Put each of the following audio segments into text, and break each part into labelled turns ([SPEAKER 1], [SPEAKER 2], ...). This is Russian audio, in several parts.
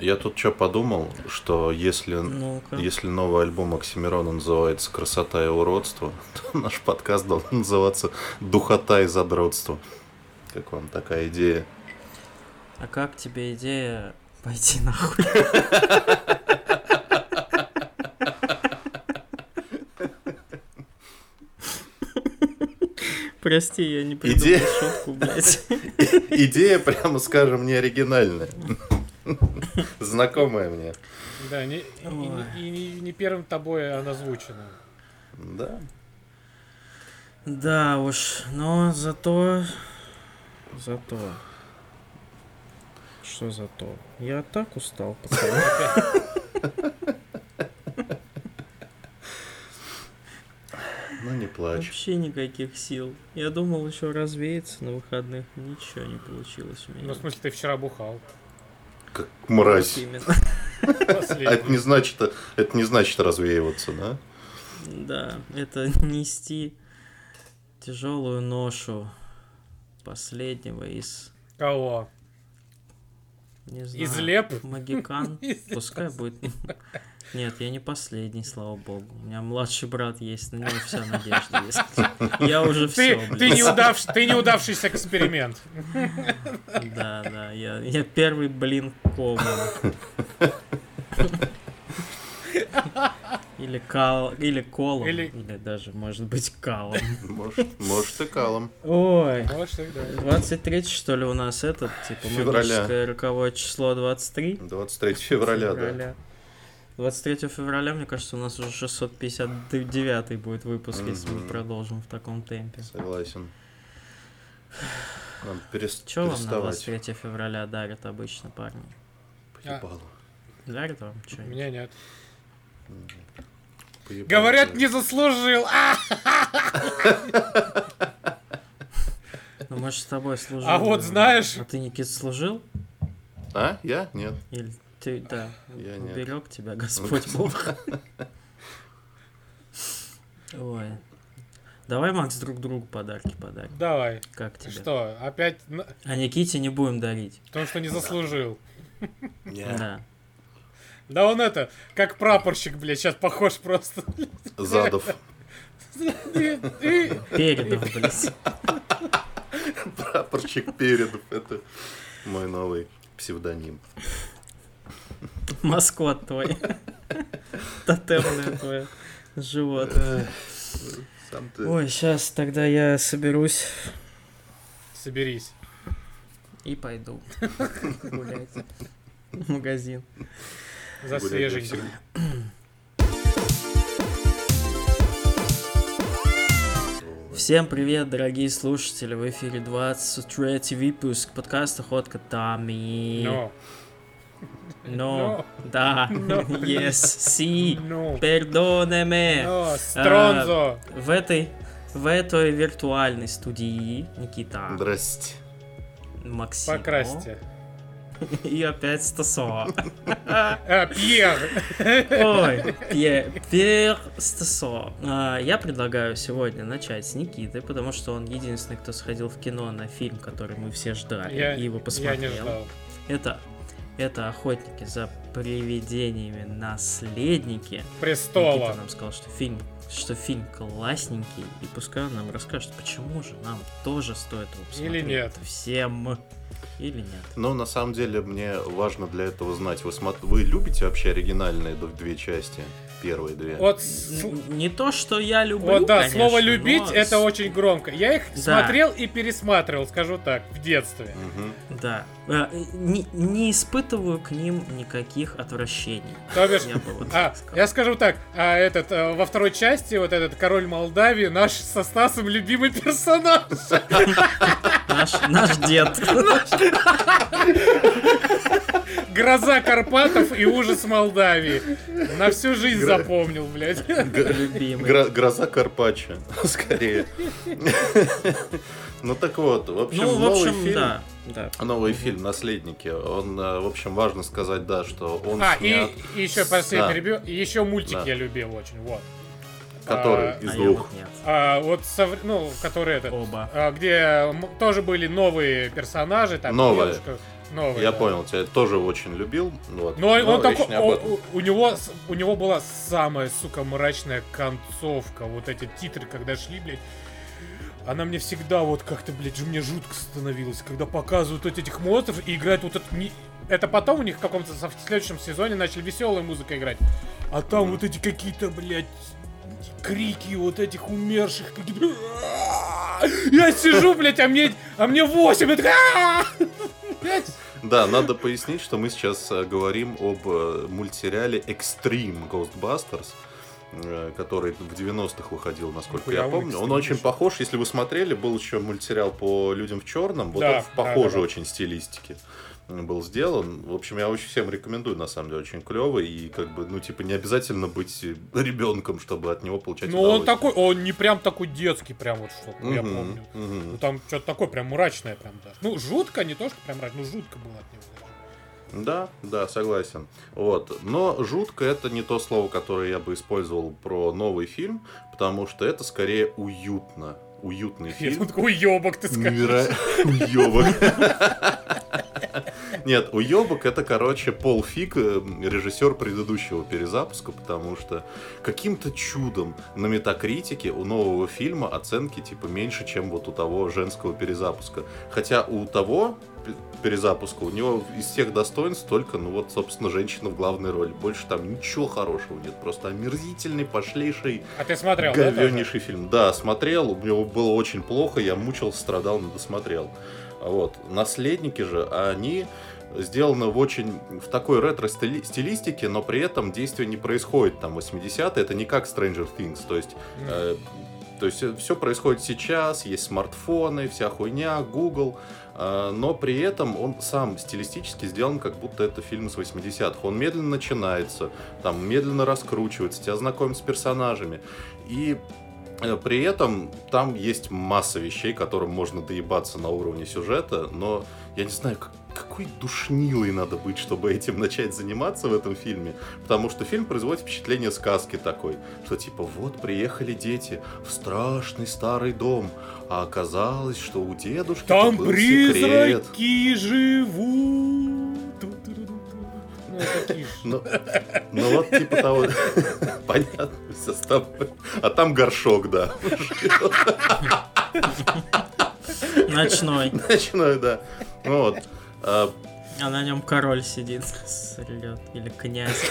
[SPEAKER 1] Я тут что подумал, что если,
[SPEAKER 2] Ну-ка.
[SPEAKER 1] если новый альбом Оксимирона называется «Красота и уродство», то наш подкаст должен называться «Духота и задротство». Как вам такая идея?
[SPEAKER 2] А как тебе идея пойти нахуй? Прости, я не придумал
[SPEAKER 1] Идея-
[SPEAKER 2] шутку, блядь.
[SPEAKER 1] Идея, прямо скажем, не оригинальная. Знакомая мне.
[SPEAKER 3] Да, не, и, и не, не первым тобой она озвучена.
[SPEAKER 1] Да.
[SPEAKER 2] Да уж, но зато... Зато... Что зато? Я так устал, пацаны.
[SPEAKER 1] Ну не плачь.
[SPEAKER 2] Вообще никаких сил. Я думал еще развеяться на выходных. Ничего не получилось у меня.
[SPEAKER 3] Ну, в смысле, ты вчера бухал.
[SPEAKER 1] Как мразь.
[SPEAKER 2] Вот именно.
[SPEAKER 1] А это не значит, это не значит развеиваться, да?
[SPEAKER 2] Да, это нести тяжелую ношу последнего из,
[SPEAKER 3] Кого?
[SPEAKER 2] Не знаю,
[SPEAKER 3] Из леп?
[SPEAKER 2] Магикан. Пускай будет. Нет, я не последний, слава богу. У меня младший брат есть, на него вся надежда есть. Я уже
[SPEAKER 3] Ты,
[SPEAKER 2] все,
[SPEAKER 3] ты, неудавш- ты неудавшийся эксперимент.
[SPEAKER 2] Да, да, я, я первый блин кома. Или кал, или колом,
[SPEAKER 3] Или-
[SPEAKER 2] или... даже, может быть, калом.
[SPEAKER 1] Может, может и калом.
[SPEAKER 2] Ой,
[SPEAKER 3] что, да.
[SPEAKER 2] 23 что ли у нас этот, типа,
[SPEAKER 1] Февраля.
[SPEAKER 2] магическое роковое число 23?
[SPEAKER 1] 23 февраля, да.
[SPEAKER 2] Февраля. 23 февраля, мне кажется, у нас уже 659 будет выпуск, если мы продолжим в таком темпе.
[SPEAKER 1] Согласен. Надо перес-
[SPEAKER 2] Что вам на
[SPEAKER 1] переставать.
[SPEAKER 2] 23 февраля дарят обычно парни?
[SPEAKER 1] Поебало.
[SPEAKER 2] Дарят вам
[SPEAKER 3] У
[SPEAKER 2] что
[SPEAKER 3] меня нет. Говорят, не заслужил. А!
[SPEAKER 2] Ну, мы же с тобой служили.
[SPEAKER 3] А вот знаешь-
[SPEAKER 2] А ты, Никит, служил?
[SPEAKER 1] А? Я? Нет.
[SPEAKER 2] Или ты, да,
[SPEAKER 1] Я нет.
[SPEAKER 2] уберег тебя Господь Бог? Ой. Давай, Макс, друг другу подарки подарим.
[SPEAKER 3] Давай.
[SPEAKER 2] Как тебе?
[SPEAKER 3] Что, опять?
[SPEAKER 2] А Никите не будем дарить.
[SPEAKER 3] Потому что не заслужил.
[SPEAKER 2] Да.
[SPEAKER 3] Да он это, как прапорщик, блядь, сейчас похож просто.
[SPEAKER 1] Задов.
[SPEAKER 2] Передов, блядь.
[SPEAKER 1] Прапорщик Передов. Это мой новый псевдоним.
[SPEAKER 2] Маскот твой. Тотемное твое животное.
[SPEAKER 1] Ты.
[SPEAKER 2] Ой, сейчас тогда я соберусь
[SPEAKER 3] Соберись.
[SPEAKER 2] и пойду гулять в магазин.
[SPEAKER 3] За свеженьким.
[SPEAKER 2] Всем привет, дорогие слушатели! В эфире 23 выпуск подкаста «Ход котами».
[SPEAKER 3] Но.
[SPEAKER 2] Но, да,
[SPEAKER 3] Но.
[SPEAKER 2] yes, си,
[SPEAKER 3] Ну.
[SPEAKER 2] пердонеме.
[SPEAKER 3] Но. Стронзо.
[SPEAKER 2] В этой, в этой виртуальной студии Никита,
[SPEAKER 1] Здрасте.
[SPEAKER 2] Максим
[SPEAKER 3] Покрасьте.
[SPEAKER 2] и опять Стасо.
[SPEAKER 3] А, Пьер.
[SPEAKER 2] Ой, Пьер, Пьер Стасо. А, Я предлагаю сегодня начать с Никиты, потому что он единственный, кто сходил в кино на фильм, который мы все ждали
[SPEAKER 3] Я,
[SPEAKER 2] и его
[SPEAKER 3] я
[SPEAKER 2] посмотрел.
[SPEAKER 3] не ждал.
[SPEAKER 2] Это, это охотники за привидениями наследники. Никита
[SPEAKER 3] Престола.
[SPEAKER 2] нам сказал, что фильм, что фильм классненький, и пускай он нам расскажет, почему же нам тоже стоит его посмотреть.
[SPEAKER 3] Или нет.
[SPEAKER 2] Всем. Или нет.
[SPEAKER 1] Но на самом деле мне важно для этого знать. Вы, смо- вы любите вообще оригинальные две части? Первые две?
[SPEAKER 3] Вот, с-
[SPEAKER 2] Н- Не то, что я люблю,
[SPEAKER 3] вот да,
[SPEAKER 2] конечно,
[SPEAKER 3] слово любить
[SPEAKER 2] но
[SPEAKER 3] это очень громко. Я их
[SPEAKER 2] Да.
[SPEAKER 3] смотрел и пересматривал, скажу так, в детстве.
[SPEAKER 1] Мгм.
[SPEAKER 2] Да. Э, Не, не испытываю к ним никаких отвращений.
[SPEAKER 3] То бишь,
[SPEAKER 2] Я бы вот
[SPEAKER 3] А, я скажу так, а этот э, во второй части вот этот король Молдавии наш со Стасом любимый персонаж.
[SPEAKER 2] Наш, наш дед.
[SPEAKER 3] Гроза Карпатов и ужас Молдавии. На всю жизнь
[SPEAKER 1] Гра-
[SPEAKER 3] запомнил, блядь.
[SPEAKER 2] Любимый.
[SPEAKER 1] Гро- Гроза Карпаччо, скорее. Ну так вот, в общем,
[SPEAKER 2] Ну, в
[SPEAKER 1] новый
[SPEAKER 2] общем,
[SPEAKER 1] фильм.
[SPEAKER 2] да. да.
[SPEAKER 1] Новый фильм «Наследники». Он, э, в общем, важно сказать, да, что он
[SPEAKER 3] А,
[SPEAKER 1] снят,
[SPEAKER 3] и, еще последний
[SPEAKER 1] Да.
[SPEAKER 3] перебью, и еще мультик
[SPEAKER 1] Да.
[SPEAKER 3] я любил очень, вот.
[SPEAKER 1] который
[SPEAKER 3] а,
[SPEAKER 1] из
[SPEAKER 2] А
[SPEAKER 1] двух.
[SPEAKER 2] вот нет.
[SPEAKER 3] А, вот, совр- ну, который этот,
[SPEAKER 2] Оба.
[SPEAKER 3] а, где тоже были новые персонажи, там
[SPEAKER 1] Новые.
[SPEAKER 3] девушка. Новый,
[SPEAKER 1] Я
[SPEAKER 3] да.
[SPEAKER 1] понял, тебя тоже очень любил. Вот.
[SPEAKER 3] Но он
[SPEAKER 1] речь
[SPEAKER 3] такой,
[SPEAKER 1] не об
[SPEAKER 3] о-
[SPEAKER 1] этом.
[SPEAKER 3] у, у него, у него была самая, сука, мрачная концовка. Вот эти титры, когда шли, блядь. Она мне всегда вот как-то, блядь, мне жутко становилось, когда показывают вот этих монстров и играют вот это... не- Это потом у них в каком-то в следующем сезоне начали веселая музыка играть. А там вот эти какие-то, блядь, крики вот этих умерших какие-то... Я сижу, блядь, а мне, а мне 8, я такая... «А-а-а!» Блядь.
[SPEAKER 1] Да, надо пояснить, что мы сейчас говорим об мультсериале Extreme Ghostbusters, который в 90-х выходил, насколько я
[SPEAKER 3] он
[SPEAKER 1] помню. Он очень похож, если вы смотрели, был еще мультсериал по Людям в черном, вот
[SPEAKER 3] Да,
[SPEAKER 1] он в похожей
[SPEAKER 3] да, да.
[SPEAKER 1] очень стилистике был сделан. В общем, я очень всем рекомендую, на самом деле, очень клевый. И как бы, ну, типа, не обязательно быть э, ребенком, чтобы от него получать
[SPEAKER 3] Ну он такой, он не прям такой детский, прям вот что я
[SPEAKER 1] Мгм,
[SPEAKER 3] помню.
[SPEAKER 1] мгм.
[SPEAKER 3] Ну там что-то такое прям мрачное прям даже. Ну жутко, не то что прям мрачно, ну жутко было от него даже.
[SPEAKER 1] Да, да, согласен. Вот. Но жутко это не то слово, которое я бы использовал про новый фильм, потому что это скорее уютно. Уютный
[SPEAKER 3] Я
[SPEAKER 1] фильм.
[SPEAKER 3] тут такой уебок ты скажешь.
[SPEAKER 1] Неверо- Уёбок. Нет, уебок это, короче, Пол Фиг, э, режиссер предыдущего перезапуска, потому что каким-то чудом на метакритике у нового фильма оценки типа меньше, чем вот у того женского перезапуска. Хотя у того перезапуска у него из всех достоинств только, ну вот, собственно, женщина в главной роли. Больше там ничего хорошего нет. Просто омерзительный, пошлейший
[SPEAKER 3] А ты смотрел, да?
[SPEAKER 1] Говеннейший фильм. Да, смотрел, у него было очень плохо, я мучился, страдал, но досмотрел. Вот. Наследники же, они сделаны в очень в такой ретро-стилистике, но при этом действие не происходит там 80-е, это не как Stranger Things, то есть. Э, То есть все происходит сейчас, есть смартфоны, вся хуйня, Google, э, но при этом он сам стилистически сделан, как будто это фильм с 80-х. Он медленно начинается, там медленно раскручивается, тебя знакомят с персонажами. И э, при этом там есть масса вещей, которым можно доебаться на уровне сюжета, но я не знаю, как- какой душнилой надо быть, чтобы этим начать заниматься в этом фильме. Потому что фильм производит впечатление сказки такой, что типа вот приехали дети в страшный старый дом, а оказалось, что у дедушки
[SPEAKER 3] Там
[SPEAKER 1] был секрет.
[SPEAKER 3] призраки живут. Ту-ту-ру-ру-ту. Ну.
[SPEAKER 1] Ну, ну вот типа того. Понятно, все с тобой. А там горшок, да.
[SPEAKER 2] Ночной.
[SPEAKER 1] Ночной, да. Вот. А,
[SPEAKER 2] на нем король сидит, срет. Или князь.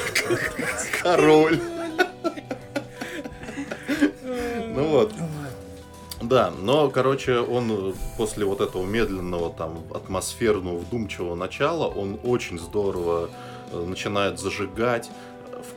[SPEAKER 1] Король. Ну вот. Да, но, короче, он после вот этого медленного, там, атмосферного, вдумчивого начала, он очень здорово э, начинает зажигать,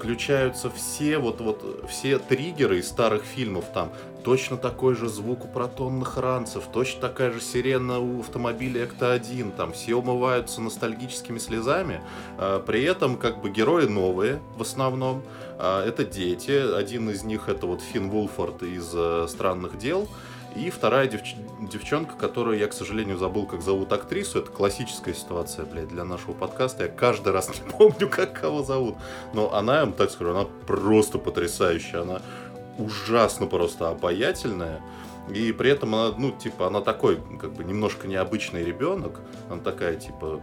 [SPEAKER 1] включаются все вот, вот, все триггеры из старых фильмов, там, точно такой же звук у протонных ранцев, точно такая же сирена у автомобиля Экта-1, там, все умываются ностальгическими слезами, э, при этом, как бы, герои новые, в основном, а, это дети. Один из них это вот Финн Вулфорд из э, «Странных дел». И вторая девч- девчонка, которую я, к сожалению, забыл, как зовут актрису. Это классическая ситуация, блядь, для нашего подкаста. Я каждый раз не помню, как кого зовут. Но она, я вам так скажу, она просто потрясающая. Она ужасно просто обаятельная. И при этом она, ну, типа, она такой, как бы, немножко необычный ребенок. Она такая, типа,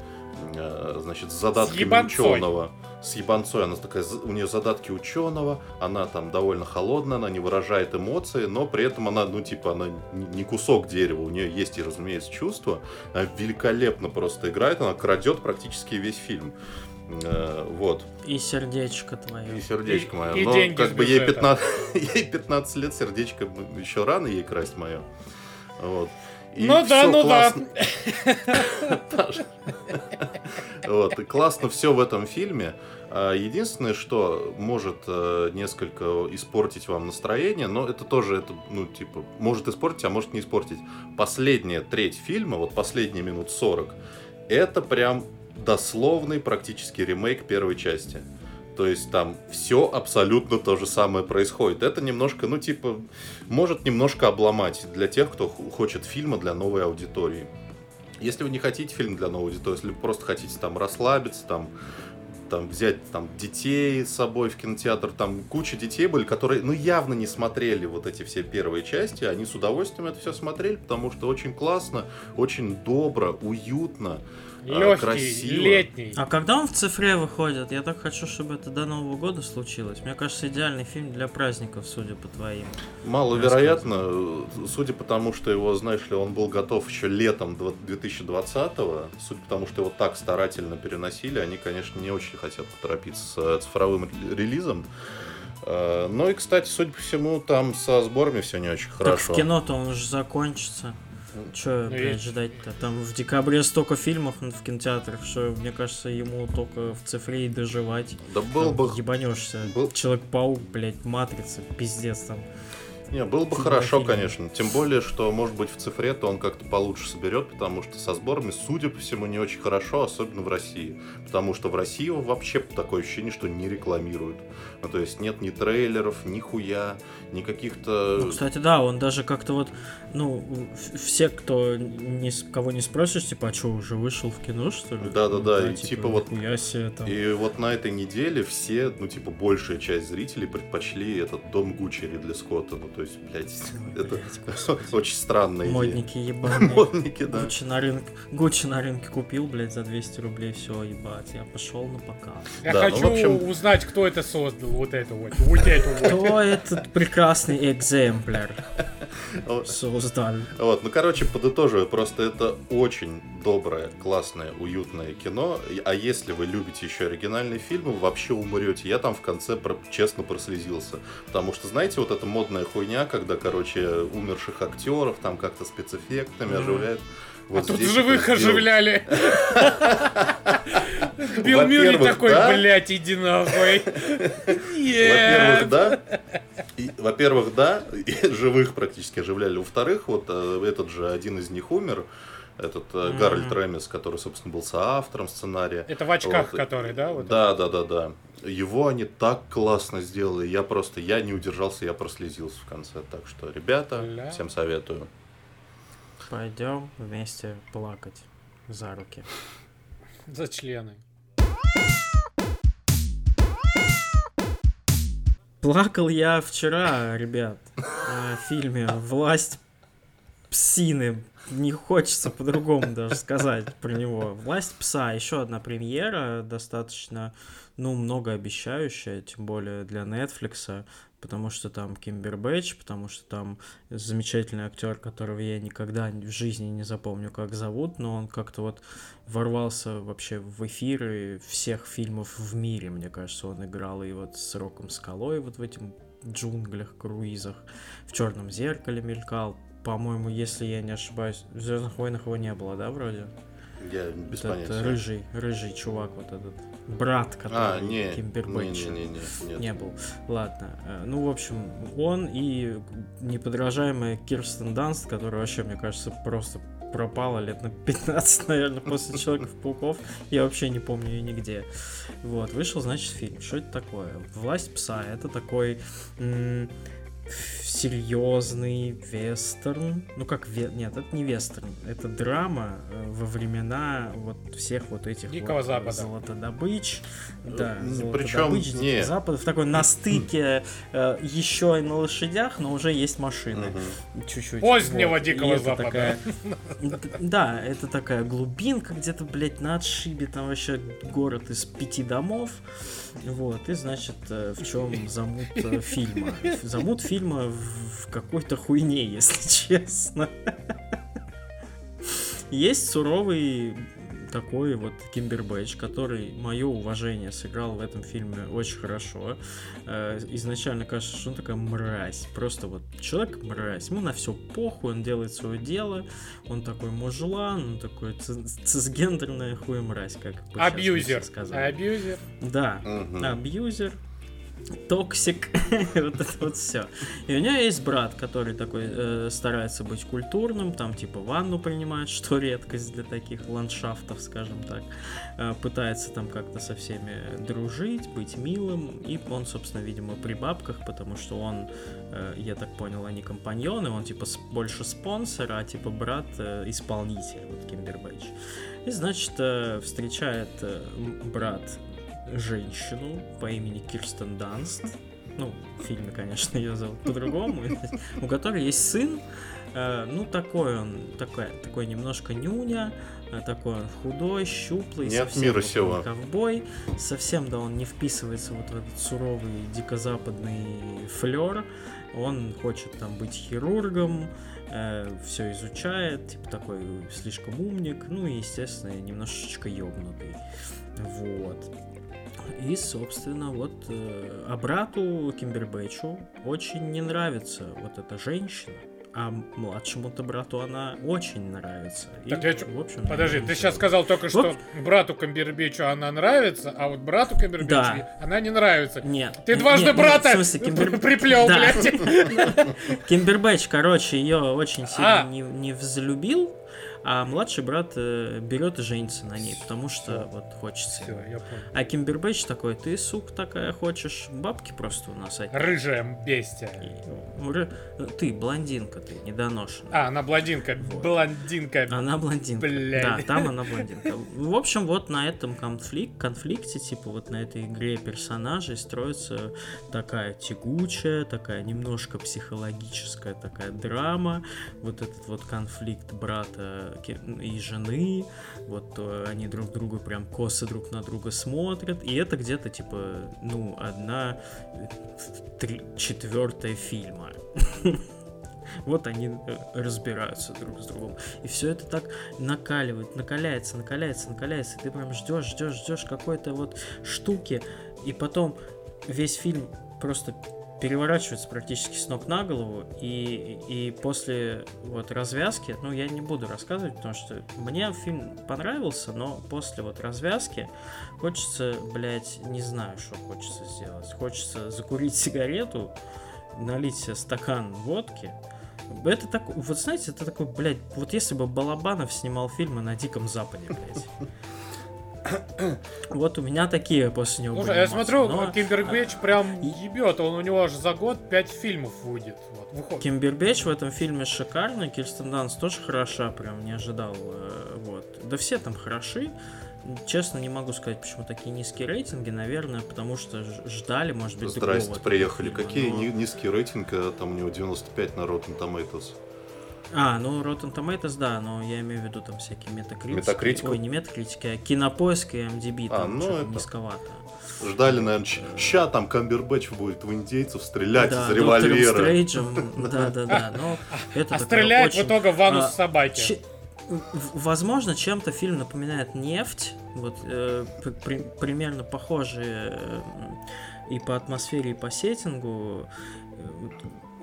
[SPEAKER 1] э, значит, с задатками ученого. С ебанцой. Она такая, у нее задатки ученого. Она там довольно холодная, она не выражает эмоции, но при этом она, ну, типа, она не кусок дерева. У нее есть, и, разумеется, чувства. Она великолепно просто играет. Она крадет практически весь фильм. Э, Вот.
[SPEAKER 2] И сердечко твое.
[SPEAKER 1] И сердечко
[SPEAKER 3] И-
[SPEAKER 1] мое.
[SPEAKER 3] и
[SPEAKER 1] Но
[SPEAKER 3] деньги
[SPEAKER 1] как бы ей
[SPEAKER 3] бюджета.
[SPEAKER 1] 15, ей 15 лет, сердечко еще рано ей красть мое. Вот. И
[SPEAKER 3] Ну да, ну да.
[SPEAKER 1] классно. Паша. Вот, и классно все в этом фильме. А, Единственное, что может э, несколько испортить вам настроение, но это тоже, это, ну, типа, может испортить, а может не испортить. Последняя треть фильма, вот последние минут 40, это прям дословный практически ремейк первой части. То есть там все абсолютно то же самое происходит. Это немножко, ну, типа, может немножко обломать для тех, кто хочет фильма для новой аудитории. Если вы не хотите фильм для новой аудитории, если вы просто хотите там расслабиться, там там взять там детей с собой в кинотеатр, там куча детей были, которые, ну, явно не смотрели вот эти все первые части, они с удовольствием это все смотрели, потому что очень классно, очень добро, уютно.
[SPEAKER 3] Легкий, красиво. летний.
[SPEAKER 2] А когда он в цифре выходит? Я так хочу, чтобы это до Нового года случилось. Мне кажется, идеальный фильм для праздников, судя по твоим.
[SPEAKER 1] Маловероятно, судя по тому, что его, знаешь ли, он был готов еще летом 2020-го, судя по тому, что его так старательно переносили, они, конечно, не очень хотят поторопиться с цифровым релизом. Э, ну и, кстати, судя по всему, там со сборами все не очень хорошо.
[SPEAKER 2] Так в кино-то он уже закончится. Че, ну, блядь, ждать-то? Там в декабре столько фильмов в кинотеатрах, что, мне кажется, ему только в цифре и доживать.
[SPEAKER 1] Да был бы...
[SPEAKER 2] Ебанешься. Был... Человек-паук, блядь, Матрица, пиздец там.
[SPEAKER 1] Не, было бы хорошо, фильм. конечно. Тем более, что, может быть, в цифре то он как-то получше соберет, потому что со сборами, судя по всему, не очень хорошо, особенно в России. Потому что в России его вообще такое ощущение, что не рекламируют. Ну, то есть нет ни трейлеров, ни хуя, ни каких-то...
[SPEAKER 2] Ну, кстати, да, он даже как-то вот, ну, все, кто не, кого не спросишь, типа, а что, уже вышел в кино, что ли?
[SPEAKER 1] Да-да-да, и типа,
[SPEAKER 2] типа
[SPEAKER 1] вот...
[SPEAKER 2] Себе, там.
[SPEAKER 1] И вот на этой неделе все, ну, типа, большая часть зрителей предпочли этот Дом Гуччи Ридли Скотта. Ну, то есть, блядь, Ой, это блядь, очень странная идея.
[SPEAKER 2] Модники ебаные.
[SPEAKER 1] Модники, да.
[SPEAKER 2] Гуччи на, рынке, Гуччи на рынке купил, блядь, за 200 рублей, все, ебать, я пошел на показ.
[SPEAKER 3] Я да, хочу ну, общем... узнать, кто это создал вот это вот. Вот это вот.
[SPEAKER 2] Кто этот прекрасный экземпляр создал?
[SPEAKER 1] Вот, ну, короче, подытоживаю, просто это очень доброе, классное, уютное кино. А если вы любите еще оригинальные фильмы, вы вообще умрете. Я там в конце честно прослезился. Потому что, знаете, вот эта модная хуйня, когда, короче, умерших актеров там как-то спецэффектами оживляют.
[SPEAKER 3] Вот а тут живых оживляли. Билл Мюррей такой, да? блядь, иди нахуй.
[SPEAKER 1] Во-первых, да. Во-первых, да, живых практически оживляли. Во-вторых, вот э, этот же один из них умер, этот mm-hmm. Гарольд Ремис, который, собственно, был соавтором сценария.
[SPEAKER 3] Это в очках, вот. который, да? Вот
[SPEAKER 1] да, это? да, да, да. Его они так классно сделали. Я просто, я не удержался, я прослезился в конце. Так что, ребята, Ля. всем советую.
[SPEAKER 2] Пойдем вместе плакать за руки.
[SPEAKER 3] За члены.
[SPEAKER 2] Плакал я вчера, ребят, в фильме «Власть псины». Не хочется по-другому даже сказать про него. «Власть пса» еще одна премьера, достаточно, ну, многообещающая, тем более для Netflix потому что там Кимбербэтч, потому что там замечательный актер, которого я никогда в жизни не запомню, как зовут, но он как-то вот ворвался вообще в эфиры всех фильмов в мире, мне кажется, он играл и вот с Роком Скалой вот в этим джунглях, круизах, в Черном зеркале мелькал, по-моему, если я не ошибаюсь, в Звездных войнах его не было, да, вроде?
[SPEAKER 1] Я без
[SPEAKER 2] этот
[SPEAKER 1] понятия.
[SPEAKER 2] рыжий, рыжий чувак вот этот брат, который
[SPEAKER 1] а, не,
[SPEAKER 2] Кимбербэтч.
[SPEAKER 1] Не, не, не, не,
[SPEAKER 2] не был. Ладно. Э, ну, в общем, он и неподражаемая Кирстен Данст, которая вообще, мне кажется, просто пропала лет на 15, наверное, после Человеков-пауков. Я вообще не помню ее нигде. Вот, вышел, значит, фильм. Что это такое? «Власть пса» — это такой... М- серьезный вестерн. Ну как, ве... нет, это не вестерн, это драма э, во времена вот всех вот этих
[SPEAKER 3] Дикого
[SPEAKER 2] вот
[SPEAKER 3] Запада.
[SPEAKER 2] золотодобыч. Да,
[SPEAKER 1] Причем
[SPEAKER 2] не... Запада в такой на стыке э, еще и на лошадях, но уже есть машины. Угу. Чуть-чуть.
[SPEAKER 3] Позднего вот. Дикого Запада.
[SPEAKER 2] Такая... Да, это такая глубинка где-то, блядь, на отшибе, там вообще город из пяти домов. Вот, и значит, э, в чем замут э, фильма? Замут фильма в какой-то хуйне, если честно. Есть суровый такой вот Камбербэтч, который мое уважение сыграл в этом фильме очень хорошо. Э, изначально кажется, что он такая мразь. Просто вот человек мразь. Ему на все похуй, он делает свое дело. Он такой мужлан, он такой цисгендерная хуя мразь, как
[SPEAKER 3] бы Абьюзер. Абьюзер.
[SPEAKER 2] Да, угу. абьюзер токсик, вот это вот все. И у нее есть брат, который такой э, старается быть культурным, там типа ванну принимает, что редкость для таких ландшафтов, скажем так. Э, пытается там как-то со всеми дружить, быть милым. И он, собственно, видимо, при бабках, потому что он, э, я так понял, они компаньоны, он типа больше спонсор, а типа брат э, исполнитель, вот Кимбербэтч. И, значит, э, встречает э, брат женщину по имени Кирстен Данст. Ну, в фильме, конечно, ее зовут по-другому. У которой есть сын. Э, ну, такой он, такой, такой немножко нюня, э, такой он худой, щуплый,
[SPEAKER 1] Не от
[SPEAKER 2] совсем
[SPEAKER 1] мира сего.
[SPEAKER 2] ковбой, совсем, да, он не вписывается вот в этот суровый дикозападный флер, он хочет там быть хирургом, все изучает, типа такой слишком умник, ну и, естественно, немножечко ёбнутый. Вот. И, собственно, вот э, а брату Кимбербэтчу очень не нравится вот эта женщина, а младшему-то брату она очень нравится.
[SPEAKER 3] Так
[SPEAKER 2] И,
[SPEAKER 3] я
[SPEAKER 2] в общем,
[SPEAKER 3] Подожди, ты сейчас сказал только, что
[SPEAKER 2] Вот.
[SPEAKER 3] брату Камбербечу она нравится, а вот брату Камбербечу
[SPEAKER 2] Да.
[SPEAKER 3] она не нравится.
[SPEAKER 2] Нет.
[SPEAKER 3] Ты
[SPEAKER 2] нет,
[SPEAKER 3] дважды
[SPEAKER 2] нет,
[SPEAKER 3] брата
[SPEAKER 2] в смысле, Кимбер-
[SPEAKER 3] приплел,
[SPEAKER 2] Да.
[SPEAKER 3] блядь.
[SPEAKER 2] Кимбербэтч, короче, ее очень сильно
[SPEAKER 3] А.
[SPEAKER 2] не, не взлюбил, а младший брат э, берет и женится на ней, потому что
[SPEAKER 3] Всё.
[SPEAKER 2] вот хочется.
[SPEAKER 3] Все, я понял.
[SPEAKER 2] А Кимбербэтч такой, ты, сука, такая хочешь бабки просто у нас отнять?»
[SPEAKER 3] Рыжая бестия.
[SPEAKER 2] И, ура, Ты, блондинка, ты, недоношенная.
[SPEAKER 3] А, она блондинка.
[SPEAKER 2] Вот.
[SPEAKER 3] Блондинка.
[SPEAKER 2] Она блондинка.
[SPEAKER 3] Блядь.
[SPEAKER 2] Да, там она блондинка. В общем, вот на этом конфликт, конфликте, типа вот на этой игре персонажей строится такая тягучая, такая немножко психологическая такая драма. Вот этот вот конфликт брата и жены. Вот они друг другу прям косо друг на друга смотрят. И это где-то типа, ну, одна э, три, четвертая фильма. Вот они э, разбираются друг с другом. И все это так накаливает, накаляется, накаляется, накаляется. И ты прям ждешь, ждешь, ждешь какой-то вот штуки. И потом весь фильм просто переворачивается практически с ног на голову. И, и после вот развязки, ну я не буду рассказывать, потому что мне фильм понравился, но после вот развязки хочется, блядь, не знаю, что хочется сделать. Хочется закурить сигарету, налить себе стакан водки. Это так, вот знаете, это такой, блядь, вот если бы Балабанов снимал фильмы на Диком Западе, блядь. Вот у меня такие после него
[SPEAKER 3] Слушай,
[SPEAKER 2] были
[SPEAKER 3] я
[SPEAKER 2] эмоции,
[SPEAKER 3] смотрю,
[SPEAKER 2] но
[SPEAKER 3] Кимбербэтч прям ебет. Он у него аж за год 5 фильмов выйдет. Вот, выходит.
[SPEAKER 2] Кимбербэтч в этом фильме шикарный, Кирстен Данст тоже хороша, прям не ожидал. э, Вот. Да все там хороши. Честно, не могу сказать, почему такие низкие рейтинги. Наверное, потому что ждали, может быть,
[SPEAKER 1] Здрасте, приехали.
[SPEAKER 2] фильма,
[SPEAKER 1] Какие
[SPEAKER 2] но-
[SPEAKER 1] ни- низкие рейтинги, а там у него 95 на Rotten Tomatoes.
[SPEAKER 2] А, ну Rotten Tomatoes, да, но я имею в виду там всякие метакритики.
[SPEAKER 1] Метакритику?
[SPEAKER 2] Ой, не метакритики, а кинопоиск и MDB,
[SPEAKER 1] А,
[SPEAKER 2] там
[SPEAKER 1] ну это-
[SPEAKER 2] низковато.
[SPEAKER 1] Ждали, наверное, ща там Камбербэтч будет в индейцев стрелять
[SPEAKER 2] да,
[SPEAKER 1] из револьвера.
[SPEAKER 2] Стрейджем, да-да-да, но это
[SPEAKER 3] А стреляет в итоге в анус
[SPEAKER 2] а,
[SPEAKER 3] собаки.
[SPEAKER 2] Возможно, чем-то фильм напоминает нефть. Вот э, при- примерно похожие э, и по атмосфере, и по сеттингу.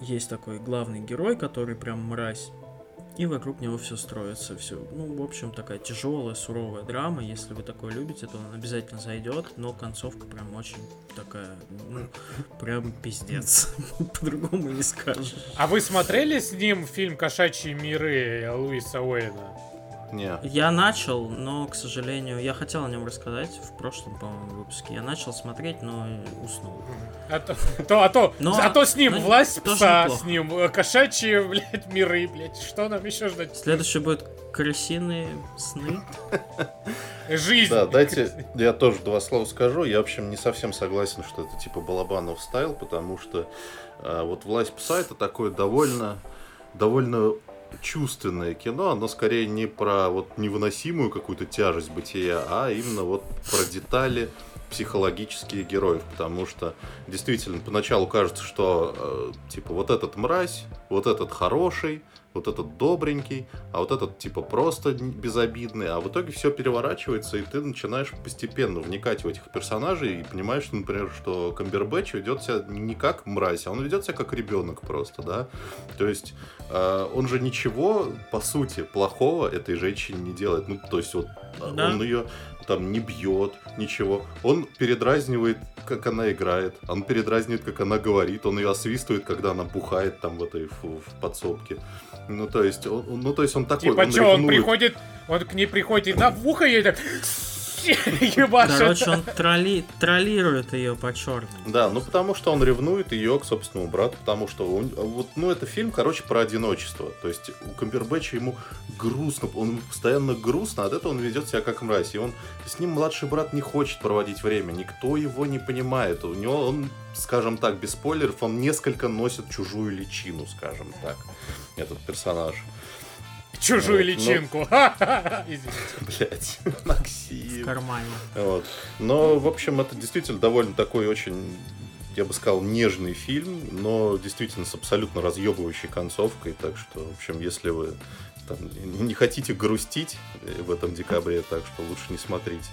[SPEAKER 2] Есть такой главный герой, который прям мразь. И вокруг него все строится, все. Ну, в общем, такая тяжелая, суровая драма. Если вы такое любите, то он обязательно зайдет. Но концовка прям очень такая, ну, прям пиздец. По-другому не скажешь.
[SPEAKER 3] А вы смотрели с ним фильм «Кошачьи миры» Луиса Уэйна?
[SPEAKER 1] Не.
[SPEAKER 2] Я начал, но, к сожалению, я хотел о нем рассказать в прошлом, по-моему, выпуске. Я начал смотреть, но уснул.
[SPEAKER 3] А то, то- а то,
[SPEAKER 2] Но-
[SPEAKER 3] а то с ним
[SPEAKER 2] но
[SPEAKER 3] власть
[SPEAKER 2] тоже
[SPEAKER 3] пса, с ним э, кошачьи, блядь, миры, блядь. Что нам еще ждать?
[SPEAKER 2] Следующий будет крысиные сны.
[SPEAKER 3] Жизнь.
[SPEAKER 1] Да, дайте я тоже два слова скажу. Я, в общем, не совсем согласен, что это типа Балабанов стайл, потому что э, вот «Власть пса» это такое довольно, довольно чувственное кино, оно скорее не про вот невыносимую какую-то тяжесть бытия, а именно вот про детали психологические героев, потому что действительно поначалу кажется, что э, типа вот этот мразь, вот этот хороший, вот этот добренький, а вот этот типа просто безобидный, а в итоге все переворачивается, и ты начинаешь постепенно вникать в этих персонажей и понимаешь, например, что Камбербэтч ведет себя не как мразь, а он ведет себя как ребенок просто, да. То есть э, он же ничего, по сути, плохого этой женщине не делает. Ну, то есть вот э,
[SPEAKER 2] Да.
[SPEAKER 1] он ее там не бьет, ничего. Он передразнивает, как она играет. Он передразнивает, как она говорит. Он ее освистывает, когда она бухает там в этой в, в подсобке. Ну, то есть, он, ну, то есть он такой,
[SPEAKER 3] Типа,
[SPEAKER 1] он
[SPEAKER 3] что, он приходит, он к ней приходит и на в ухо ей так... ебашит.
[SPEAKER 2] Короче, он тролли... троллирует ее по черным.
[SPEAKER 1] Да, ну потому что он ревнует ее к собственному брату, потому что он, вот, ну это фильм, короче, про одиночество. То есть у Камбербэтча ему грустно, он постоянно грустно, от этого он ведет себя как мразь. И он с ним младший брат не хочет проводить время, никто его не понимает. У него он, скажем так, без спойлеров, он несколько носит чужую личину, скажем так, этот персонаж.
[SPEAKER 3] Чужую
[SPEAKER 1] Вот, ну.
[SPEAKER 3] личинку. Извините.
[SPEAKER 1] Блять,
[SPEAKER 2] В
[SPEAKER 1] Максим.
[SPEAKER 2] кармане.
[SPEAKER 1] Вот. Но, в общем, это действительно довольно такой очень, я бы сказал, нежный фильм, но действительно с абсолютно разъебывающей концовкой. Так что, в общем, если вы там, не хотите грустить в этом декабре, так что лучше не смотрите.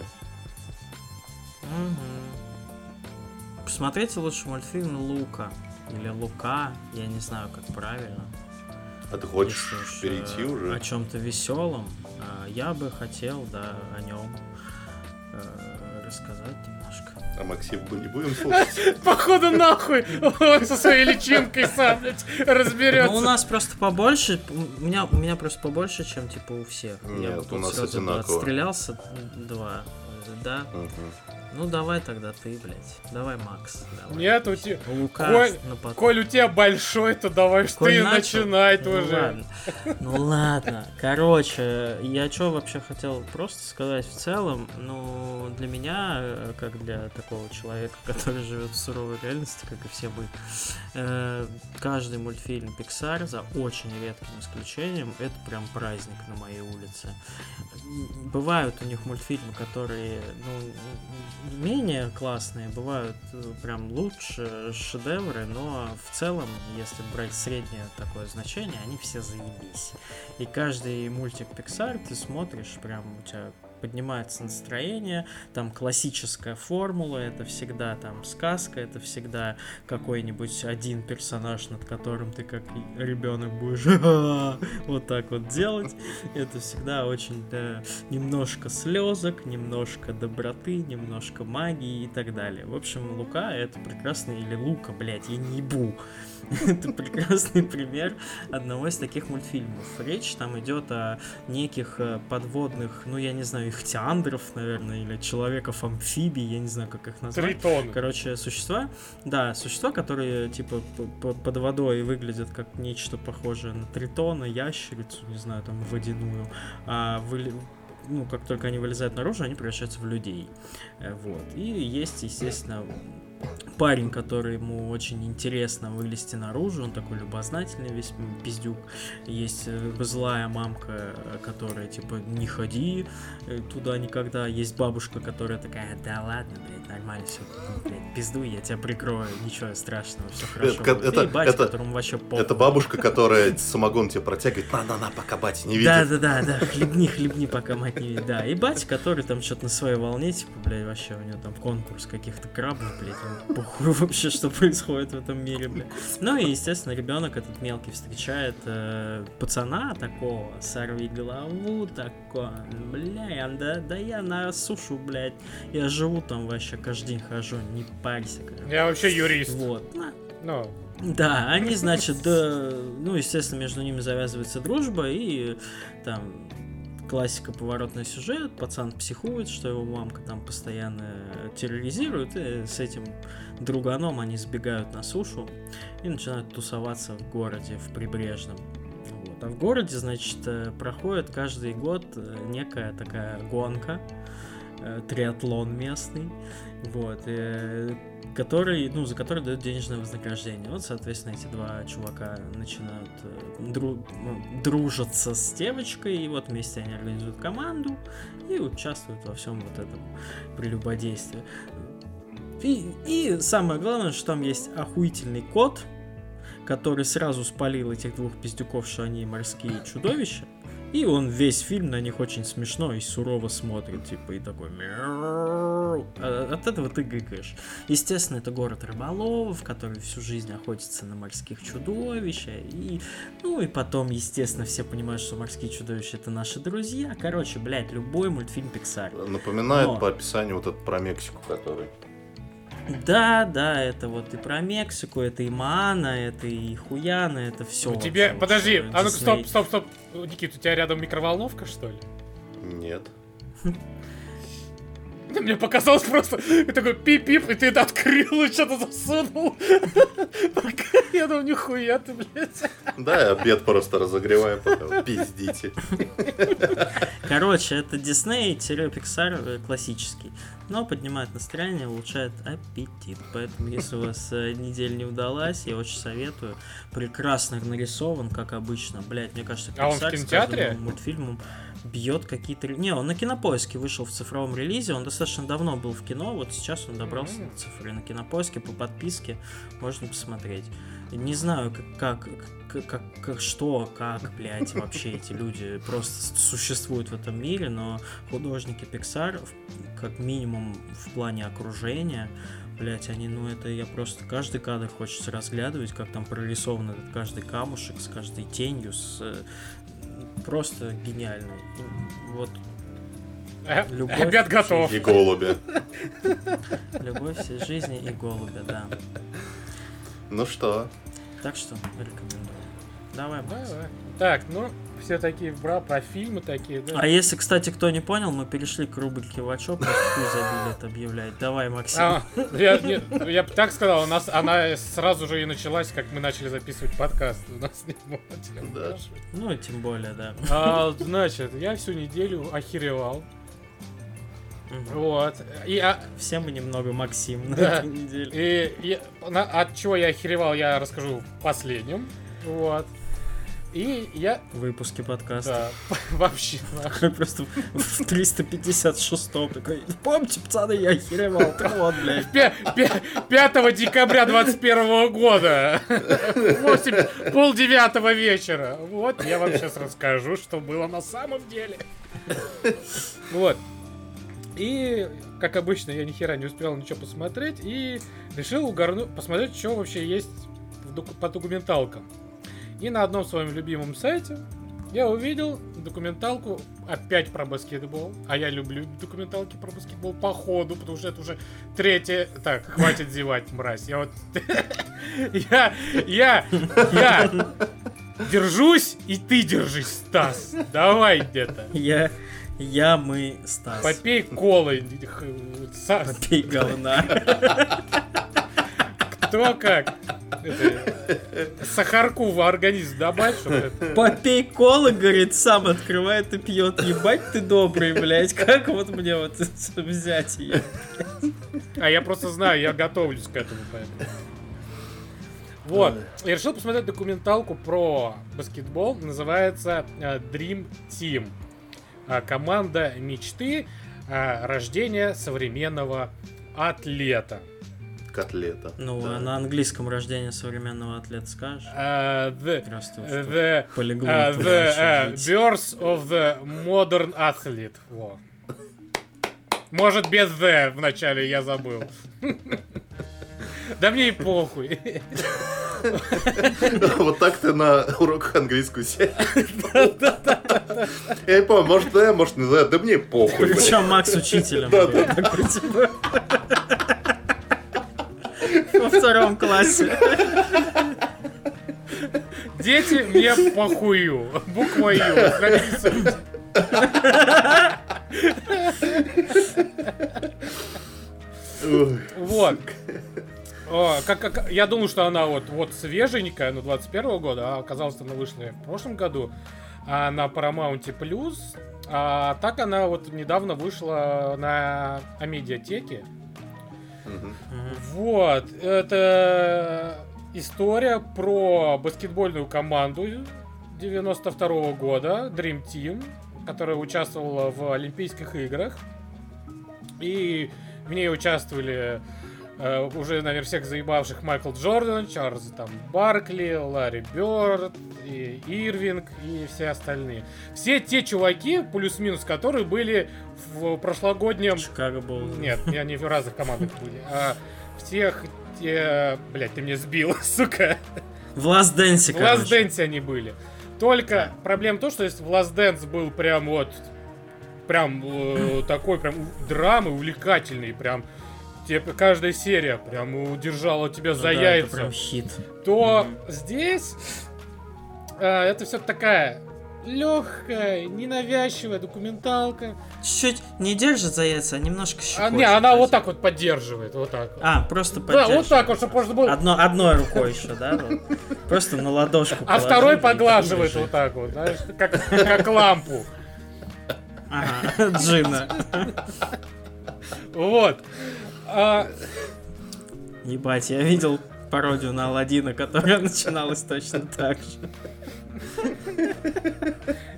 [SPEAKER 2] Посмотрите лучше мультфильм Лука. Или Лука, я не знаю, как правильно.
[SPEAKER 1] А ты хочешь
[SPEAKER 2] Если
[SPEAKER 1] перейти
[SPEAKER 2] э,
[SPEAKER 1] уже?
[SPEAKER 2] О чем-то веселом. Я бы хотел, да, о нем рассказать немножко.
[SPEAKER 1] А Максим мы не будем слушать?
[SPEAKER 3] Походу нахуй. Он со своей личинкой сам, блядь,
[SPEAKER 2] Ну, у
[SPEAKER 3] разберется.
[SPEAKER 2] нас просто побольше, у меня, у меня просто побольше, чем типа у всех. Я
[SPEAKER 1] Нет,
[SPEAKER 2] вот
[SPEAKER 1] у
[SPEAKER 2] тут
[SPEAKER 1] нас
[SPEAKER 2] сразу бы
[SPEAKER 1] одинаково.
[SPEAKER 2] отстрелялся два, да.
[SPEAKER 1] Мгм.
[SPEAKER 2] Ну давай тогда ты, блядь. Давай, Макс. Давай.
[SPEAKER 3] Нет, у тебя...
[SPEAKER 2] Лука
[SPEAKER 3] Коль-
[SPEAKER 2] на потом.
[SPEAKER 3] Коль, у тебя большой, то давай
[SPEAKER 2] Коль
[SPEAKER 3] ты
[SPEAKER 2] начал?
[SPEAKER 3] начинай
[SPEAKER 2] Ну
[SPEAKER 3] тоже.
[SPEAKER 2] ладно. Ну ладно. Короче, я что вообще хотел просто сказать в целом, ну, для меня, э, как для такого человека, который живет в суровой реальности, как и все мы, э, каждый мультфильм Pixar, за очень редким исключением, это прям праздник на моей улице. Бывают у них мультфильмы, которые, ну, менее классные, бывают э, прям лучше шедевры, но в целом, если брать среднее такое значение, они все заебись. И каждый мультик Pixar ты смотришь, прям у тебя поднимается настроение, там классическая формула, это всегда там сказка, это всегда какой-нибудь один персонаж, над которым ты как ребенок будешь вот так вот делать. Это всегда очень да, немножко слезок, немножко доброты, немножко магии и так далее. В общем, Лука это прекрасный, или Лука, блядь, я не ебу. Это прекрасный пример одного из таких мультфильмов. Речь там идет о неких э, подводных, ну я не знаю, ихтиандров, наверное, или человеков-амфибий, я не знаю, как их назвать.
[SPEAKER 3] Тритон.
[SPEAKER 2] Короче, существа, да, существа, которые типа под водой выглядят как нечто похожее на тритона, ящерицу, не знаю, там водяную, а выли- ну, как только они вылезают наружу, они превращаются в людей. Э, Вот. И есть, естественно, парень, который ему очень интересно вылезти наружу, он такой любознательный весь пиздюк. Есть э, злая мамка, э, которая типа не ходи э, туда никогда. Есть бабушка, которая такая, да ладно, блядь, нормально все, блядь, пизду, я тебя прикрою, ничего страшного, все хорошо.
[SPEAKER 1] Это-
[SPEAKER 2] будет».
[SPEAKER 1] это-
[SPEAKER 2] И батя,
[SPEAKER 1] это-
[SPEAKER 2] которому вообще похуй.
[SPEAKER 1] Это бабушка, которая самогон тебе протягивает. На-на-на, пока батя не видит.
[SPEAKER 2] Да, да, да, да, хлебни, хлебни, пока мать не видит. Да, и батя, который там что-то на своей волне, типа, блядь, вообще у него там конкурс каких-то крабов, блядь, ему похуй вообще, что происходит в этом мире, блядь. Ну и, естественно, ребенок этот мелкий встречает э, пацана такого, сорви голову такого, бля, да, да я на сушу, блядь, я живу там вообще, каждый день хожу, не парься, короче.
[SPEAKER 3] Я вообще юрист.
[SPEAKER 2] Вот, на-
[SPEAKER 3] Ну,
[SPEAKER 2] да, они, значит, да, ну, естественно, между ними завязывается дружба, и там классика поворотный сюжет, пацан психует, что его мамка там постоянно терроризирует, и с этим друганом они сбегают на сушу и начинают тусоваться в городе, в прибрежном. Вот. А в городе, значит, э, проходит каждый год э, некая такая гонка, э, триатлон местный, вот, э, который, ну, за который дают денежное вознаграждение. Вот, соответственно, эти два чувака начинают э, дру- дружиться с девочкой, и вот вместе они организуют команду и участвуют во всем вот этом прелюбодействии. И, и самое главное, что там есть охуительный кот, который сразу спалил этих двух пиздюков, что они морские чудовища. И он весь фильм на них очень смешно и сурово смотрит, типа, и такой. А От этого ты гыкаешь. Естественно, это город рыболовов, который всю жизнь охотится на морских чудовищ. И, ну и потом, естественно, все понимают, что морские чудовища это наши друзья. Короче, блядь, любой мультфильм Pixar.
[SPEAKER 1] Напоминает
[SPEAKER 2] Но.
[SPEAKER 1] по описанию вот этот про Мексику, который.
[SPEAKER 2] Да, да, это вот и про Мексику, это и Маана, это и Хуяна, это все.
[SPEAKER 3] у тебя... Подожди, а ну-ка, стоп, стоп, стоп. Никит, у тебя рядом микроволновка, что ли?
[SPEAKER 1] Нет.
[SPEAKER 3] Мне показалось просто такой пип-пип, и ты это открыл и что-то засунул. Я думаю, нихуя ты, блядь.
[SPEAKER 1] Да, я обед просто разогреваю, пока пиздите.
[SPEAKER 2] Короче, это Дисней-Pixar э, классический. Но поднимает настроение, улучшает аппетит. Поэтому, если у вас э, неделя не удалась, я очень советую. Прекрасно нарисован, как обычно. Блять, мне кажется,
[SPEAKER 3] А он в кинотеатре?
[SPEAKER 2] мультфильмом бьет какие-то... Не, он на кинопоиске вышел в цифровом релизе, он достаточно давно был в кино, вот сейчас он добрался
[SPEAKER 3] Мгм.
[SPEAKER 2] на цифры на кинопоиске по подписке, можно посмотреть. Не знаю, как, как, как, как- что, как, блядь, вообще эти люди просто существуют в этом мире, но художники Pixar, как минимум в плане окружения, блять, они, ну это я просто каждый кадр хочется разглядывать, как там прорисован этот каждый камушек с каждой тенью, с э, просто гениально. Вот
[SPEAKER 3] Э,
[SPEAKER 2] Любовь
[SPEAKER 3] Обед готов.
[SPEAKER 1] И голуби.
[SPEAKER 2] любовь всей жизни и голубя, да.
[SPEAKER 1] Ну что,
[SPEAKER 2] Так что рекомендую. Давай, Макс.
[SPEAKER 3] Давай. Так, ну, все такие бра про фильмы такие, да.
[SPEAKER 2] А если, кстати, кто не понял, мы перешли к рубрике Вачо, просто хуй забили это объявлять. Давай, Максим.
[SPEAKER 3] А, я, не- я бы так сказал, у нас она сразу же и началась, как мы начали записывать подкаст. У нас не было тем
[SPEAKER 1] Да.
[SPEAKER 2] Ну, тем более, да.
[SPEAKER 3] А, значит, я всю неделю охеревал.
[SPEAKER 2] Мгм.
[SPEAKER 3] Вот. И, а,
[SPEAKER 2] Все мы немного Максим на
[SPEAKER 3] Да.
[SPEAKER 2] этой неделе.
[SPEAKER 3] и я- на- от чего я охеревал, я расскажу в последнем. Вот. И я...
[SPEAKER 2] В выпуске подкаста.
[SPEAKER 3] Да, вообще, нахуй.
[SPEAKER 2] Просто в 356-м такой, помните, пацаны, я охеревал, так вот, блядь.
[SPEAKER 3] Пя- пя- 5 декабря 21 года. 8, полдевятого вечера. Вот, я вам сейчас расскажу, что было на самом деле. Вот. И, как обычно, я ни хера не успел ничего посмотреть и решил угорну, посмотреть, что вообще есть по документалкам. И на одном своем любимом сайте я увидел документалку опять про баскетбол. А я люблю документалки про баскетбол по ходу, потому что это уже третье... Так, хватит зевать, мразь. Я вот... Я... Я... Я... Держусь, и ты держись, Стас. Давай где-то.
[SPEAKER 2] Я, я, мы, Стас.
[SPEAKER 3] Попей колы. са-
[SPEAKER 2] Попей говна.
[SPEAKER 3] Кто как? Сахарку в организм добавь, чтобы
[SPEAKER 2] Попей колы, говорит, сам открывает и пьет. Ебать ты добрый, блядь. Как вот мне вот взять ее?
[SPEAKER 3] А я просто знаю, я готовлюсь к этому, поэтому. Вот. Я решил посмотреть документалку про баскетбол. Называется э, Dream Team. А, Команда мечты. а, Рождение современного атлета.
[SPEAKER 1] Котлета.
[SPEAKER 2] Ну,
[SPEAKER 1] Да.
[SPEAKER 2] а на английском рождение современного атлета скажешь?
[SPEAKER 3] А, The,
[SPEAKER 2] Просто
[SPEAKER 3] э, the,
[SPEAKER 2] полиглот
[SPEAKER 3] а,
[SPEAKER 2] уже
[SPEAKER 3] the
[SPEAKER 2] быть.
[SPEAKER 3] birth of the modern athlete. Во. Может, без the в начале я забыл. Да мне и похуй.
[SPEAKER 1] Вот так ты на уроках английского сядешь. Я не помню, может да, может не да, да мне похуй.
[SPEAKER 2] Причем Макс учителем.
[SPEAKER 1] Да,
[SPEAKER 2] типа. Во втором классе.
[SPEAKER 3] Дети, мне похую. Буква Ю. Вот. О, как, как- я думал, что она вот, вот свеженькая, ну, 21 года, а оказалось, она вышла в прошлом году а на Paramount Plus. А так она вот недавно вышла на Амедиатеке. Вот, это история про баскетбольную команду 92 года, Dream Team, которая участвовала в Олимпийских играх. И в ней участвовали э, уже, наверное, всех заебавших Майкл Джордан, Чарльз там Баркли, Ларри Бёрд, и Ирвинг и все остальные. Все те чуваки, плюс-минус, которые были в прошлогоднем
[SPEAKER 2] Чикаго был.
[SPEAKER 3] нет, не в разных командах были. А всех те... Блять, ты меня сбил, сука.
[SPEAKER 2] В Last Dance,
[SPEAKER 3] В Last. Dance они были. Только проблема в том, что если в Last Dance был прям вот... Прям э, такой прям драмы увлекательный, прям... Тебе каждая серия прям удержала тебя
[SPEAKER 2] Ну
[SPEAKER 3] за
[SPEAKER 2] да,
[SPEAKER 3] яйца.
[SPEAKER 2] Это прям хит.
[SPEAKER 3] То
[SPEAKER 2] Мгм.
[SPEAKER 3] здесь э, это все такая легкая, ненавязчивая документалка.
[SPEAKER 2] Чуть-чуть не держит за яйца, а немножко
[SPEAKER 3] А,
[SPEAKER 2] щекочет.
[SPEAKER 3] не, она вот так вот поддерживает, вот так. вот.
[SPEAKER 2] А, просто
[SPEAKER 3] Да,
[SPEAKER 2] поддерживает.
[SPEAKER 3] вот так вот, чтобы можно было.
[SPEAKER 2] Одно, одной рукой еще, да? Просто на ладошку
[SPEAKER 3] А второй поглаживает вот так вот, знаешь, как, как лампу.
[SPEAKER 2] Ага, Джина.
[SPEAKER 3] Вот. А,
[SPEAKER 2] Ебать, я видел пародию на Алладина, которая начиналась точно так же.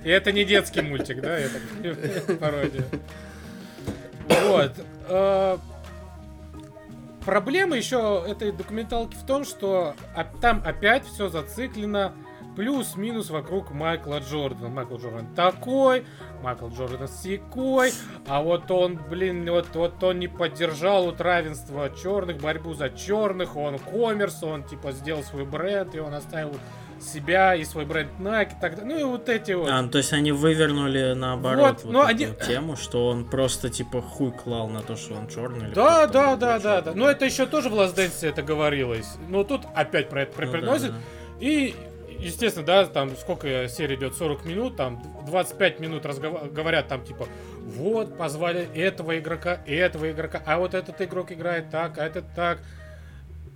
[SPEAKER 3] и это не детский мультик, да? Это пародия. Вот. А, Проблема еще этой документалки в том, что оп- там опять все зациклено плюс-минус вокруг Майкла Джордана. Майкл Джордан такой, Майкл Джордан секой, а вот он, блин, вот, вот он не поддержал вот равенство черных, борьбу за черных, он коммерс, он типа сделал свой бренд, и он оставил себя и свой бренд Nike и так далее. Ну и вот эти вот.
[SPEAKER 2] А, ну, то есть они вывернули наоборот
[SPEAKER 3] Вот,
[SPEAKER 2] вот,
[SPEAKER 3] ну,
[SPEAKER 2] эту
[SPEAKER 3] они-
[SPEAKER 2] тему, что он просто типа хуй клал на то, что он черный. или
[SPEAKER 3] Да,
[SPEAKER 2] кто-то
[SPEAKER 3] да, да, да, да. Но это еще тоже в Last Dance это говорилось. Но тут опять про это
[SPEAKER 2] Ну да, да.
[SPEAKER 3] И, естественно, да, там сколько серия идет, 40 минут, там 25 минут разгова- говорят там типа, вот, позвали этого игрока, этого игрока, а вот этот игрок играет так, а этот так.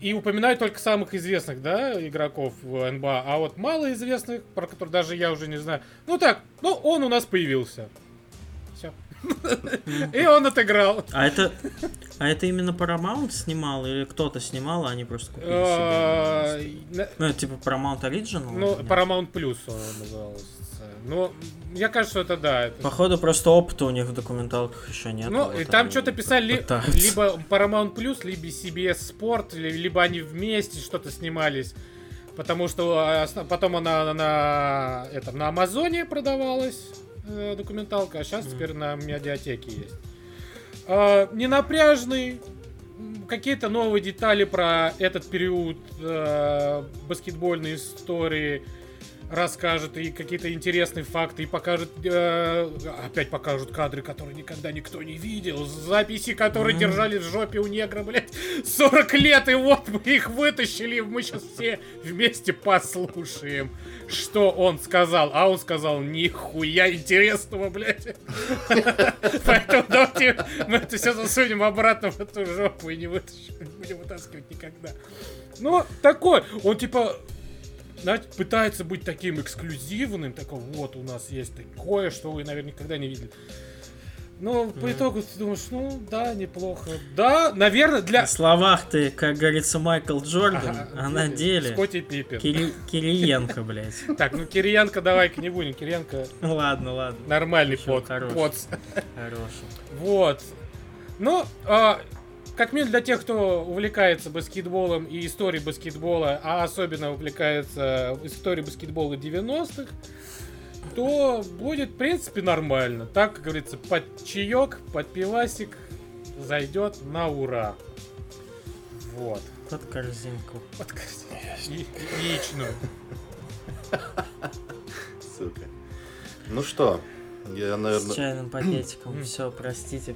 [SPEAKER 3] И упоминают только самых известных, да, игроков в НБА, а вот малоизвестных, про которых даже я уже не знаю. Ну так, ну он у нас появился. Все. И он отыграл.
[SPEAKER 2] А это, а это именно Paramount снимал или кто-то снимал, а они просто купили себе?
[SPEAKER 3] на-
[SPEAKER 2] Ну, типа Paramount Original?
[SPEAKER 3] Ну? Paramount Plus он назывался. Ну, мне кажется, что это да. это-
[SPEAKER 2] Походу, просто опыта у них в документалках еще нет.
[SPEAKER 3] Ну, и там что-то писали ли-
[SPEAKER 2] пытаются.
[SPEAKER 3] либо Paramount Plus, либо CBS Sport, ли- либо они вместе что-то снимались. Потому что а, потом она на, этом, на Амазоне продавалась э, документалка, а сейчас
[SPEAKER 2] Мгм.
[SPEAKER 3] теперь на медиатеке есть. А, ненапряжный, какие-то новые детали про этот период э, баскетбольной истории расскажет и какие-то интересные факты и покажет э, опять покажут кадры, которые никогда никто не видел, записи, которые
[SPEAKER 2] Мгм.
[SPEAKER 3] держали в жопе у негра, блядь, 40 лет, и вот мы их вытащили, и мы сейчас все вместе послушаем, что он сказал. А он сказал, нихуя интересного, блядь. Поэтому давайте мы это все засунем обратно в эту жопу и не вытащим, не будем вытаскивать никогда. Ну, такой, он типа знаете, пытается быть таким эксклюзивным, такой, вот у нас есть такое, что вы, наверное, никогда не видели. Ну, по
[SPEAKER 2] Мгм.
[SPEAKER 3] итогу ты думаешь, ну, да, неплохо. Да, наверное, для...
[SPEAKER 2] На словах ты, как говорится, Майкл Джордан,
[SPEAKER 3] Ага,
[SPEAKER 2] а на деле
[SPEAKER 3] Скотти Пиппин.
[SPEAKER 2] Кири- Кириенко, блядь.
[SPEAKER 3] Так, ну Кириенко давай-ка не будем. Кириенко
[SPEAKER 2] Ну ладно, ладно.
[SPEAKER 3] нормальный под.
[SPEAKER 2] хороший. Хороший.
[SPEAKER 3] Вот. Ну, а, как минимум для тех, кто увлекается баскетболом и историей баскетбола, а особенно увлекается историей баскетбола 90-х, то будет, в принципе, нормально. Так, как говорится, под чаек, под пивасик зайдет на ура. Вот.
[SPEAKER 2] Под корзинку.
[SPEAKER 3] Под корзину. Я- Яичную.
[SPEAKER 1] Сука. Ну что, я,
[SPEAKER 2] С
[SPEAKER 1] наверное,
[SPEAKER 2] чайным пакетиком. Все, простите.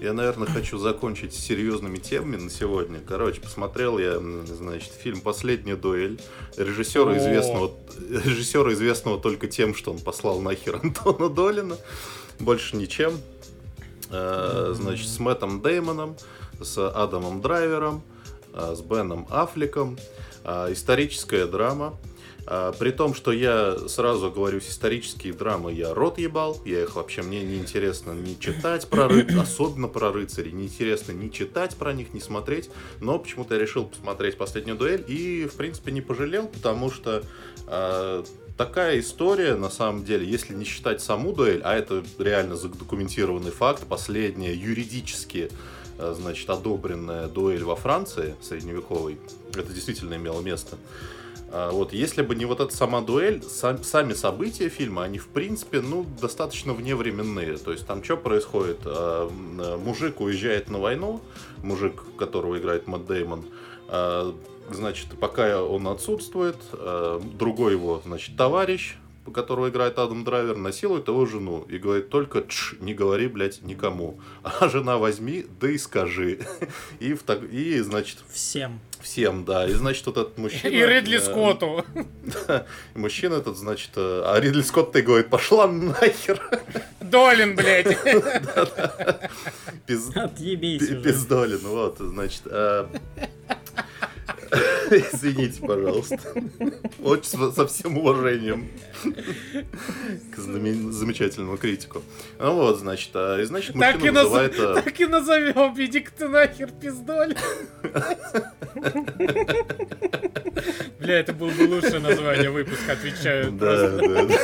[SPEAKER 1] Я, наверное, хочу закончить с серьезными темами на сегодня. Короче, посмотрел я, значит, фильм «Последняя дуэль» режиссера
[SPEAKER 3] О.
[SPEAKER 1] известного, режиссера известного только тем, что он послал нахер Антона Долина, больше ничем. Э, Значит, с Мэттом Деймоном, с Адамом Драйвером, э, с Беном Аффлеком. Э, Историческая драма. А, При том, что я сразу говорю, исторические драмы я рот ебал, я их вообще, мне не интересно ни читать про рыцарей, особенно про рыцарей, не интересно ни читать про них, ни смотреть, но почему-то я решил посмотреть «Последнюю дуэль» и, в принципе, не пожалел, потому что а, такая история, на самом деле, если не считать саму дуэль, а это реально задокументированный факт, последняя юридически а, значит, одобренная дуэль во Франции средневековой, это действительно имело место, Вот, если бы не вот эта сама дуэль, сам- сами события фильма, они, в принципе, ну, достаточно вневременные. То есть там что происходит? А, а, Мужик уезжает на войну, мужик, которого играет Мэтт Деймон, а, значит, пока он отсутствует, а, другой его, значит, товарищ которого играет Адам Драйвер, насилует его жену и говорит только «Тш, не говори, блядь, никому». А жена возьми, да и скажи. И, в и значит,
[SPEAKER 2] Всем.
[SPEAKER 1] Всем, да. И, значит, вот этот мужчина...
[SPEAKER 3] И Ридли
[SPEAKER 1] э,
[SPEAKER 3] Скотту.
[SPEAKER 1] и Мужчина этот, значит... э, А Ридли Скотт и говорит, пошла нахер.
[SPEAKER 3] Долин, блядь.
[SPEAKER 1] Пиздолин, вот, значит. Извините, пожалуйста. Очень со- всем уважением к замечательному критику. Ну вот, значит, а, и значит,
[SPEAKER 3] Так и,
[SPEAKER 1] мужчина
[SPEAKER 3] наз-
[SPEAKER 1] называет... а,
[SPEAKER 3] так и назовем. Иди-ка ты нахер, пиздоль. Бля, это было бы лучшее название выпуска, отвечаю.
[SPEAKER 1] Да, да, да.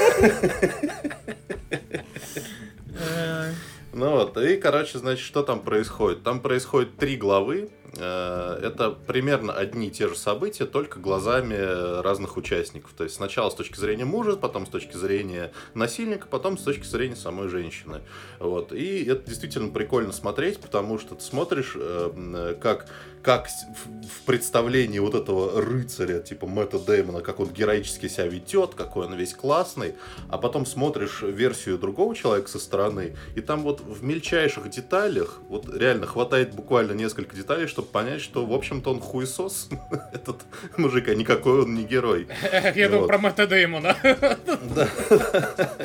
[SPEAKER 2] Э,
[SPEAKER 1] Ну вот, и, короче, значит, что там происходит? Там происходит три главы. Э, Это примерно одни и те же события, только глазами разных участников. То есть сначала с точки зрения мужа, потом с точки зрения насильника, потом с точки зрения самой женщины. Вот. И это действительно прикольно смотреть, потому что ты смотришь, э, как, как в представлении вот этого рыцаря, типа Мэтта Дэймона, как он героически себя ведет, какой он весь классный, а потом смотришь версию другого человека со стороны, и там вот в мельчайших деталях, вот реально хватает буквально несколько деталей, чтобы понять, что, в общем-то, он хуесос, этот мужик, а никакой он не герой.
[SPEAKER 3] Я думал
[SPEAKER 1] Вот.
[SPEAKER 3] про Мэтта Дэймона.
[SPEAKER 1] Да.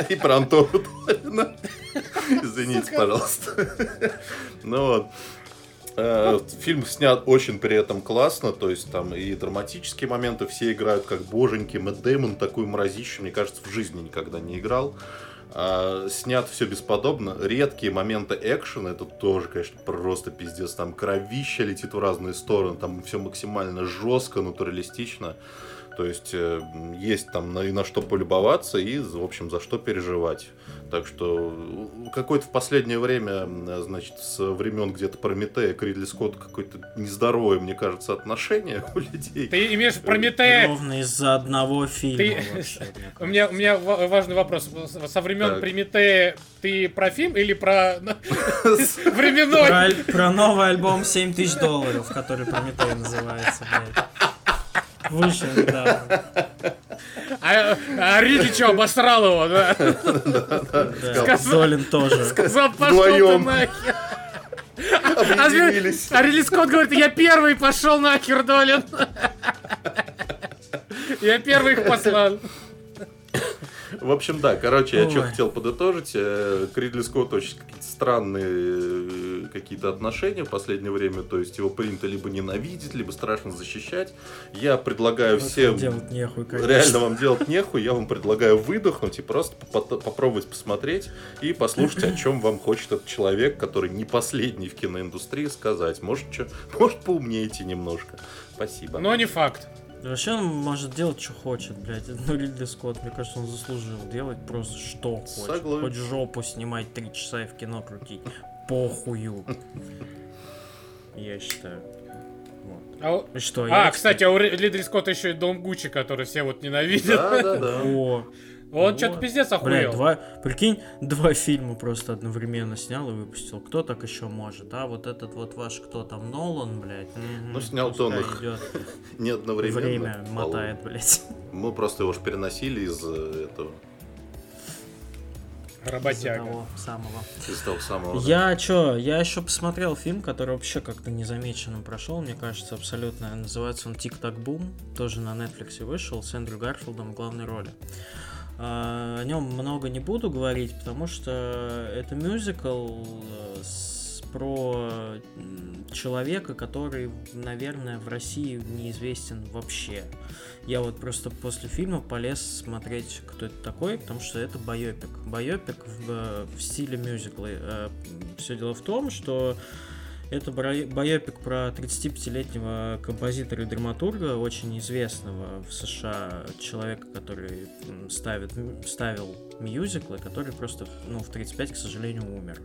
[SPEAKER 1] И про Антона. Извините, пожалуйста. Ну вот. Э, Фильм снят очень при этом классно, то есть там и драматические моменты все играют как боженьки. Мэтт Дэймон такую мразищу, мне кажется, в жизни никогда не играл. А, снят все бесподобно. Редкие моменты экшена, это тоже, конечно, просто пиздец. Там кровища летит в разные стороны, там все максимально жестко, натуралистично. То есть э, есть там и на что полюбоваться и, в общем, за что переживать. Так что э, какое-то в последнее время, э, значит, с времен где-то Прометея к Ридли Скотту какое-то нездоровое, мне кажется, отношение у людей.
[SPEAKER 3] Ты имеешь Прометея...
[SPEAKER 2] Ровно из-за одного фильма
[SPEAKER 3] Ты-
[SPEAKER 2] вообще,
[SPEAKER 3] У меня, у меня ва- важный вопрос. Со времен
[SPEAKER 1] Так.
[SPEAKER 3] Прометея ты про фильм или про временной?
[SPEAKER 2] про новый альбом 7000 долларов, который Прометей называется, блядь. Вышел недавно.
[SPEAKER 3] А, а Ридли что, обосрал его, да?
[SPEAKER 2] Да.
[SPEAKER 3] Сказал-
[SPEAKER 2] Долин тоже.
[SPEAKER 3] Сказал, пошел ты нахер.
[SPEAKER 1] Объединились.
[SPEAKER 3] А Ридли Скотт говорит, я первый пошел нахер, Долин. Я первый их послал.
[SPEAKER 1] В общем, да, короче, я что
[SPEAKER 2] Ой.
[SPEAKER 1] хотел подытожить. э, К Ридли Скотту очень какие-то странные э, какие-то отношения в последнее время. То есть его принято либо ненавидеть, либо страшно защищать. Я предлагаю всем...
[SPEAKER 2] Делать нехуй, конечно.
[SPEAKER 1] Реально вам делать нехуй, я вам предлагаю выдохнуть и просто попробовать посмотреть и послушать, о чем вам хочет этот человек, который не последний в киноиндустрии сказать. Может, чё, может поумнеете немножко. Спасибо.
[SPEAKER 3] Но не факт.
[SPEAKER 2] Вообще он может делать, что хочет, блядь. Ну, Ридли Скотт, мне кажется, он заслужил делать просто что хочет.
[SPEAKER 1] Согласен.
[SPEAKER 2] Хоть жопу снимать три часа и в кино крутить. Похую. Я считаю. Вот.
[SPEAKER 3] А, у-
[SPEAKER 2] И что,
[SPEAKER 3] а,
[SPEAKER 2] я,
[SPEAKER 3] кстати, у Ри- Ридли Скотта еще и Дом Гуччи, который все вот ненавидят.
[SPEAKER 1] Да, да, да.
[SPEAKER 2] О,
[SPEAKER 3] Он
[SPEAKER 2] Вот.
[SPEAKER 3] что-то пиздец
[SPEAKER 2] блядь,
[SPEAKER 3] охуел.
[SPEAKER 2] два, прикинь, два фильма просто одновременно снял и выпустил. Кто так еще может, а? Вот этот вот ваш, кто там, Нолан, блядь.
[SPEAKER 1] Ну, снял-то он их. Не одновременно.
[SPEAKER 2] Время
[SPEAKER 1] Мало.
[SPEAKER 2] мотает, блядь.
[SPEAKER 1] Мы просто его ж переносили из э, этого,
[SPEAKER 3] Работяга.
[SPEAKER 2] того самого.
[SPEAKER 1] из того самого.
[SPEAKER 2] Я чё, я еще посмотрел фильм, который вообще как-то незамеченным прошел, мне кажется, абсолютно. Называется он Тик-Так Бум, тоже на Netflix вышел, с Эндрю Гарфилдом в главной роли. А, О нем много не буду говорить, потому что это мюзикл э, с- про человека, который, наверное, в России неизвестен вообще. Я вот просто после фильма полез смотреть, кто это такой, потому что это байопик. Байопик в, э, в стиле мюзикла. Все дело в том, что это байопик про 35-летнего композитора и драматурга, очень известного в США человека, который ставит, ставил мюзиклы, который просто ну, в 35, к сожалению, умер.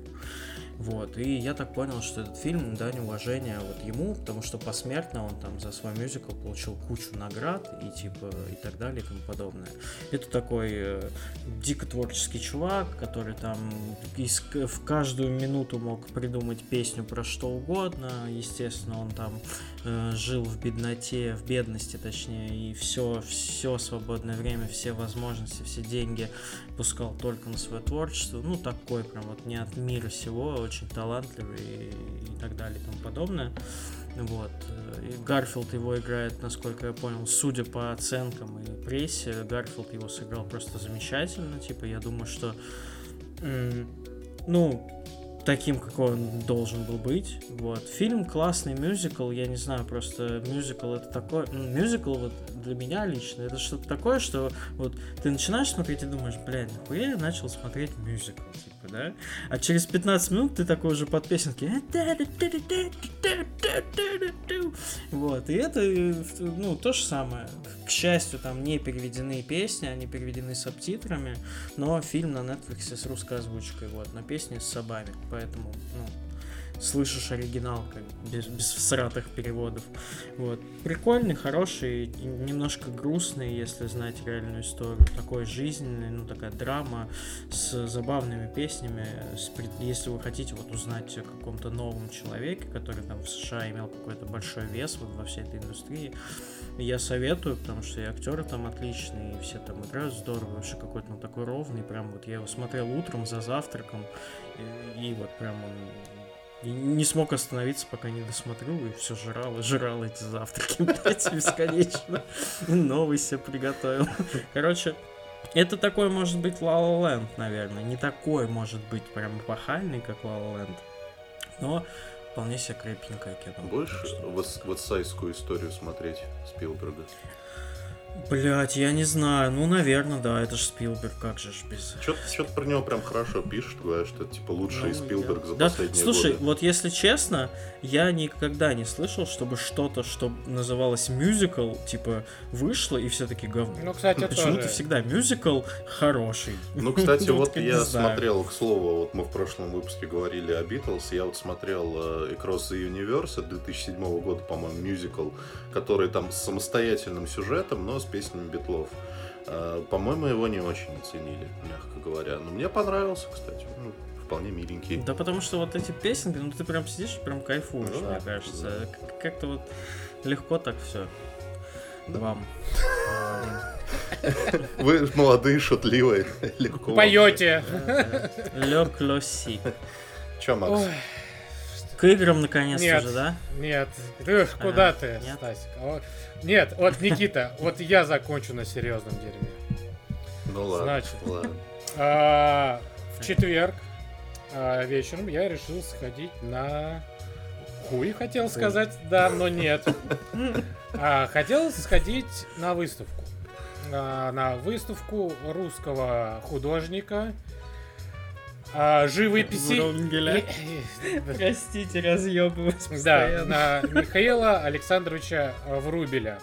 [SPEAKER 2] Вот, и я так понял, что этот фильм дань уважения вот ему, потому что посмертно он там за свой мюзикл получил кучу наград и типа и так далее и тому подобное. Это такой э, дико творческий чувак, который там из, в каждую минуту мог придумать песню про что угодно. Естественно, он там жил в бедноте, в бедности точнее, и все, все свободное время, все возможности, все деньги пускал только на свое творчество. Ну, такой прям вот не от мира сего, очень талантливый и, и так далее и тому подобное. Вот. И Гарфилд его играет, насколько я понял, судя по оценкам и прессе, Гарфилд его сыграл просто замечательно. Типа, я думаю, что ну, таким, какой он должен был быть. Вот. Фильм классный, мюзикл, я не знаю, просто мюзикл это такой... Ну, мюзикл вот для меня лично, это что-то такое, что вот ты начинаешь смотреть и думаешь, блядь, нахуя я начал смотреть мюзикл, типа, да? А через 15 минут ты такой уже под песенки... Вот, и это, ну, то же самое. К счастью, там не переведены песни, они переведены субтитрами, но фильм на Netflix с русской озвучкой, вот, на песни с собами, поэтому, ну, слышишь оригинал, как без, без всратых переводов. Вот. Прикольный, хороший, немножко грустный, если знать реальную историю. Такой жизненный, ну такая драма с забавными песнями. С, если вы хотите вот узнать о каком-то новом человеке, который там в США имел какой-то большой вес вот во всей этой индустрии, я советую, потому что и актеры там отличные, и все там играют здорово, вообще какой-то ну, такой ровный, прям вот я его смотрел утром за завтраком, и, и вот прям он и не смог остановиться, пока не досмотрю, и все жрал и жрал эти завтраки, блядь, бесконечно. Новый себе приготовил. Короче, это такой может быть La La Land, наверное. Не такой может быть прям эпохальный, как La La Land. Но вполне себе крепенькое кино.
[SPEAKER 1] Будешь ватсайскую историю смотреть Спилберга?
[SPEAKER 2] Блять, я не знаю. Ну, наверное, да, это же Спилберг, как же ж без...
[SPEAKER 1] Что-то про него прям хорошо пишут, говорят, что это типа лучший ну, Спилберг я... за
[SPEAKER 2] да,
[SPEAKER 1] последние
[SPEAKER 2] слушай,
[SPEAKER 1] годы.
[SPEAKER 2] вот если честно, я никогда не слышал, чтобы что-то, что называлось мюзикл, типа, вышло, и все таки говно.
[SPEAKER 3] Ну, кстати,
[SPEAKER 2] Почему-то
[SPEAKER 3] тоже.
[SPEAKER 2] всегда мюзикл хороший.
[SPEAKER 1] Ну, кстати, вот я смотрел, к слову, вот мы в прошлом выпуске говорили о Битлз, я вот смотрел э, Across the Universe 2007 года, по-моему, мюзикл, который там с самостоятельным сюжетом, но с песнями Битлов. Э, по-моему, его не очень оценили, мягко говоря. Но мне понравился, кстати. Ну, вполне миленький.
[SPEAKER 2] Да потому что вот эти песенки, ну ты прям сидишь и прям кайфуешь, ну, мне кажется. Да. Как-то вот легко так все. Да. Вам.
[SPEAKER 1] Вы молодые, шутливые, легко.
[SPEAKER 3] Поете.
[SPEAKER 2] Ле классик.
[SPEAKER 1] Че, Макс?
[SPEAKER 2] К играм наконец-то же, да?
[SPEAKER 3] Нет, ты куда ты, Стасик? Нет, вот, Никита, вот я закончу на серьезном дерьме.
[SPEAKER 1] Ну ладно.
[SPEAKER 3] Значит,
[SPEAKER 1] ладно.
[SPEAKER 3] А, в четверг а, вечером я решил сходить на хуй, хотел сказать, да, но нет. А, хотел сходить на выставку. А, на выставку русского художника а, живописи.
[SPEAKER 2] Простите, разъебываюсь
[SPEAKER 3] Да, на Михаила Александровича Врубеля.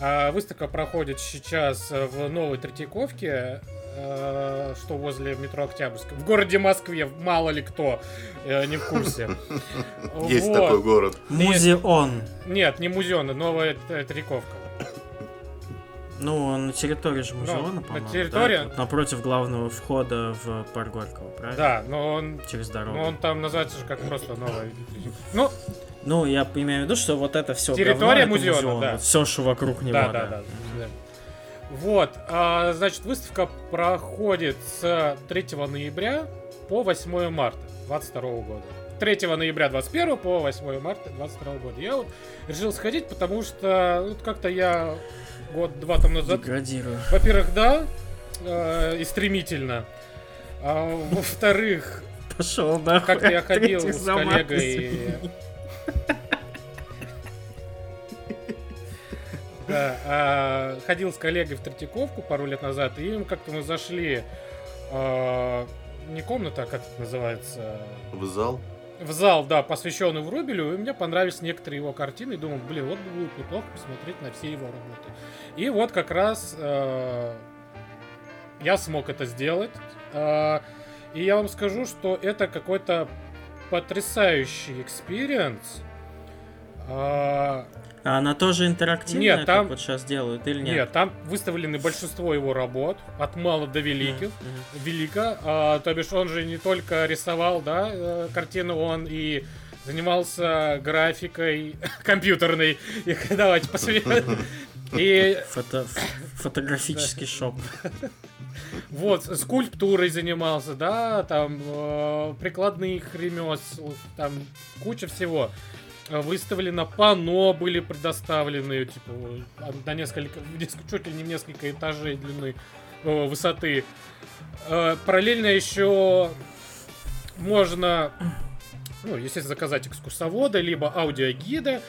[SPEAKER 3] А, выставка проходит сейчас в Новой Третьяковке, а, что возле метро Октябрьск. В городе Москве, мало ли кто э, не в курсе.
[SPEAKER 1] Есть такой город.
[SPEAKER 2] Музеон.
[SPEAKER 3] Нет, не музеон, Новая Третьяковка.
[SPEAKER 2] Ну, на территории же музеона, ну, по-моему.
[SPEAKER 3] На территории?
[SPEAKER 2] Да? напротив главного входа в парк Горького, правильно?
[SPEAKER 3] Да, но он...
[SPEAKER 2] Через дорогу.
[SPEAKER 3] Но он там называется же как просто новая... Ну,
[SPEAKER 2] ну, я имею в виду, что вот это все
[SPEAKER 3] Территория
[SPEAKER 2] говно,
[SPEAKER 3] музеона,
[SPEAKER 2] музеон,
[SPEAKER 3] да.
[SPEAKER 2] Вот все, что вокруг него.
[SPEAKER 3] Да, да, да. да. Вот, а, значит, выставка проходит с 3 ноября по 8 марта 22 года. 3 ноября 21 по 8 марта 22 года. Я вот решил сходить, потому что вот как-то я год-два там назад.
[SPEAKER 2] Деградирую.
[SPEAKER 3] Во-первых, да, э, и стремительно. А, во-вторых,
[SPEAKER 2] пошел нахуй.
[SPEAKER 3] Как я ходил с коллегой. Да, а, ходил с коллегой в Третьяковку пару лет назад, и как-то мы зашли а, не комната, а как это называется?
[SPEAKER 1] В зал?
[SPEAKER 3] в зал, да, посвященный Врубелю, и мне понравились некоторые его картины, и думал, блин, вот будет неплохо посмотреть на все его работы. И вот как раз э, я смог это сделать. Э, и я вам скажу, что это какой-то потрясающий experience. А,
[SPEAKER 2] А она тоже интерактивная,
[SPEAKER 3] Нет,
[SPEAKER 2] как
[SPEAKER 3] там-
[SPEAKER 2] вот сейчас делают, или нет?
[SPEAKER 3] Нет, там выставлены большинство его работ, от мала до великих.
[SPEAKER 2] Мгм.
[SPEAKER 3] Велика, а, то бишь он же не только рисовал, да, э, картину, он и занимался графикой компьютерной. И давайте посмотрим. И
[SPEAKER 2] Фото- Фотографический шоп.
[SPEAKER 3] вот, скульптурой занимался, да, там э, прикладных ремесел, там куча всего. Выставлено пано были предоставлены, типа, на несколько- чуть ли не в несколько этажей длины, э, высоты. Э, Параллельно еще можно, ну, естественно, заказать экскурсовода, либо аудиогида.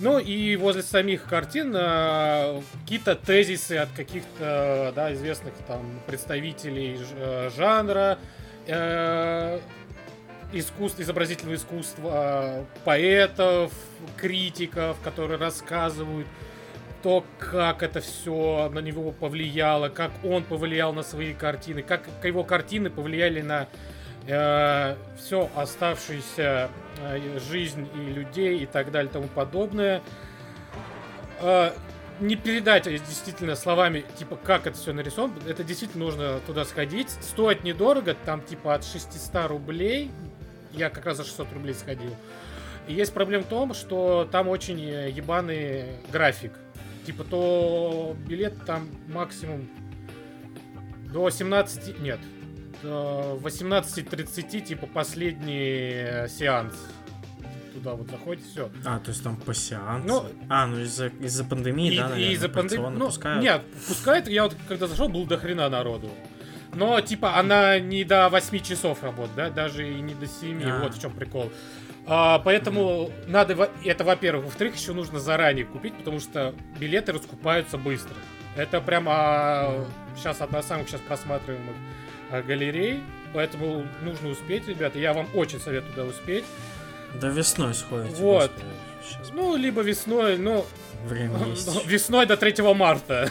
[SPEAKER 3] Ну и возле самих картин э, какие-то тезисы от каких-то да, известных там представителей э, жанра, э, искусств, изобразительного искусства, поэтов, критиков, которые рассказывают то, как это все на него повлияло, как он повлиял на свои картины, как его картины повлияли на все оставшуюся э, жизнь и людей и так далее и тому подобное. Э, не передать э, действительно словами, типа, как это все нарисовано. Это действительно нужно туда сходить. Стоит недорого, там типа от 600 рублей. Я как раз за 600 рублей сходил. И есть проблема в том, что там очень э, ебаный график. Типа, то билет там максимум до 17... Нет, до 18.30, типа, последний э, сеанс. Туда вот заходите, все.
[SPEAKER 2] А, то есть там по сеансу?
[SPEAKER 3] Ну,
[SPEAKER 2] а, ну из-за из-за пандемии,
[SPEAKER 3] И,
[SPEAKER 2] да,
[SPEAKER 3] из-за пандемии. Ну,
[SPEAKER 2] пускают?
[SPEAKER 3] нет, пускает. Я вот когда зашел, был до хрена народу. Но, типа, она не до 8 часов работает, да, даже и не до 7.
[SPEAKER 2] А.
[SPEAKER 3] Вот в чем прикол. А, поэтому надо, во- это во-первых. Во-вторых, еще нужно заранее купить, потому что билеты раскупаются быстро. Это прямо сейчас одна из самых сейчас просматриваемых а, галерей. Поэтому нужно успеть, ребята. Я вам очень советую туда успеть.
[SPEAKER 2] Да весной сходите.
[SPEAKER 3] Вот.
[SPEAKER 2] Сейчас
[SPEAKER 3] Ну, либо весной, ну,
[SPEAKER 2] время есть.
[SPEAKER 3] весной до 3 марта.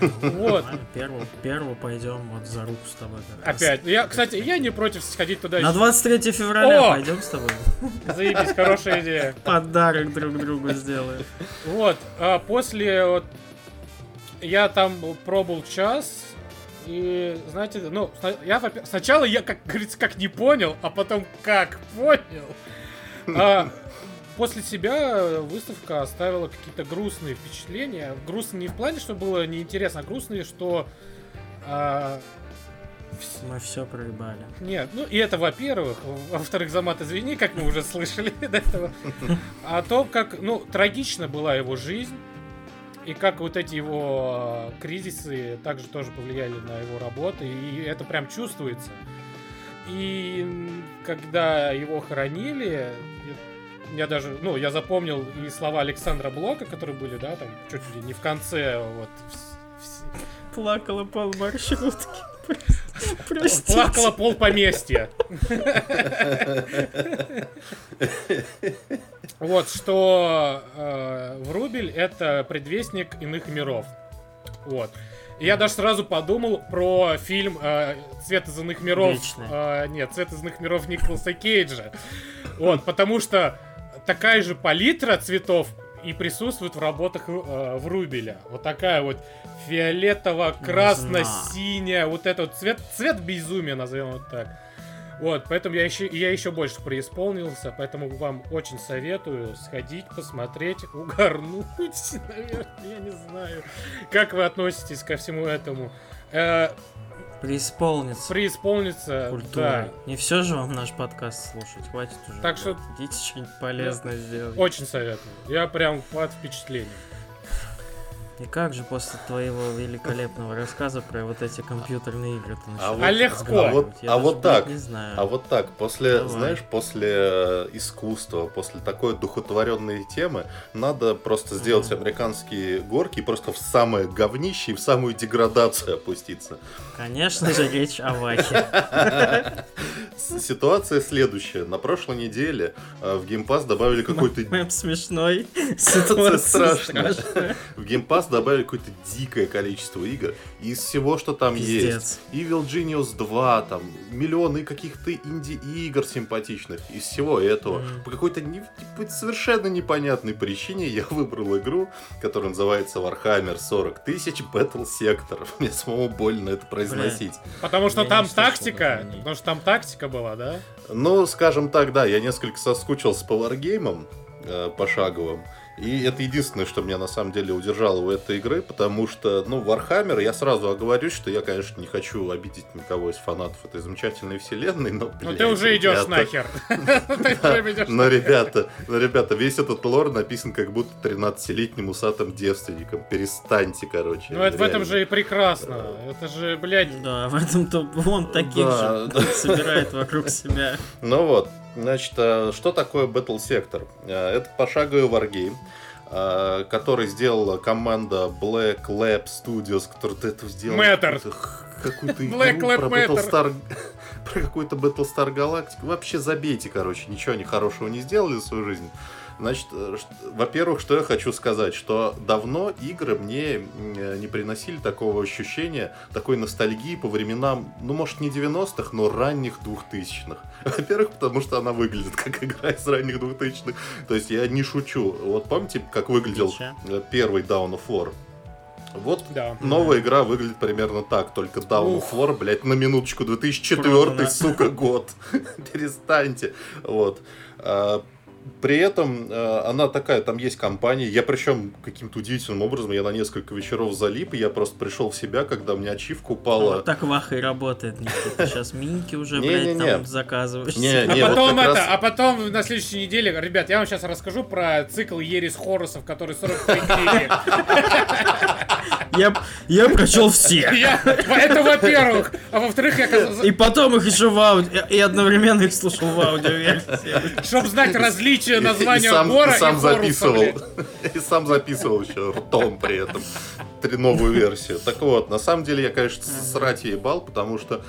[SPEAKER 3] Вот.
[SPEAKER 2] Первого, первого пойдем вот за руку с тобой.
[SPEAKER 3] Опять. Я, кстати, я не против сходить туда.
[SPEAKER 2] На
[SPEAKER 3] еще.
[SPEAKER 2] 23 февраля
[SPEAKER 3] О!
[SPEAKER 2] пойдем с тобой.
[SPEAKER 3] Заебись, хорошая идея.
[SPEAKER 2] Подарок друг другу сделаем.
[SPEAKER 3] Вот. А после вот я там пробовал час. И, знаете, ну, я, сначала я, как говорится, как не понял, а потом как понял. А, после себя выставка оставила какие-то грустные впечатления. Грустные не в плане, что было неинтересно, а грустные, что а,
[SPEAKER 2] Мы все проебали.
[SPEAKER 3] Нет, ну и это во-первых. Во-вторых, за мат извини, как мы уже слышали до этого. А то, как, ну, трагична была его жизнь. И как вот эти его кризисы также тоже повлияли на его работу. И это прям чувствуется. И когда его хоронили, я- даже, ну, я запомнил и слова Александра Блока, которые были, да, там, чуть ли не в конце, вот, вс- вс-
[SPEAKER 2] Плакала пол маршрутки. Простите.
[SPEAKER 3] Плакало пол поместья. Вот, что э, Врубель это предвестник иных миров. Вот. И я даже сразу подумал про фильм э, «Цвет из иных миров». Э, нет, «Цвет из иных миров» Николаса Кейджа. Вот, потому что такая же палитра цветов и присутствует в работах э, Врубеля. Вот такая вот фиолетово-красно-синяя, вот этот цвет, цвет безумия, назовем вот так. Вот, поэтому я еще, я еще больше преисполнился, поэтому вам очень советую сходить, посмотреть, угорнуть, наверное, я не знаю. Как вы относитесь ко всему этому? Э,
[SPEAKER 2] Преисполнится.
[SPEAKER 3] преисполниться,
[SPEAKER 2] культурой.
[SPEAKER 3] да,
[SPEAKER 2] Не все же вам наш подкаст слушать, хватит уже.
[SPEAKER 3] Так
[SPEAKER 2] блядь.
[SPEAKER 3] что-
[SPEAKER 2] Идите что-нибудь полезное сделать.
[SPEAKER 3] очень советую. Я прям под впечатлением.
[SPEAKER 2] И как же после твоего великолепного рассказа про вот эти компьютерные игры ты начал
[SPEAKER 1] вот-
[SPEAKER 3] А легко.
[SPEAKER 1] А вот-
[SPEAKER 2] Я
[SPEAKER 1] а вот так.
[SPEAKER 2] Не знаю.
[SPEAKER 1] А вот так, после,
[SPEAKER 2] Давай.
[SPEAKER 1] знаешь, после э, искусства, после такой духотворенной темы, надо просто сделать
[SPEAKER 2] Мгм.
[SPEAKER 1] американские горки и просто в самое говнище и в самую деградацию опуститься.
[SPEAKER 2] Конечно же, речь о Вахе.
[SPEAKER 1] Ситуация следующая. На прошлой неделе э, в Game Pass добавили какой-то
[SPEAKER 2] Мэп смешной,
[SPEAKER 1] Ситуация страшная. В Game Pass раз добавили какое-то дикое количество игр. Из всего, что там
[SPEAKER 2] Пиздец.
[SPEAKER 1] есть. Evil Genius 2, там, миллионы каких-то инди-игр симпатичных. Из всего этого.
[SPEAKER 2] Мгм.
[SPEAKER 1] По какой-то не- типа, совершенно непонятной причине я выбрал игру, которая называется Warhammer 40 тысяч Battle Sector. Мне самому больно это произносить.
[SPEAKER 3] Потому что
[SPEAKER 2] Я
[SPEAKER 3] там тактика, потому что там тактика была, да?
[SPEAKER 1] Ну, скажем так, да, я несколько соскучился по варгеймам э, пошаговым. И это единственное, что меня на самом деле удержало у этой игры, потому что, ну, Warhammer, я сразу оговорюсь, что я, конечно, не хочу обидеть никого из фанатов этой замечательной вселенной, но,
[SPEAKER 3] Ну ты уже идешь
[SPEAKER 1] ребята,
[SPEAKER 3] нахер.
[SPEAKER 1] Но, ребята, но, ребята, весь этот лор написан как будто 13-летним усатым девственником. Перестаньте, короче.
[SPEAKER 3] Ну это в этом же и прекрасно. Это же, блядь,
[SPEAKER 2] Да, в этом-то он таких же собирает вокруг себя.
[SPEAKER 1] Ну вот, значит, э, что такое Battle Sector? Э, Это пошаговый варгейм, э, который сделала команда Black Lab Studios, которая до этого сделала
[SPEAKER 3] Matter.
[SPEAKER 1] какую-то игру
[SPEAKER 3] Black Lab
[SPEAKER 1] про. Battlestar, про какую-то Battlestar Galactica. Вообще забейте, короче, ничего они хорошего не сделали за свою жизнь. Значит, э, во-первых, что я хочу сказать, что давно игры мне не приносили такого ощущения, такой ностальгии по временам, ну, может, не 90-х, но ранних 2000-х. Во-первых, потому что она выглядит как игра из ранних 2000-х. То есть я не шучу. Вот помните, как выглядел
[SPEAKER 2] Ча.
[SPEAKER 1] э, первый Down of War? Вот
[SPEAKER 3] да.
[SPEAKER 1] новая игра выглядит примерно так, только Down of
[SPEAKER 3] Ух.
[SPEAKER 1] War, блядь, на минуточку, 2004
[SPEAKER 2] Продано.
[SPEAKER 1] сука, год. Перестаньте. Вот. При этом э, она такая, там есть компания. Я причем каким-то удивительным образом, я на несколько вечеров залип, и я просто пришел в себя, когда у меня ачивка упала.
[SPEAKER 2] Вот так Ваха и работает. Сейчас миньки уже,
[SPEAKER 1] Не-не-не.
[SPEAKER 2] блядь, там заказываешь.
[SPEAKER 3] А потом это, а потом на следующей неделе, ребят, я вам сейчас расскажу про цикл Ерис Хорусов, который 43 книги.
[SPEAKER 2] Я, я прочел все.
[SPEAKER 3] Я- Это во-первых. А во-вторых, я
[SPEAKER 2] И потом их еще в аудио, и одновременно их слушал в аудиоверсии.
[SPEAKER 3] чтобы знать различия
[SPEAKER 1] И- и
[SPEAKER 3] названия
[SPEAKER 1] сам,
[SPEAKER 3] гора
[SPEAKER 1] и сам
[SPEAKER 3] и
[SPEAKER 1] записывал. И сам записывал еще ртом при этом. Три новую версию. Так вот, на самом деле я, конечно, срать ебал, потому что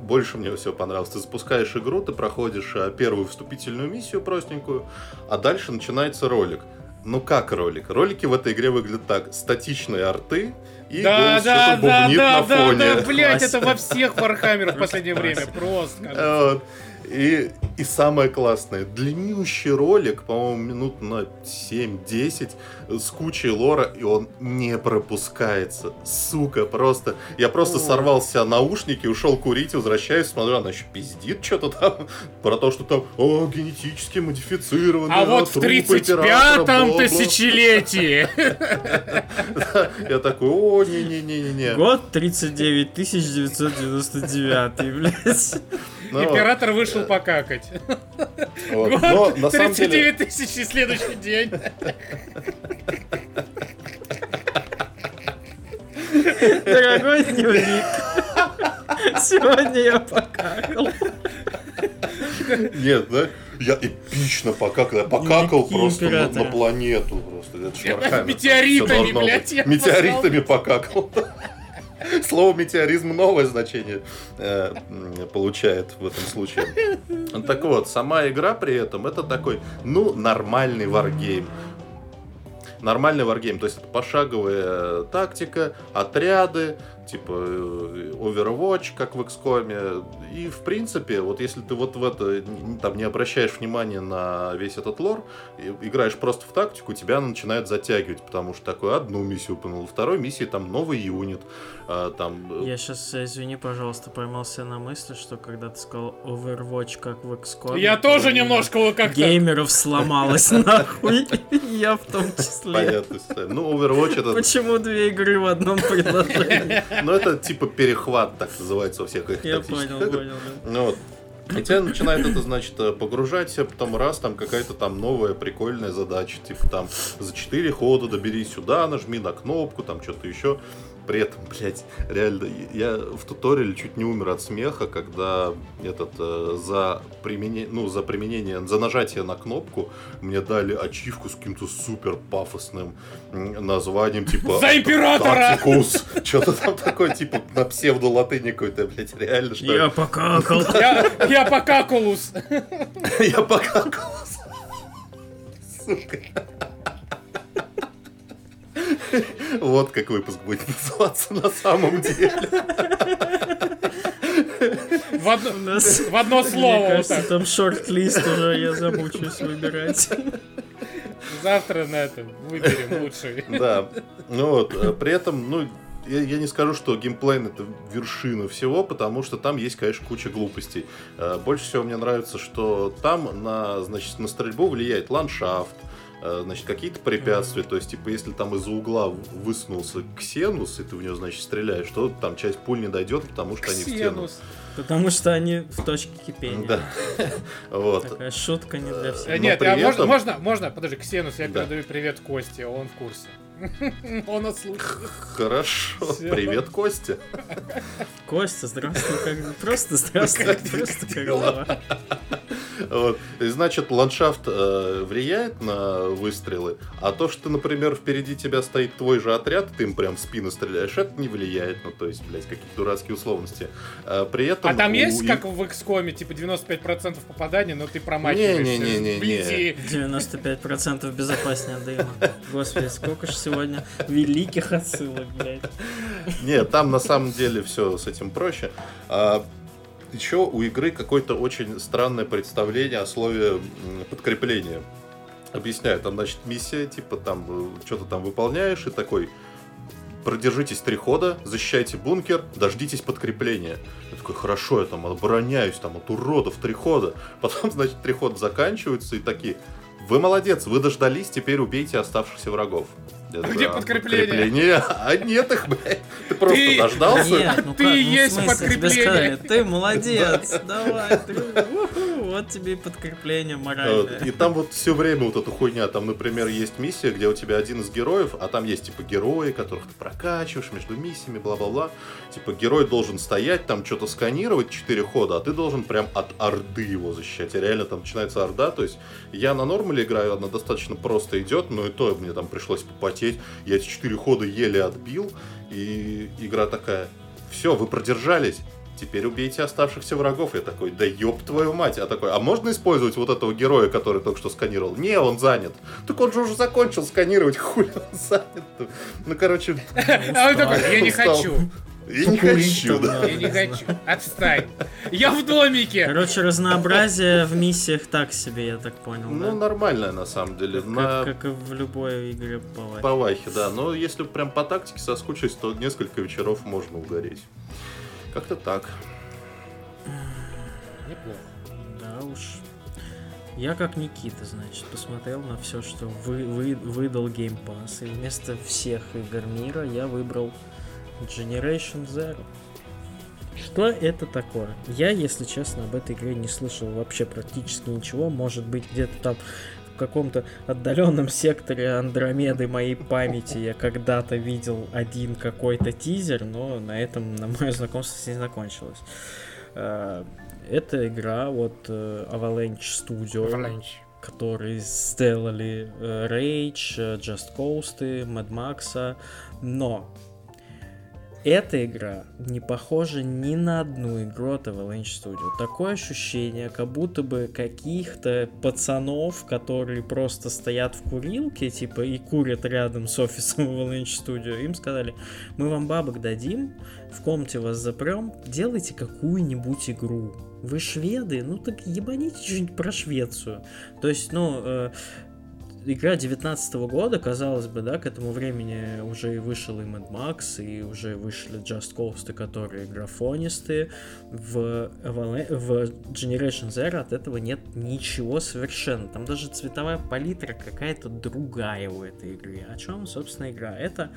[SPEAKER 1] больше мне все понравилось. Ты запускаешь игру, ты проходишь а, первую вступительную миссию простенькую, а дальше начинается ролик. Ну как ролик? Ролики в этой игре выглядят так. Статичные арты и
[SPEAKER 3] Да,
[SPEAKER 1] голос
[SPEAKER 3] да,
[SPEAKER 1] что-то
[SPEAKER 3] да,
[SPEAKER 1] бубнит
[SPEAKER 3] да,
[SPEAKER 1] на
[SPEAKER 3] да,
[SPEAKER 1] фоне.
[SPEAKER 3] да, блядь, это во всех Вархаммерах в последнее время. Просто.
[SPEAKER 1] И, и самое классное, длиннющий ролик, по-моему, минут на 7-10, с кучей лора, и он не пропускается. Сука, просто. Я просто
[SPEAKER 3] О.
[SPEAKER 1] сорвал с себя наушники, ушел курить, возвращаюсь, смотрю, она еще пиздит что-то там, про то, что там, о, генетически модифицированные
[SPEAKER 3] А вот в
[SPEAKER 1] трупы
[SPEAKER 3] 35-м
[SPEAKER 1] императора, бла-бла».
[SPEAKER 3] тысячелетии.
[SPEAKER 1] Я такой, о, не-не-не-не.
[SPEAKER 2] Год 39 999, блядь.
[SPEAKER 1] Ну, вот,
[SPEAKER 3] Император вышел покакать.
[SPEAKER 1] вот. Но на
[SPEAKER 3] Год
[SPEAKER 1] самом деле...
[SPEAKER 3] 39 тысяч и следующий день.
[SPEAKER 2] Дорогой дневник. Сегодня я покакал.
[SPEAKER 1] Нет, да? Я эпично покакал. Я покакал
[SPEAKER 2] Дневники
[SPEAKER 1] просто на,
[SPEAKER 2] императора.
[SPEAKER 1] на планету. Просто. Это Warhammer,
[SPEAKER 3] метеоритами,
[SPEAKER 1] должно
[SPEAKER 3] блядь,
[SPEAKER 1] быть.
[SPEAKER 3] я
[SPEAKER 1] Метеоритами покакал. Слово метеоризм новое значение э, м, получает в этом случае. Так вот, сама игра при этом это такой, ну, нормальный варгейм. Нормальный варгейм, то есть это пошаговая тактика, отряды, типа э, Overwatch, как в XCOM. И, в принципе, вот если ты вот в это там не обращаешь внимания на весь этот лор, играешь просто в тактику, тебя начинает затягивать, потому что такой одну миссию упомянул, второй миссии там новый юнит, а, там... э,
[SPEAKER 2] Я сейчас, извини, пожалуйста, поймался на мысли, что когда ты сказал Overwatch как в XCOM...
[SPEAKER 3] Я тоже немножко как-то...
[SPEAKER 2] Геймеров сломалось, нахуй. Я в том числе.
[SPEAKER 1] Понятно. Ну, Overwatch это...
[SPEAKER 2] Почему две игры в одном предложении?
[SPEAKER 1] Ну, это типа перехват, так называется во всех этих
[SPEAKER 2] Я
[SPEAKER 1] тактических
[SPEAKER 2] понял,
[SPEAKER 1] играх.
[SPEAKER 2] понял. да.
[SPEAKER 1] Ну вот. И тебя начинает это, значит, э, погружать, а потом раз, там какая-то там новая прикольная задача, типа там за 4 хода доберись сюда, нажми на кнопку, там что-то еще. При этом, блядь, реально, я в туториале чуть не умер от смеха, когда этот э, за применение, ну, за применение, за нажатие на кнопку мне дали ачивку с каким-то супер пафосным названием, типа...
[SPEAKER 3] За императора!
[SPEAKER 1] Тактикус. Что-то там такое, типа, на псевдо-латыни какой-то, блядь, реально, что ли?
[SPEAKER 2] Я покакал.
[SPEAKER 3] Я, покакулус.
[SPEAKER 1] Я покакался. Сука. Вот как выпуск будет называться на самом деле.
[SPEAKER 3] В одно,
[SPEAKER 2] У нас,
[SPEAKER 3] в одно
[SPEAKER 2] мне
[SPEAKER 3] слово вот
[SPEAKER 2] кажется, там шорт-лист уже, я замучаюсь выбирать.
[SPEAKER 3] Завтра на этом выберем лучший.
[SPEAKER 1] Да. Ну вот, э, при этом, ну, я, я не скажу, что геймплейн это вершина всего, потому что там есть, конечно, куча глупостей. Э, Больше всего мне нравится, что там на, значит, на стрельбу влияет ландшафт, значит, какие-то препятствия, то есть, типа, если там из-за угла высунулся ксенус, и ты в него, значит, стреляешь, то там часть пуль не дойдет, потому что они в стену.
[SPEAKER 3] Ксенус.
[SPEAKER 2] Потому что они в точке кипения.
[SPEAKER 1] Да. Вот.
[SPEAKER 2] Такая шутка не для
[SPEAKER 3] Э,
[SPEAKER 2] всех.
[SPEAKER 1] Но
[SPEAKER 3] Нет, а можно, можно, можно, подожди, Ксенус, я
[SPEAKER 1] Да.
[SPEAKER 3] передаю привет Косте, он в курсе. Он нас слушает.
[SPEAKER 1] Хорошо.
[SPEAKER 3] Всё.
[SPEAKER 1] Привет, Костя.
[SPEAKER 2] Костя, здравствуй, как просто здравствуй,
[SPEAKER 1] Как
[SPEAKER 2] просто как?
[SPEAKER 1] Вот. И, значит, ландшафт э, влияет на выстрелы, а то, что, например, впереди тебя стоит твой же отряд, ты им прям в спину стреляешь, это не влияет. Ну, то есть, блядь, какие-то дурацкие условности. Э, при этом...
[SPEAKER 3] А там
[SPEAKER 1] у-
[SPEAKER 3] есть, как в XCOM, типа 95% попадания, но ты промахиваешься вблизи.
[SPEAKER 2] 95% безопаснее дыма. Господи, сколько же сегодня великих отсылок, блядь.
[SPEAKER 1] Нет, там на самом деле все с этим проще. А, еще у игры какое-то очень странное представление о слове подкрепления. Объясняю, там, значит, миссия, типа, там, что-то там выполняешь, и такой, продержитесь три хода, защищайте бункер, дождитесь подкрепления. Я такой, хорошо, я там обороняюсь, там, от уродов три хода. Потом, значит, три хода заканчиваются, и такие, вы молодец, вы дождались, теперь убейте оставшихся врагов. Я такой,
[SPEAKER 3] где
[SPEAKER 1] «А,
[SPEAKER 3] подкрепление?»
[SPEAKER 1] подкрепление? А нет их, блядь. Ты просто
[SPEAKER 3] Ты-
[SPEAKER 1] дождался?
[SPEAKER 2] Нет, ну
[SPEAKER 3] Ты
[SPEAKER 2] как, ну,
[SPEAKER 3] есть
[SPEAKER 2] тебе
[SPEAKER 3] подкрепление.
[SPEAKER 2] сказали, ты молодец, давай, ты, вот тебе и подкрепление моральное.
[SPEAKER 1] И там вот все время вот эта хуйня. Там, например, есть миссия, где у тебя один из героев, а там есть типа герои, которых ты прокачиваешь между миссиями, бла-бла-бла. Типа герой должен стоять, там что-то сканировать, 4 хода, а ты должен прям от орды его защищать. И реально там начинается орда. То есть я на нормале играю, она достаточно просто идет, но и то мне там пришлось попотеть. Я эти 4 хода еле отбил, и игра такая, все, вы продержались. Теперь убейте оставшихся врагов. Я такой, да ёб твою мать. А такой, а можно использовать вот этого героя, который только что сканировал? Не, он занят. Так он же уже закончил сканировать, хули он занят. Ну, короче,
[SPEAKER 3] А он такой, я не хочу,
[SPEAKER 1] я не хочу, да.
[SPEAKER 3] я не хочу, отстань. Я в домике.
[SPEAKER 2] Короче, разнообразие в миссиях так себе, я так понял,
[SPEAKER 1] Ну,
[SPEAKER 2] да?
[SPEAKER 1] нормальная на самом деле.
[SPEAKER 2] Как,
[SPEAKER 1] На
[SPEAKER 2] как и в любой игре по
[SPEAKER 1] Павахе, да. Но если прям по тактике соскучись, то несколько вечеров можно угореть. Как-то так.
[SPEAKER 3] Неплохо.
[SPEAKER 2] Да уж. Я как Никита, значит, посмотрел на все, что вы, вы, выдал Game Pass, и вместо всех игр мира я выбрал Generation Zero. Что это такое? Я, если честно, об этой игре не слышал вообще практически ничего. Может быть, где-то там в каком-то отдаленном секторе Андромеды моей памяти я когда-то видел один какой-то тизер, но на этом, на мое знакомство с ней закончилось. Э, Это игра от э, Avalanche Studio,
[SPEAKER 3] Avalanche.
[SPEAKER 2] которые сделали э, Rage, Just Cause, Mad Max, но эта игра не похожа ни на одну игру от Avalanche Studio. Такое ощущение, как будто бы каких-то пацанов, которые просто стоят в курилке, типа, и курят рядом с офисом Avalanche Studio, им сказали, мы вам бабок дадим, в комнате вас запрем, делайте какую-нибудь игру. Вы шведы? Ну так ебаните что-нибудь про Швецию. То есть, ну, э, игра 19 года, казалось бы, да, к этому времени уже и вышел и Mad Max, и уже вышли Just Cause, которые графонисты. В, в Generation Zero от этого нет ничего совершенно. Там даже цветовая палитра какая-то другая у этой игры. О чем, собственно, игра? Это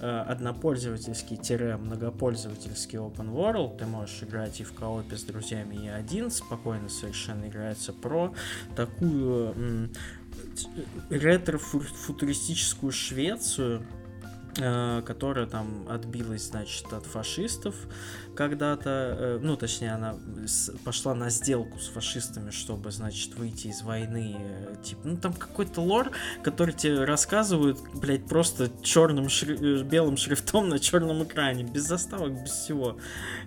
[SPEAKER 2] э, однопользовательский-многопользовательский open world. Ты можешь играть и в коопе с друзьями, и один. Спокойно совершенно играется про такую ретро-футуристическую Швецию, Э, которая там отбилась, значит, от фашистов когда-то, э, ну, точнее, она пошла на сделку с фашистами, чтобы, значит, выйти из войны, э, типа, ну, там какой-то лор, который тебе рассказывают, блядь, просто черным, шри... белым шрифтом на черном экране, без заставок, без всего,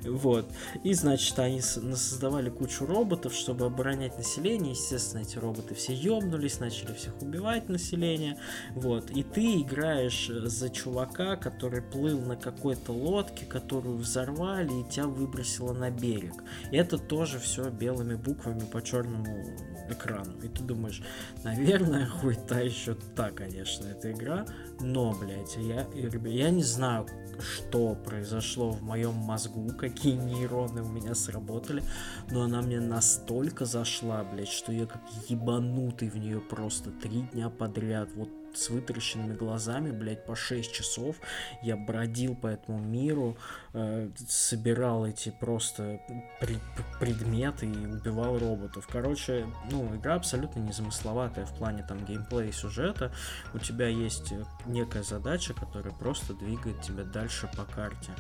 [SPEAKER 2] вот, и, значит, они создавали кучу роботов, чтобы оборонять население, естественно, эти роботы все ёбнулись, начали всех убивать население, вот, и ты играешь за чувака, который плыл на какой-то лодке, которую взорвали и тебя выбросило на берег. И это тоже все белыми буквами по черному экрану. И ты думаешь, наверное, хуй та еще та, конечно, эта игра. Но, блядь, я, я не знаю, что произошло в моем мозгу, какие нейроны у меня сработали, но она мне настолько зашла, блядь, что я как ебанутый в нее просто три дня подряд вот с вытаращенными глазами, блядь, по 6 часов. Я бродил по этому миру, собирал эти просто пред, предметы и убивал роботов. Короче, ну, игра абсолютно незамысловатая в плане там геймплея и сюжета. У тебя есть некая задача, которая просто двигает тебя дальше по карте.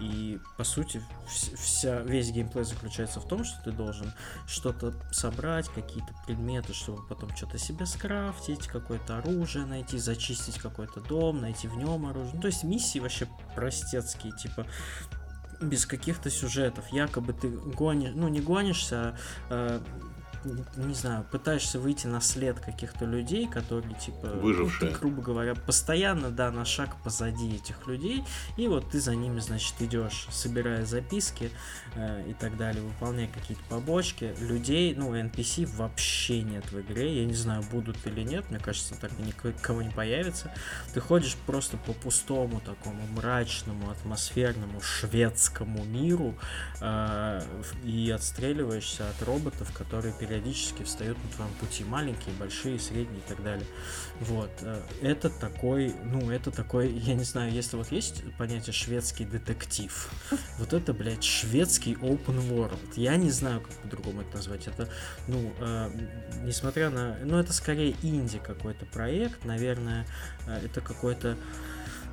[SPEAKER 2] И, по сути, вся, весь геймплей заключается в том, что ты должен что-то собрать, какие-то предметы, чтобы потом что-то себе скрафтить, какое-то оружие найти, зачистить какой-то дом, найти в нем оружие. Ну, то есть миссии вообще простецкие, типа без каких-то сюжетов. Якобы ты гонишь, ну не гонишься, а не знаю, пытаешься выйти на след каких-то людей, которые, типа,
[SPEAKER 1] Выжившие.
[SPEAKER 2] Ну, ты, грубо говоря, постоянно, да, на шаг позади этих людей, и вот ты за ними, значит, идешь, собирая записки э, и так далее, выполняя какие-то побочки. Людей, ну, NPC вообще нет в игре, я не знаю, будут или нет, мне кажется, так никого не появится. Ты ходишь просто по пустому, такому мрачному, атмосферному, шведскому миру э, и отстреливаешься от роботов, которые перед периодически встают на твоем пути. Маленькие, большие, средние и так далее. Вот. Э, это такой, ну, это такой, я не знаю, если вот есть понятие шведский детектив, вот это, блядь, шведский open world. Я не знаю, как по-другому это назвать. Это, ну, э, несмотря на... Ну, это скорее инди какой-то проект, наверное, э, это какой-то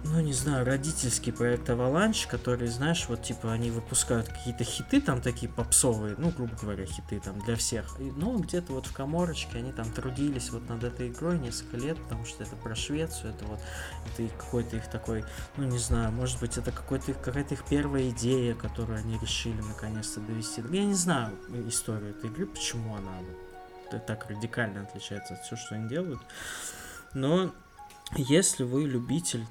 [SPEAKER 2] ну, не знаю, родительский проект Avalanche, который, знаешь, вот, типа, они выпускают какие-то хиты там такие попсовые, ну, грубо говоря, хиты там для всех. И, ну, где-то вот в коморочке они там трудились вот над этой игрой несколько лет, потому что это про Швецию, это вот, это какой-то их такой, ну, не знаю, может быть, это какой-то, какая-то их первая идея, которую они решили наконец-то довести. Я не знаю историю этой игры, почему она вот так радикально отличается от всего, что они делают. Но если вы любитель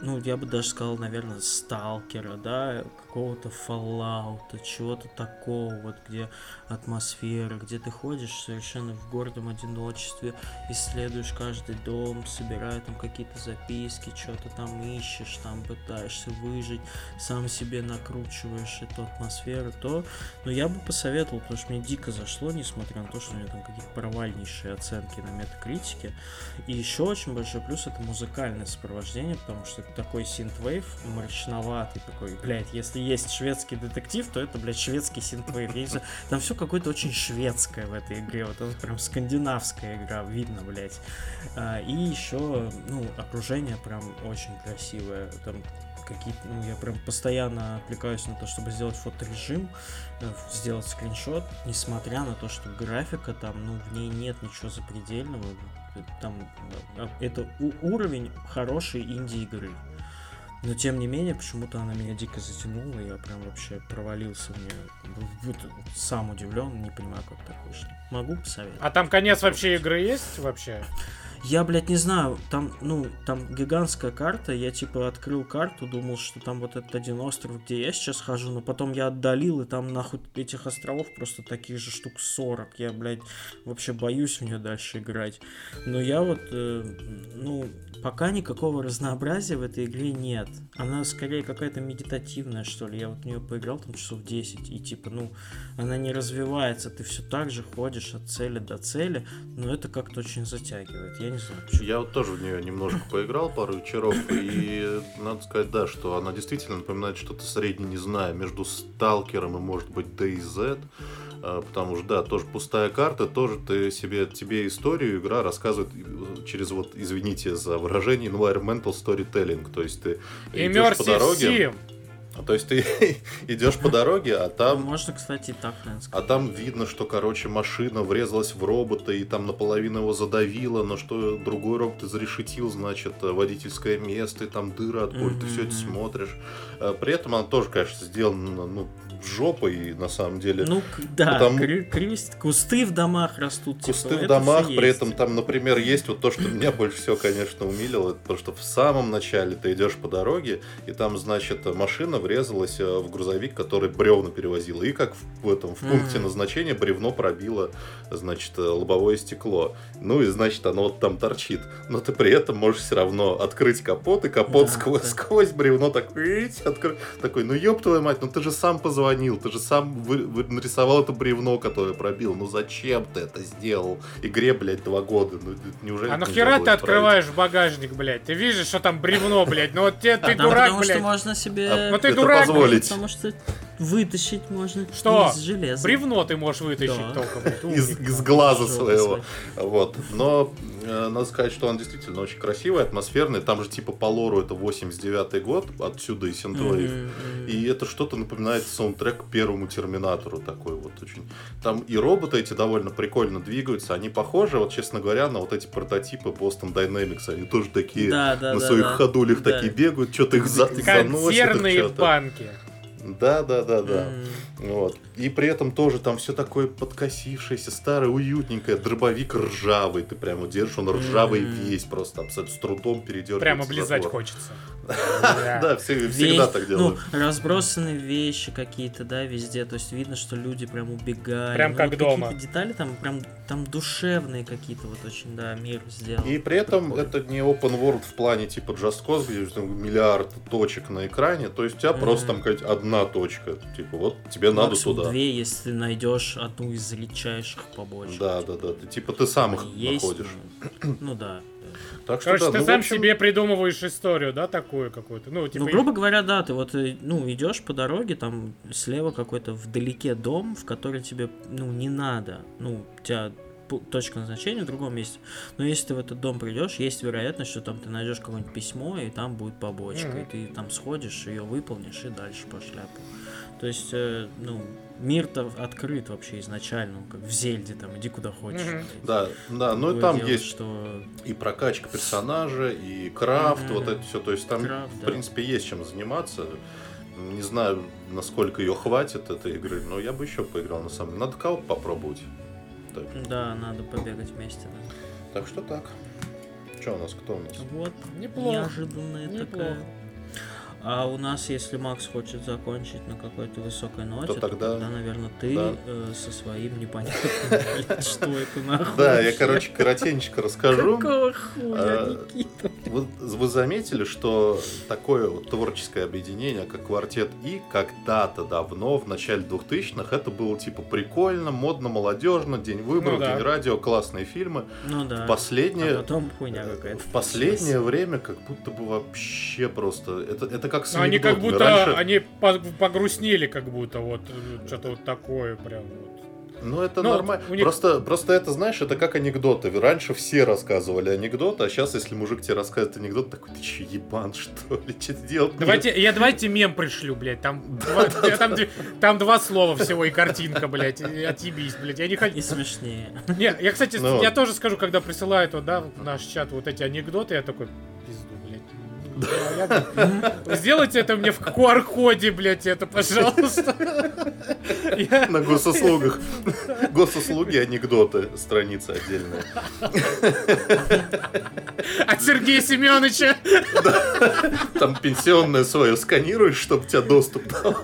[SPEAKER 2] ну, я бы даже сказал, наверное, сталкера, да, какого-то фоллаута, чего-то такого, вот где атмосфера, где ты ходишь совершенно в гордом одиночестве, исследуешь каждый дом, собирая там какие-то записки, что-то там ищешь, там пытаешься выжить, сам себе накручиваешь эту атмосферу, то, ну, я бы посоветовал, потому что мне дико зашло, несмотря на то, что у меня там какие-то провальнейшие оценки на метакритике, и еще очень большой плюс это музыкальное сопровождение, потому что это такой синтвейв мрачноватый такой. Блять, если есть шведский детектив, то это, блядь, шведский синтвейв. Там все какое-то очень шведское в этой игре. Вот это прям скандинавская игра, видно, блядь. А, и еще, ну, окружение прям очень красивое. Там какие-то, ну, я прям постоянно отвлекаюсь на то, чтобы сделать фоторежим, э, сделать скриншот, несмотря на то, что графика там, ну, в ней нет ничего запредельного, там э, это уровень хорошей инди-игры. Но тем не менее, почему-то она меня дико затянула, я прям вообще провалился в нее. Сам удивлен, не понимаю, как так вышло. Могу посоветовать.
[SPEAKER 3] А там конец вообще игры есть вообще?
[SPEAKER 2] Я, блядь, не знаю, там, ну, там гигантская карта, я, типа, открыл карту, думал, что там вот этот один остров, где я сейчас хожу, но потом я отдалил, и там, нахуй, этих островов просто таких же штук 40. Я, блядь, вообще боюсь в нее дальше играть. Но я вот, э, ну, пока никакого разнообразия в этой игре нет. Она скорее какая-то медитативная, что ли. Я вот в нее поиграл там часов 10, и, типа, ну, она не развивается, ты все так же ходишь от цели до цели, но это как-то очень затягивает. Я не знаю.
[SPEAKER 1] Я вот тоже в нее немножко поиграл пару вечеров, и надо сказать, да, что она действительно напоминает что-то среднее, не знаю, между Сталкером и, может быть, DayZ. А, потому что, да, тоже пустая карта, тоже ты себе, тебе историю игра рассказывает через вот, извините за выражение, environmental storytelling. То есть ты идешь по дороге,
[SPEAKER 3] Sim.
[SPEAKER 1] А, То есть ты идешь по дороге, а там
[SPEAKER 2] Можно, кстати, и так, наверное,
[SPEAKER 1] а
[SPEAKER 2] сказать.
[SPEAKER 1] там видно, что, короче, машина врезалась в робота и там наполовину его задавило, но что другой робот изрешетил, значит, водительское место, и там дыра от пульта, ты все это смотришь. Э, При этом она тоже, конечно, сделана, ну, жопой, на самом деле.
[SPEAKER 2] Ну, да,
[SPEAKER 1] Потому-
[SPEAKER 2] крест- кусты в домах растут. типа,
[SPEAKER 1] Кусты в
[SPEAKER 2] это
[SPEAKER 1] домах, при
[SPEAKER 2] есть.
[SPEAKER 1] этом там, например, есть вот то, что меня больше всего, конечно, умилило, это то, что в самом начале ты идешь по дороге, и там, значит, машина врезалась э, в грузовик, который бревна перевозил, и как в, в этом в пункте назначения бревно пробило, значит, э, лобовое стекло. Ну и, значит, оно вот там торчит. Но ты при этом можешь все равно открыть капот, и капот
[SPEAKER 2] Да,
[SPEAKER 1] сквозь,
[SPEAKER 2] да.
[SPEAKER 1] сквозь бревно так, «Ить», откры- такой, ну ёб твою мать, ну ты же сам позвонил, ты же сам вы- вы- нарисовал это бревно, которое пробил, ну зачем ты это сделал? Игре, блядь, два года, ну неужели
[SPEAKER 3] А нахера ты открываешь багажник, блядь? Ты видишь, что там бревно, блядь? Ну вот тебе, ты
[SPEAKER 2] Да,
[SPEAKER 3] дурак,
[SPEAKER 2] потому что
[SPEAKER 3] блядь.
[SPEAKER 2] можно себе...
[SPEAKER 1] А,
[SPEAKER 3] Ну ты дурак,
[SPEAKER 1] позволить.
[SPEAKER 2] Потому что вытащить можно
[SPEAKER 3] Что?
[SPEAKER 2] из железа.
[SPEAKER 3] Бревно ты можешь вытащить
[SPEAKER 2] Да.
[SPEAKER 3] только.
[SPEAKER 1] Из, из глаза своего. Вот. Но э, надо сказать, что он действительно очень красивый, атмосферный. Там же типа по лору это 89 год, отсюда и Синтроев.
[SPEAKER 2] Мгм, мгм.
[SPEAKER 1] И это что-то напоминает саундтрек первому Терминатору такой вот очень. Там и роботы эти довольно прикольно двигаются. Они похожи, вот честно говоря, на вот эти прототипы Boston Dynamics. Они тоже такие
[SPEAKER 2] Да, да,
[SPEAKER 1] на
[SPEAKER 2] да,
[SPEAKER 1] своих
[SPEAKER 2] да.
[SPEAKER 1] ходулях
[SPEAKER 2] Да.
[SPEAKER 1] такие бегают, что-то их за- заносят. их
[SPEAKER 3] Консервные
[SPEAKER 1] чё-то.
[SPEAKER 3] банки.
[SPEAKER 1] Да, да, да, да. Вот. И при этом тоже там все такое подкосившееся, старое, уютненькое. Дробовик ржавый. Ты прямо держишь, он ржавый весь просто абсолютно с трудом передергивается.
[SPEAKER 3] Прямо облизать хочется.
[SPEAKER 1] Да, все- всегда так делают.
[SPEAKER 2] Ну, разбросаны вещи какие-то, да, везде. То есть видно, что люди прям убегали.
[SPEAKER 3] Прям
[SPEAKER 2] Ну,
[SPEAKER 3] как дома.
[SPEAKER 2] Какие-то детали там прям там душевные какие-то вот очень, да, мир сделан.
[SPEAKER 1] И при этом это не open world в плане типа Just Cause, где там миллиард точек на экране. То есть у тебя просто там какая-то одна точка. Типа вот тебе надо туда.
[SPEAKER 2] две, если ты найдешь одну из редчайших побочек.
[SPEAKER 1] Да, да, да. Ты, типа ты сам их находишь.
[SPEAKER 2] ну, Ну да.
[SPEAKER 1] Так что
[SPEAKER 3] Короче,
[SPEAKER 1] да,
[SPEAKER 3] ты
[SPEAKER 1] ну,
[SPEAKER 3] сам
[SPEAKER 1] общем,
[SPEAKER 3] себе придумываешь историю, да, такую какую-то? Ну, типа...
[SPEAKER 2] Ну, грубо говоря, да, ты вот, э, ну, идешь по дороге, там слева какой-то вдалеке дом, в который тебе, ну, не надо. Ну, у тебя точка назначения в другом месте. Но если ты в этот дом придешь, есть вероятность, что там ты найдешь какое-нибудь письмо, и там будет побочка.
[SPEAKER 3] Мгм.
[SPEAKER 2] И ты там сходишь, ее выполнишь, и дальше по шляпу. То есть, э, ну, мир-то открыт вообще изначально, как в Зельде, там, иди куда хочешь. Блядь.
[SPEAKER 1] Да, да, ну и там
[SPEAKER 2] дело,
[SPEAKER 1] есть
[SPEAKER 2] что
[SPEAKER 1] и прокачка персонажа, и крафт,
[SPEAKER 2] Мгм.
[SPEAKER 1] вот это все. То есть там,
[SPEAKER 2] Крафт,
[SPEAKER 1] в
[SPEAKER 2] да.
[SPEAKER 1] принципе, есть чем заниматься. Не знаю, насколько ее хватит этой игры, но я бы еще поиграл на самом деле. Надо кого попробовать. Так,
[SPEAKER 2] да, надо побегать вместе, да.
[SPEAKER 1] так что так. Что у нас, кто у нас?
[SPEAKER 2] Вот
[SPEAKER 3] Неплохо.
[SPEAKER 2] неожиданная
[SPEAKER 3] Неплохо.
[SPEAKER 2] такая. А у нас, если Макс хочет закончить на какой-то высокой ноте, то
[SPEAKER 1] тогда-
[SPEAKER 2] тогда, наверное, ты
[SPEAKER 1] да.
[SPEAKER 2] э, со своим непонятным, что это нахуй.
[SPEAKER 1] Да, я, короче, коротенько расскажу.
[SPEAKER 2] Какого хуя,
[SPEAKER 1] А,
[SPEAKER 2] Никита?
[SPEAKER 1] Вы, заметили, что такое вот творческое объединение, как Квартет И, когда-то давно, в начале 2000-х, это было типа прикольно, модно, молодежно, День выборов,
[SPEAKER 3] Ну.
[SPEAKER 1] День радио, классные фильмы.
[SPEAKER 2] Ну да.
[SPEAKER 1] Последнее,
[SPEAKER 2] А потом хуйня какая-то.
[SPEAKER 1] в последнее время как будто бы вообще просто... Это, это как с
[SPEAKER 3] они как будто,
[SPEAKER 1] Раньше-
[SPEAKER 3] они по- погрустнели, как будто, вот, что-то вот такое прям вот.
[SPEAKER 1] Ну, это
[SPEAKER 3] Ну,
[SPEAKER 1] нормально.
[SPEAKER 3] них-
[SPEAKER 1] Просто, просто это, знаешь, это как анекдоты. Раньше все рассказывали анекдоты, а сейчас, если мужик тебе рассказывает анекдот, такой, ты че, ебан, что ли? Что ты делать?
[SPEAKER 3] Давайте, я давайте мем пришлю, блядь, там, два, я там, там два слова всего и картинка, блядь, отъебись, блядь, я не хочу...
[SPEAKER 2] И смешнее.
[SPEAKER 3] Не, я, кстати,
[SPEAKER 1] Ну.
[SPEAKER 3] я тоже скажу, когда присылают вот, да, в наш чат вот эти анекдоты, я такой, пизду, Сделайте это мне в QR-коде, блядь, это, пожалуйста.
[SPEAKER 1] На госуслугах. Госуслуги, анекдоты, страница отдельная.
[SPEAKER 3] От Сергея Семеновича.
[SPEAKER 1] Там пенсионное свое сканируешь, чтобы тебе доступ дал.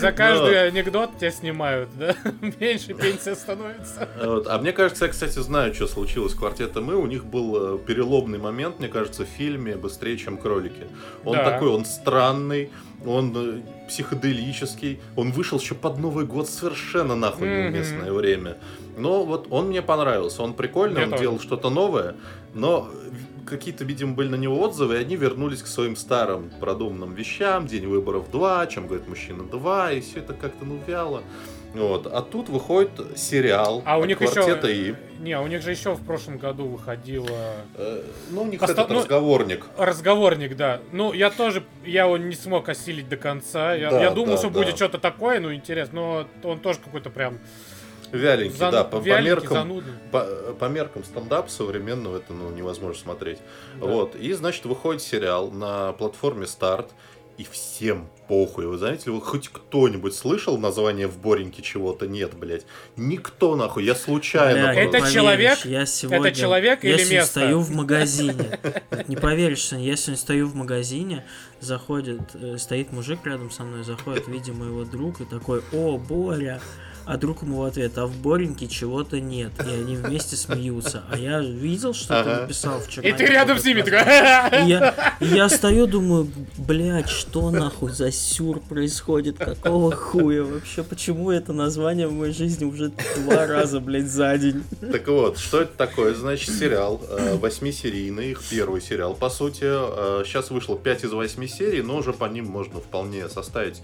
[SPEAKER 3] За каждый анекдот тебя снимают, да? Меньше пенсия становится.
[SPEAKER 1] Вот. А мне кажется, я, кстати, знаю, что случилось с квартетом И. У них был э, переломный момент, мне кажется, в фильме «Быстрее, чем кролики». Он
[SPEAKER 3] Да.
[SPEAKER 1] такой, он странный, он э, психоделический. Он вышел еще под Новый год совершенно нахуй неуместное время. Но вот он мне понравился. Он прикольный,
[SPEAKER 3] Мне
[SPEAKER 1] он
[SPEAKER 3] тоже.
[SPEAKER 1] делал что-то новое, но какие-то, видимо, были на него отзывы, и они вернулись к своим старым продуманным вещам. День выборов 2, чем говорит мужчина 2, и все это как-то ну вяло. Вот. А тут выходит сериал
[SPEAKER 3] А у них
[SPEAKER 1] квартета
[SPEAKER 3] еще
[SPEAKER 1] И.
[SPEAKER 3] Не, у них же еще в прошлом году выходило...
[SPEAKER 1] Э, ну, у них
[SPEAKER 3] Оста-
[SPEAKER 1] этот
[SPEAKER 3] ну,
[SPEAKER 1] разговорник.
[SPEAKER 3] Разговорник, да. Ну, я тоже, я его не смог осилить до конца. Я,
[SPEAKER 1] Да,
[SPEAKER 3] я думал,
[SPEAKER 1] да,
[SPEAKER 3] что
[SPEAKER 1] да.
[SPEAKER 3] будет что-то такое, ну, интересно. Но он тоже какой-то прям
[SPEAKER 1] Вяленький,
[SPEAKER 3] зан-
[SPEAKER 1] да, по, по
[SPEAKER 3] вяленький,
[SPEAKER 1] меркам,
[SPEAKER 3] занудный.
[SPEAKER 1] по, по меркам стендап современного это ну, невозможно смотреть.
[SPEAKER 3] Да.
[SPEAKER 1] Вот. И, значит, выходит сериал на платформе Старт, и всем похуй. Вы знаете, вы хоть кто-нибудь слышал название в Бореньке чего-то? Нет, блядь. Никто, нахуй. Я случайно...
[SPEAKER 2] Бля,
[SPEAKER 3] Это
[SPEAKER 2] поверишь,
[SPEAKER 3] человек?
[SPEAKER 2] Я сегодня,
[SPEAKER 3] человек
[SPEAKER 2] я
[SPEAKER 3] или
[SPEAKER 2] сегодня
[SPEAKER 3] место?
[SPEAKER 2] стою в магазине. Не поверишь, я сегодня стою в магазине, заходит, э, стоит мужик рядом со мной, заходит, видимо, его друг, и такой, о, Боря. А друг ему в ответ, а в Бореньке чего-то нет. И они вместе смеются. А я видел, что ты
[SPEAKER 1] Ага.
[SPEAKER 2] написал вчера.
[SPEAKER 3] И ты рядом с ними такой.
[SPEAKER 2] я, я стою, думаю, блядь, что нахуй за сюр происходит? Какого хуя вообще? Почему это название в моей жизни уже два раза, блядь, за день?
[SPEAKER 1] Так вот, что это такое? Значит, сериал э, восьмисерийный, их первый сериал, по сути. Э, Сейчас вышло 5 из 8 серий, но уже по ним можно вполне составить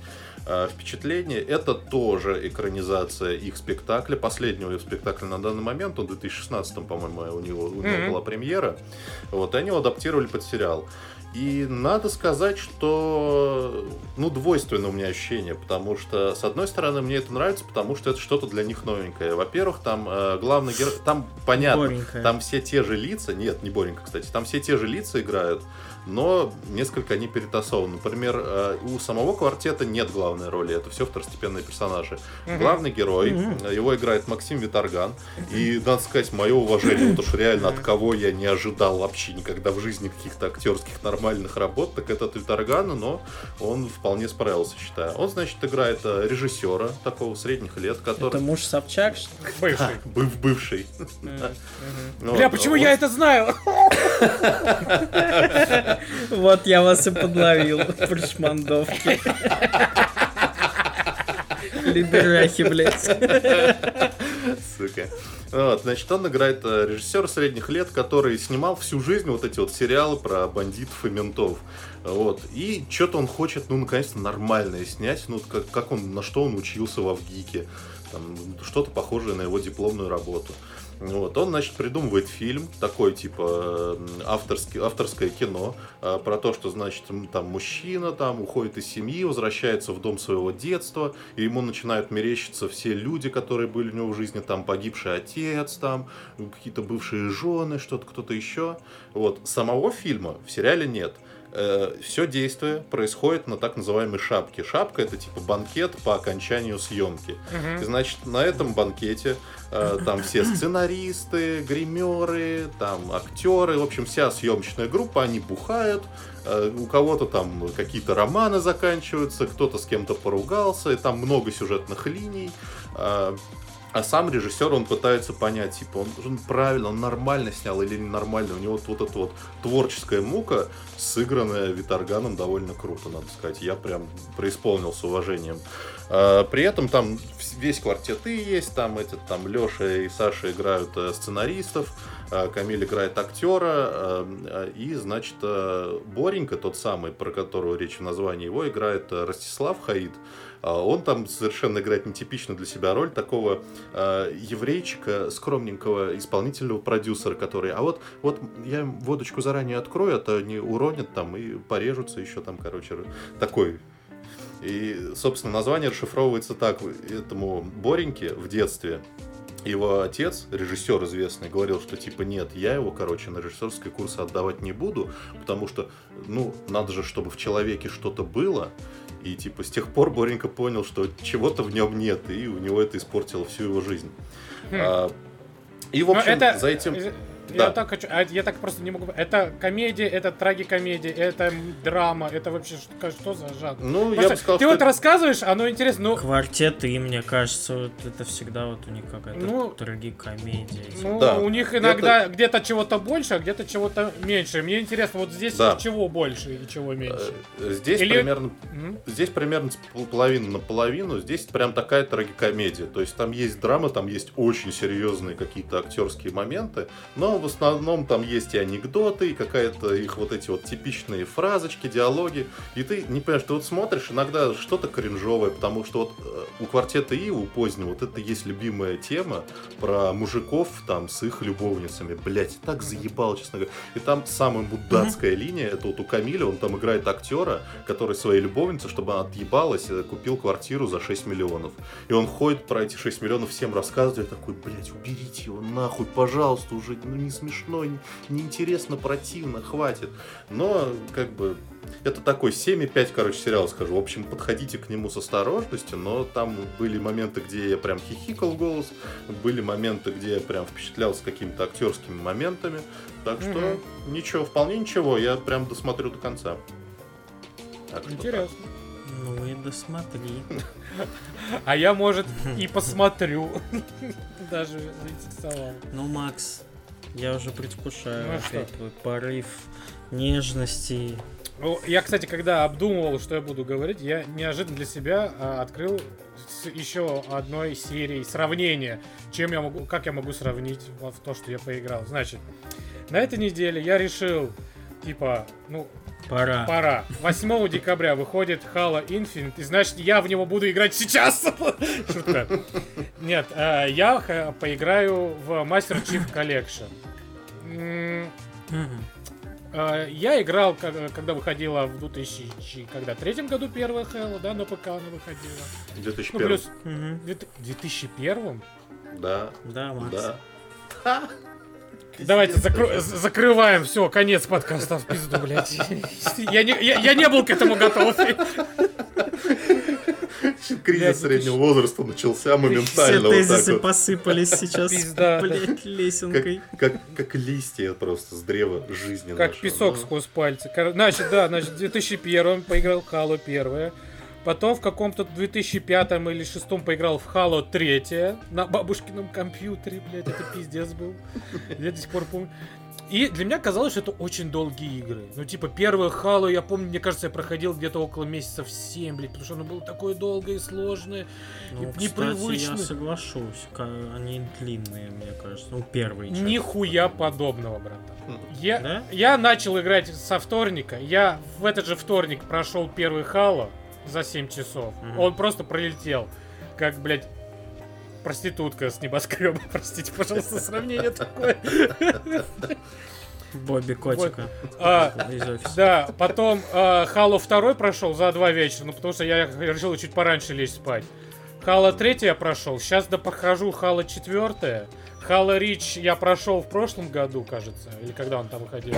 [SPEAKER 1] впечатление. Это тоже экранизация их спектакля, последнего их спектакля на данный момент, он в 2016, по-моему, у него, у него
[SPEAKER 3] Мгм.
[SPEAKER 1] была премьера. Вот, и они его адаптировали под сериал. И надо сказать, что, ну, двойственное у меня ощущение, потому что, с одной стороны, мне это нравится, потому что это что-то для них новенькое. Во-первых, там э, главный герой, там понятно,
[SPEAKER 2] Боренькая.
[SPEAKER 1] там все те же лица, нет, не Боренька, кстати, там все те же лица играют, но несколько они перетасованы. Например, э, у самого квартета нет главной роли, это все второстепенные персонажи. Главный герой, э, его играет Максим Виторган, и, надо сказать, мое уважение, вот уж реально от кого я не ожидал вообще никогда в жизни каких-то актерских нормальных работ, так это от Виторгана, но он вполне справился, считаю. Он, значит, играет э, режиссера такого средних лет, который...
[SPEAKER 2] Это муж Собчак, что ли?
[SPEAKER 3] Бывший.
[SPEAKER 1] Быв, бывший. Ну,
[SPEAKER 3] Бля, почему
[SPEAKER 1] он-
[SPEAKER 3] я это знаю?
[SPEAKER 2] Вот я вас и подловил, пришмандовки. Либерахи, блядь.
[SPEAKER 1] Сука. Вот, значит, он играет э, режиссера средних лет, который снимал всю жизнь вот эти вот сериалы про бандитов и ментов. Вот. И что-то он хочет, ну, наконец-то нормальное снять. Ну, как, как он, на что он учился в Авгике. Там, что-то похожее на его дипломную работу. Вот, он, значит, придумывает фильм, такой, типа, э, авторский, авторское кино, э, про то, что, значит, там мужчина там уходит из семьи, возвращается в дом своего детства, и ему начинают мерещиться все люди, которые были у него в жизни, там, погибший отец, там, какие-то бывшие жены, что-то, кто-то еще. Вот, самого фильма в сериале нет. Все действие происходит на так называемой шапке. Шапка это типа банкет по окончанию съемки.
[SPEAKER 3] Мгм.
[SPEAKER 1] И, значит, на этом банкете э, там все сценаристы, гримеры, там актеры, в общем, вся съемочная группа, они бухают, э, у кого-то там какие-то романы заканчиваются, кто-то с кем-то поругался, и там много сюжетных линий. э, а сам режиссер, он пытается понять, типа, он, он правильно, он нормально снял или ненормально. У него вот, вот эта вот творческая мука, сыгранная Виторганом, довольно круто, надо сказать. Я прям преисполнил с уважением. А, При этом там весь квартет И есть, там этот там Леша и Саша играют э, сценаристов, а, Камиль играет актера, э, э, и, значит, э, Боренька, тот самый, про которого речь в названии его, играет Ростислав Хаид. А Он там совершенно играет нетипичную для себя роль такого э, еврейчика, скромненького исполнительного продюсера, который, а вот, вот я им водочку заранее открою, а то они уронят там и порежутся еще там, короче, такой и, собственно, название расшифровывается так. Этому Бореньке в детстве его отец, режиссер известный, говорил, что типа нет, я его, короче, на режиссерские курсы отдавать не буду, потому что, ну, надо же, чтобы в человеке что-то было. И типа с тех пор Боренька понял, что чего-то в нем нет, и у него это испортило всю его жизнь.
[SPEAKER 3] Хм.
[SPEAKER 1] А, и, в общем,
[SPEAKER 3] это,
[SPEAKER 1] за этим... Да.
[SPEAKER 3] Я так хочу, а я так просто не могу. Это комедия, это трагикомедия, это драма, это вообще что, что за жанр?
[SPEAKER 1] Ну, я
[SPEAKER 3] Просто
[SPEAKER 1] бы сказал,
[SPEAKER 3] ты
[SPEAKER 1] что
[SPEAKER 3] вот рассказываешь, оно интересно, ну,
[SPEAKER 2] Квартет И, мне кажется, вот это всегда вот у них какая-то
[SPEAKER 3] Ну,
[SPEAKER 2] трагикомедия.
[SPEAKER 3] ну
[SPEAKER 1] Да.
[SPEAKER 3] у них иногда где-то чего-то больше, а где-то чего-то меньше. Мне интересно, вот здесь
[SPEAKER 1] Да.
[SPEAKER 3] чего больше и чего меньше.
[SPEAKER 1] э, Здесь
[SPEAKER 3] Или-
[SPEAKER 1] примерно
[SPEAKER 3] М?
[SPEAKER 1] Здесь примерно половина на половину. Здесь прям такая трагикомедия. То есть там есть драма, там есть очень серьезные какие-то актерские моменты, но но в основном там есть и анекдоты, и какая-то их вот эти вот типичные фразочки, диалоги, и ты не понимаешь, ты вот смотришь иногда что-то кринжовое, потому что вот э, у квартета И, у позднего, вот это есть любимая тема про мужиков там с их любовницами, блять, так заебал, честно говоря. И там самая буддатская линия, это вот у Камиля, он там играет актера, который своей любовнице, чтобы она отъебалась, э, купил квартиру за 6 миллионов. И он ходит про эти 6 миллионов, всем рассказывает, такой, блять, уберите его нахуй, пожалуйста, уже ну не смешно, не, неинтересно, противно, хватит. Но, как бы, это такой 7,5, короче, сериал, скажу. В общем, подходите к нему с осторожностью, но там были моменты, где я прям хихикал голос, были моменты, где я прям впечатлялся какими-то актерскими моментами. Так что
[SPEAKER 3] Мгм.
[SPEAKER 1] ничего, вполне ничего, я прям досмотрю до конца. Так что
[SPEAKER 3] Интересно.
[SPEAKER 2] Ну и досмотри.
[SPEAKER 3] А я, может, и посмотрю. Даже заинтересовал.
[SPEAKER 2] Ну, Макс, я уже предвкушаю
[SPEAKER 3] Ну, что?
[SPEAKER 2] твой порыв нежности.
[SPEAKER 3] Ну, Я, кстати, когда обдумывал, что я буду говорить, я неожиданно для себя а, открыл с еще одной серией сравнения, чем я могу, как я могу сравнить в то, что я поиграл. Значит, на этой неделе я решил, типа, ну,
[SPEAKER 2] Пора.
[SPEAKER 3] пора. 8 декабря выходит Halo Infinite, и значит, я в него буду играть сейчас. Шутка. Нет, а, я х- поиграю в Master Chief Collection. А, Я играл, когда выходила в 2000, когда, третьем году первая Halo, да, на ПК она выходила. Ну,
[SPEAKER 1] 2001.
[SPEAKER 3] плюс
[SPEAKER 2] Мгм.
[SPEAKER 3] в 2001
[SPEAKER 1] Да,
[SPEAKER 2] Да, Макс.
[SPEAKER 1] да.
[SPEAKER 3] Давайте закро- закрываем, все, конец подкаста в пизду, блядь. Я не, я, я не был к этому готов.
[SPEAKER 1] Кризис
[SPEAKER 3] Блядь,
[SPEAKER 1] среднего возраста начался
[SPEAKER 2] Все
[SPEAKER 1] моментально. так
[SPEAKER 2] тезисы
[SPEAKER 1] вот.
[SPEAKER 2] посыпались сейчас,
[SPEAKER 3] Пизда.
[SPEAKER 2] блять, лесенкой.
[SPEAKER 1] Как, как, как листья просто с древа жизни
[SPEAKER 3] Как
[SPEAKER 1] нашего.
[SPEAKER 3] песок
[SPEAKER 1] Ну,
[SPEAKER 3] сквозь пальцы. Значит, да, значит, в 2001 поиграл Halo 1. Потом в каком-то 2005 или 2006 поиграл в Halo 3 на бабушкином компьютере, блядь, это пиздец был. Я до сих пор помню. И для меня казалось, что это очень долгие игры. Ну, типа, первое Halo, я помню, мне кажется, я проходил где-то около месяцев 7, блядь, потому что оно было такое долгое и сложное.
[SPEAKER 2] Ну,
[SPEAKER 3] И
[SPEAKER 2] кстати, я соглашусь. Они длинные, мне кажется. Ну, первый часть.
[SPEAKER 3] Нихуя подобного, братан.
[SPEAKER 1] Хм.
[SPEAKER 3] Я,
[SPEAKER 2] Да?
[SPEAKER 3] я начал играть со вторника. Я в этот же вторник прошел первый Хало за 7 часов.
[SPEAKER 2] Мгм.
[SPEAKER 3] Он просто пролетел. Как, блядь, проститутка с небоскреба. Простите, пожалуйста, сравнение такое.
[SPEAKER 2] Бобби Котика.
[SPEAKER 3] А. Да, потом э, Halo 2 прошел за два вечера, ну потому что я решил чуть пораньше лечь спать. Halo 3 я прошел, сейчас да прохожу Halo 4. Halo Reach я прошел в прошлом году, кажется, или когда он там выходил.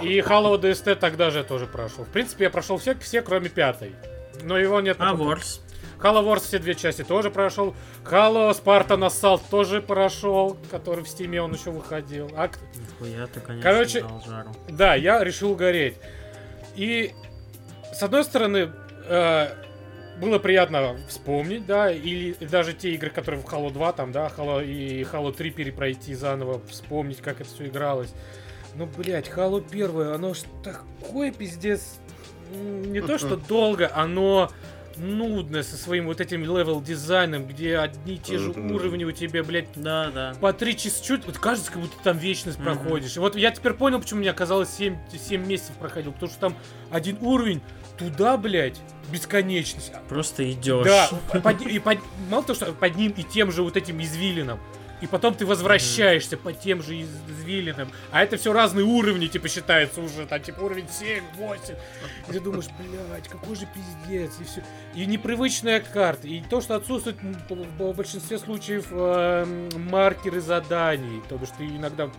[SPEAKER 3] И Halo DST тогда же я тоже прошел. В принципе, я прошел все, все кроме пятой. Но его нет.
[SPEAKER 2] А. Ворс?
[SPEAKER 3] Halo Wars все две части тоже прошел. Halo Spartan Assault тоже прошел, который в стиме он еще выходил. А
[SPEAKER 2] Нихуя ты, конечно,
[SPEAKER 3] Короче,
[SPEAKER 2] дал жару.
[SPEAKER 3] да, я решил гореть. И с одной стороны, э, было приятно вспомнить, да, или даже те игры, которые в Halo 2, там, да, Halo и Halo 3 перепройти заново, вспомнить, как это все игралось. Ну, блять, Halo 1, оно ж такое пиздец. Не то, что долго, оно нудное со своим вот этим level дизайном, где одни и те же уровни у тебя, блядь,
[SPEAKER 2] Да, да.
[SPEAKER 3] по три часа чуть, вот кажется, как будто там вечность проходишь. И вот я теперь понял, почему мне казалось 7, 7 месяцев проходил, потому что там один уровень, туда, блядь, бесконечность.
[SPEAKER 2] Просто идешь.
[SPEAKER 3] Да, под- и под- мало того, что под ним и тем же вот этим извилинам. И потом ты возвращаешься по тем же из- извилинам. А это все разные уровни, типа, считается уже. Там, типа, уровень 7, 8. И ты думаешь, блядь, какой же пиздец. И все. И непривычная карта. И то, что отсутствует в большинстве случаев э, маркеры заданий. То бишь ты иногда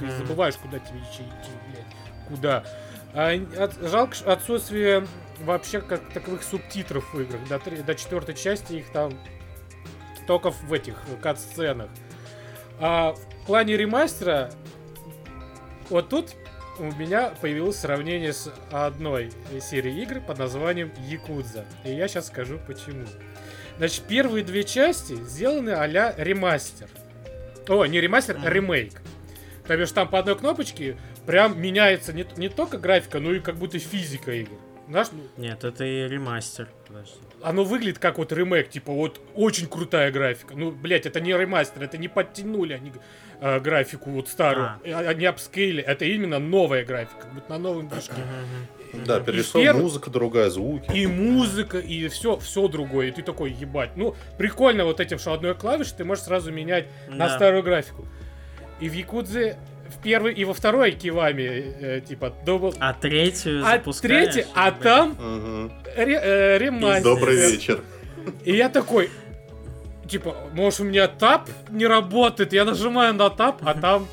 [SPEAKER 3] ты забываешь, куда тебе идти, блядь. Куда. А, от- жалко отсутствие вообще как таковых субтитров в играх. До, три- до четвертой части их там только в этих э, кат-сценах. А в плане ремастера вот тут у меня появилось сравнение с одной серией игр под названием Якудза. И я сейчас скажу почему. Значит, первые две части сделаны а-ля ремастер. О, не ремастер, а ремейк. То бишь там по одной кнопочке прям меняется не, не только графика, но и как будто физика игр. знаешь,
[SPEAKER 2] Нет, это и ремастер. Подожди.
[SPEAKER 3] Оно выглядит как вот ремейк, типа вот очень крутая графика. Ну, блядь, это не ремастер, это не подтянули они э, графику вот старую,
[SPEAKER 2] А.
[SPEAKER 3] э, они апскейли, это именно новая графика, как будто на новом движке.
[SPEAKER 2] Мгм.
[SPEAKER 1] Да,
[SPEAKER 3] И
[SPEAKER 1] перерисован,
[SPEAKER 3] перв-
[SPEAKER 1] музыка другая, звуки.
[SPEAKER 3] И музыка, и все, все другое. И ты такой, ебать. Ну, прикольно вот этим, что одной клавишей ты можешь сразу менять на
[SPEAKER 2] Да.
[SPEAKER 3] старую графику. И в Якудзе в первой и во второй Kiwami, э, типа, double...
[SPEAKER 2] А третью
[SPEAKER 3] А
[SPEAKER 2] запускаешь,
[SPEAKER 3] третий, а
[SPEAKER 2] блин.
[SPEAKER 3] там
[SPEAKER 1] Мгм.
[SPEAKER 3] ре- э, ремастер.
[SPEAKER 1] Добрый вечер.
[SPEAKER 3] И я такой, типа, может у меня tab не работает, я нажимаю на tab, а там...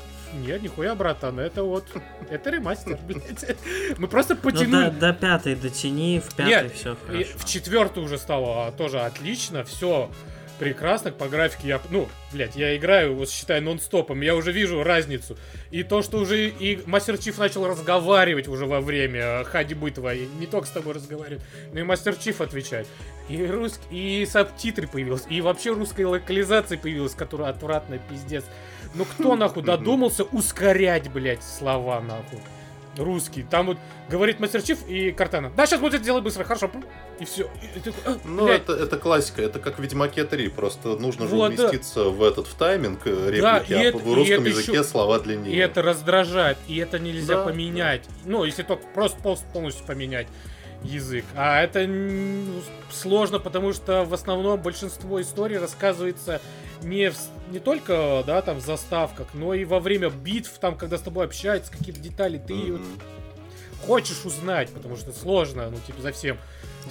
[SPEAKER 3] Нет, нихуя, братан, это вот, это ремастер, блядь. Мы просто
[SPEAKER 2] Ну,
[SPEAKER 3] потянули.
[SPEAKER 2] до, до пятой дотяни, в пятой
[SPEAKER 3] Нет,
[SPEAKER 2] все хорошо.
[SPEAKER 3] в четвертую уже стало а, тоже отлично, все прекрасно, по графике я, ну, блядь, я играю, вот считай, нон-стопом, я уже вижу разницу. И то, что уже и Мастер Чиф начал разговаривать уже во время э, ходьбы твоей, не только с тобой разговаривать, но и Мастер Чиф отвечает. И русский, и сабтитры появились, и вообще русская локализация появилась, которая отвратная, пиздец. Ну кто нахуй додумался ускорять, блядь, слова нахуй? Русский. Там вот говорит Мастер Чиф и Картана. Да, сейчас будет делать быстро, хорошо. И все.
[SPEAKER 1] Ну, это, это классика, это как в Ведьмаке 3, просто нужно же
[SPEAKER 3] Вот, да.
[SPEAKER 1] уместиться в этот в тайминг э,
[SPEAKER 3] Да,
[SPEAKER 1] реплики,
[SPEAKER 3] и
[SPEAKER 1] а
[SPEAKER 3] это-
[SPEAKER 1] в русском
[SPEAKER 3] это
[SPEAKER 1] языке
[SPEAKER 3] ещё-
[SPEAKER 1] слова длиннее.
[SPEAKER 3] И это раздражает, и это нельзя
[SPEAKER 1] Да,
[SPEAKER 3] поменять. Ну, если только просто пол- полностью поменять язык. А это м, сложно, потому что в основном большинство историй рассказывается не, в не только, да, там, в заставках, но и во время битв, там, когда с тобой общаются, какие-то детали, ты вот
[SPEAKER 1] Мгм.
[SPEAKER 3] хочешь узнать, потому что сложно, ну, типа, за всем.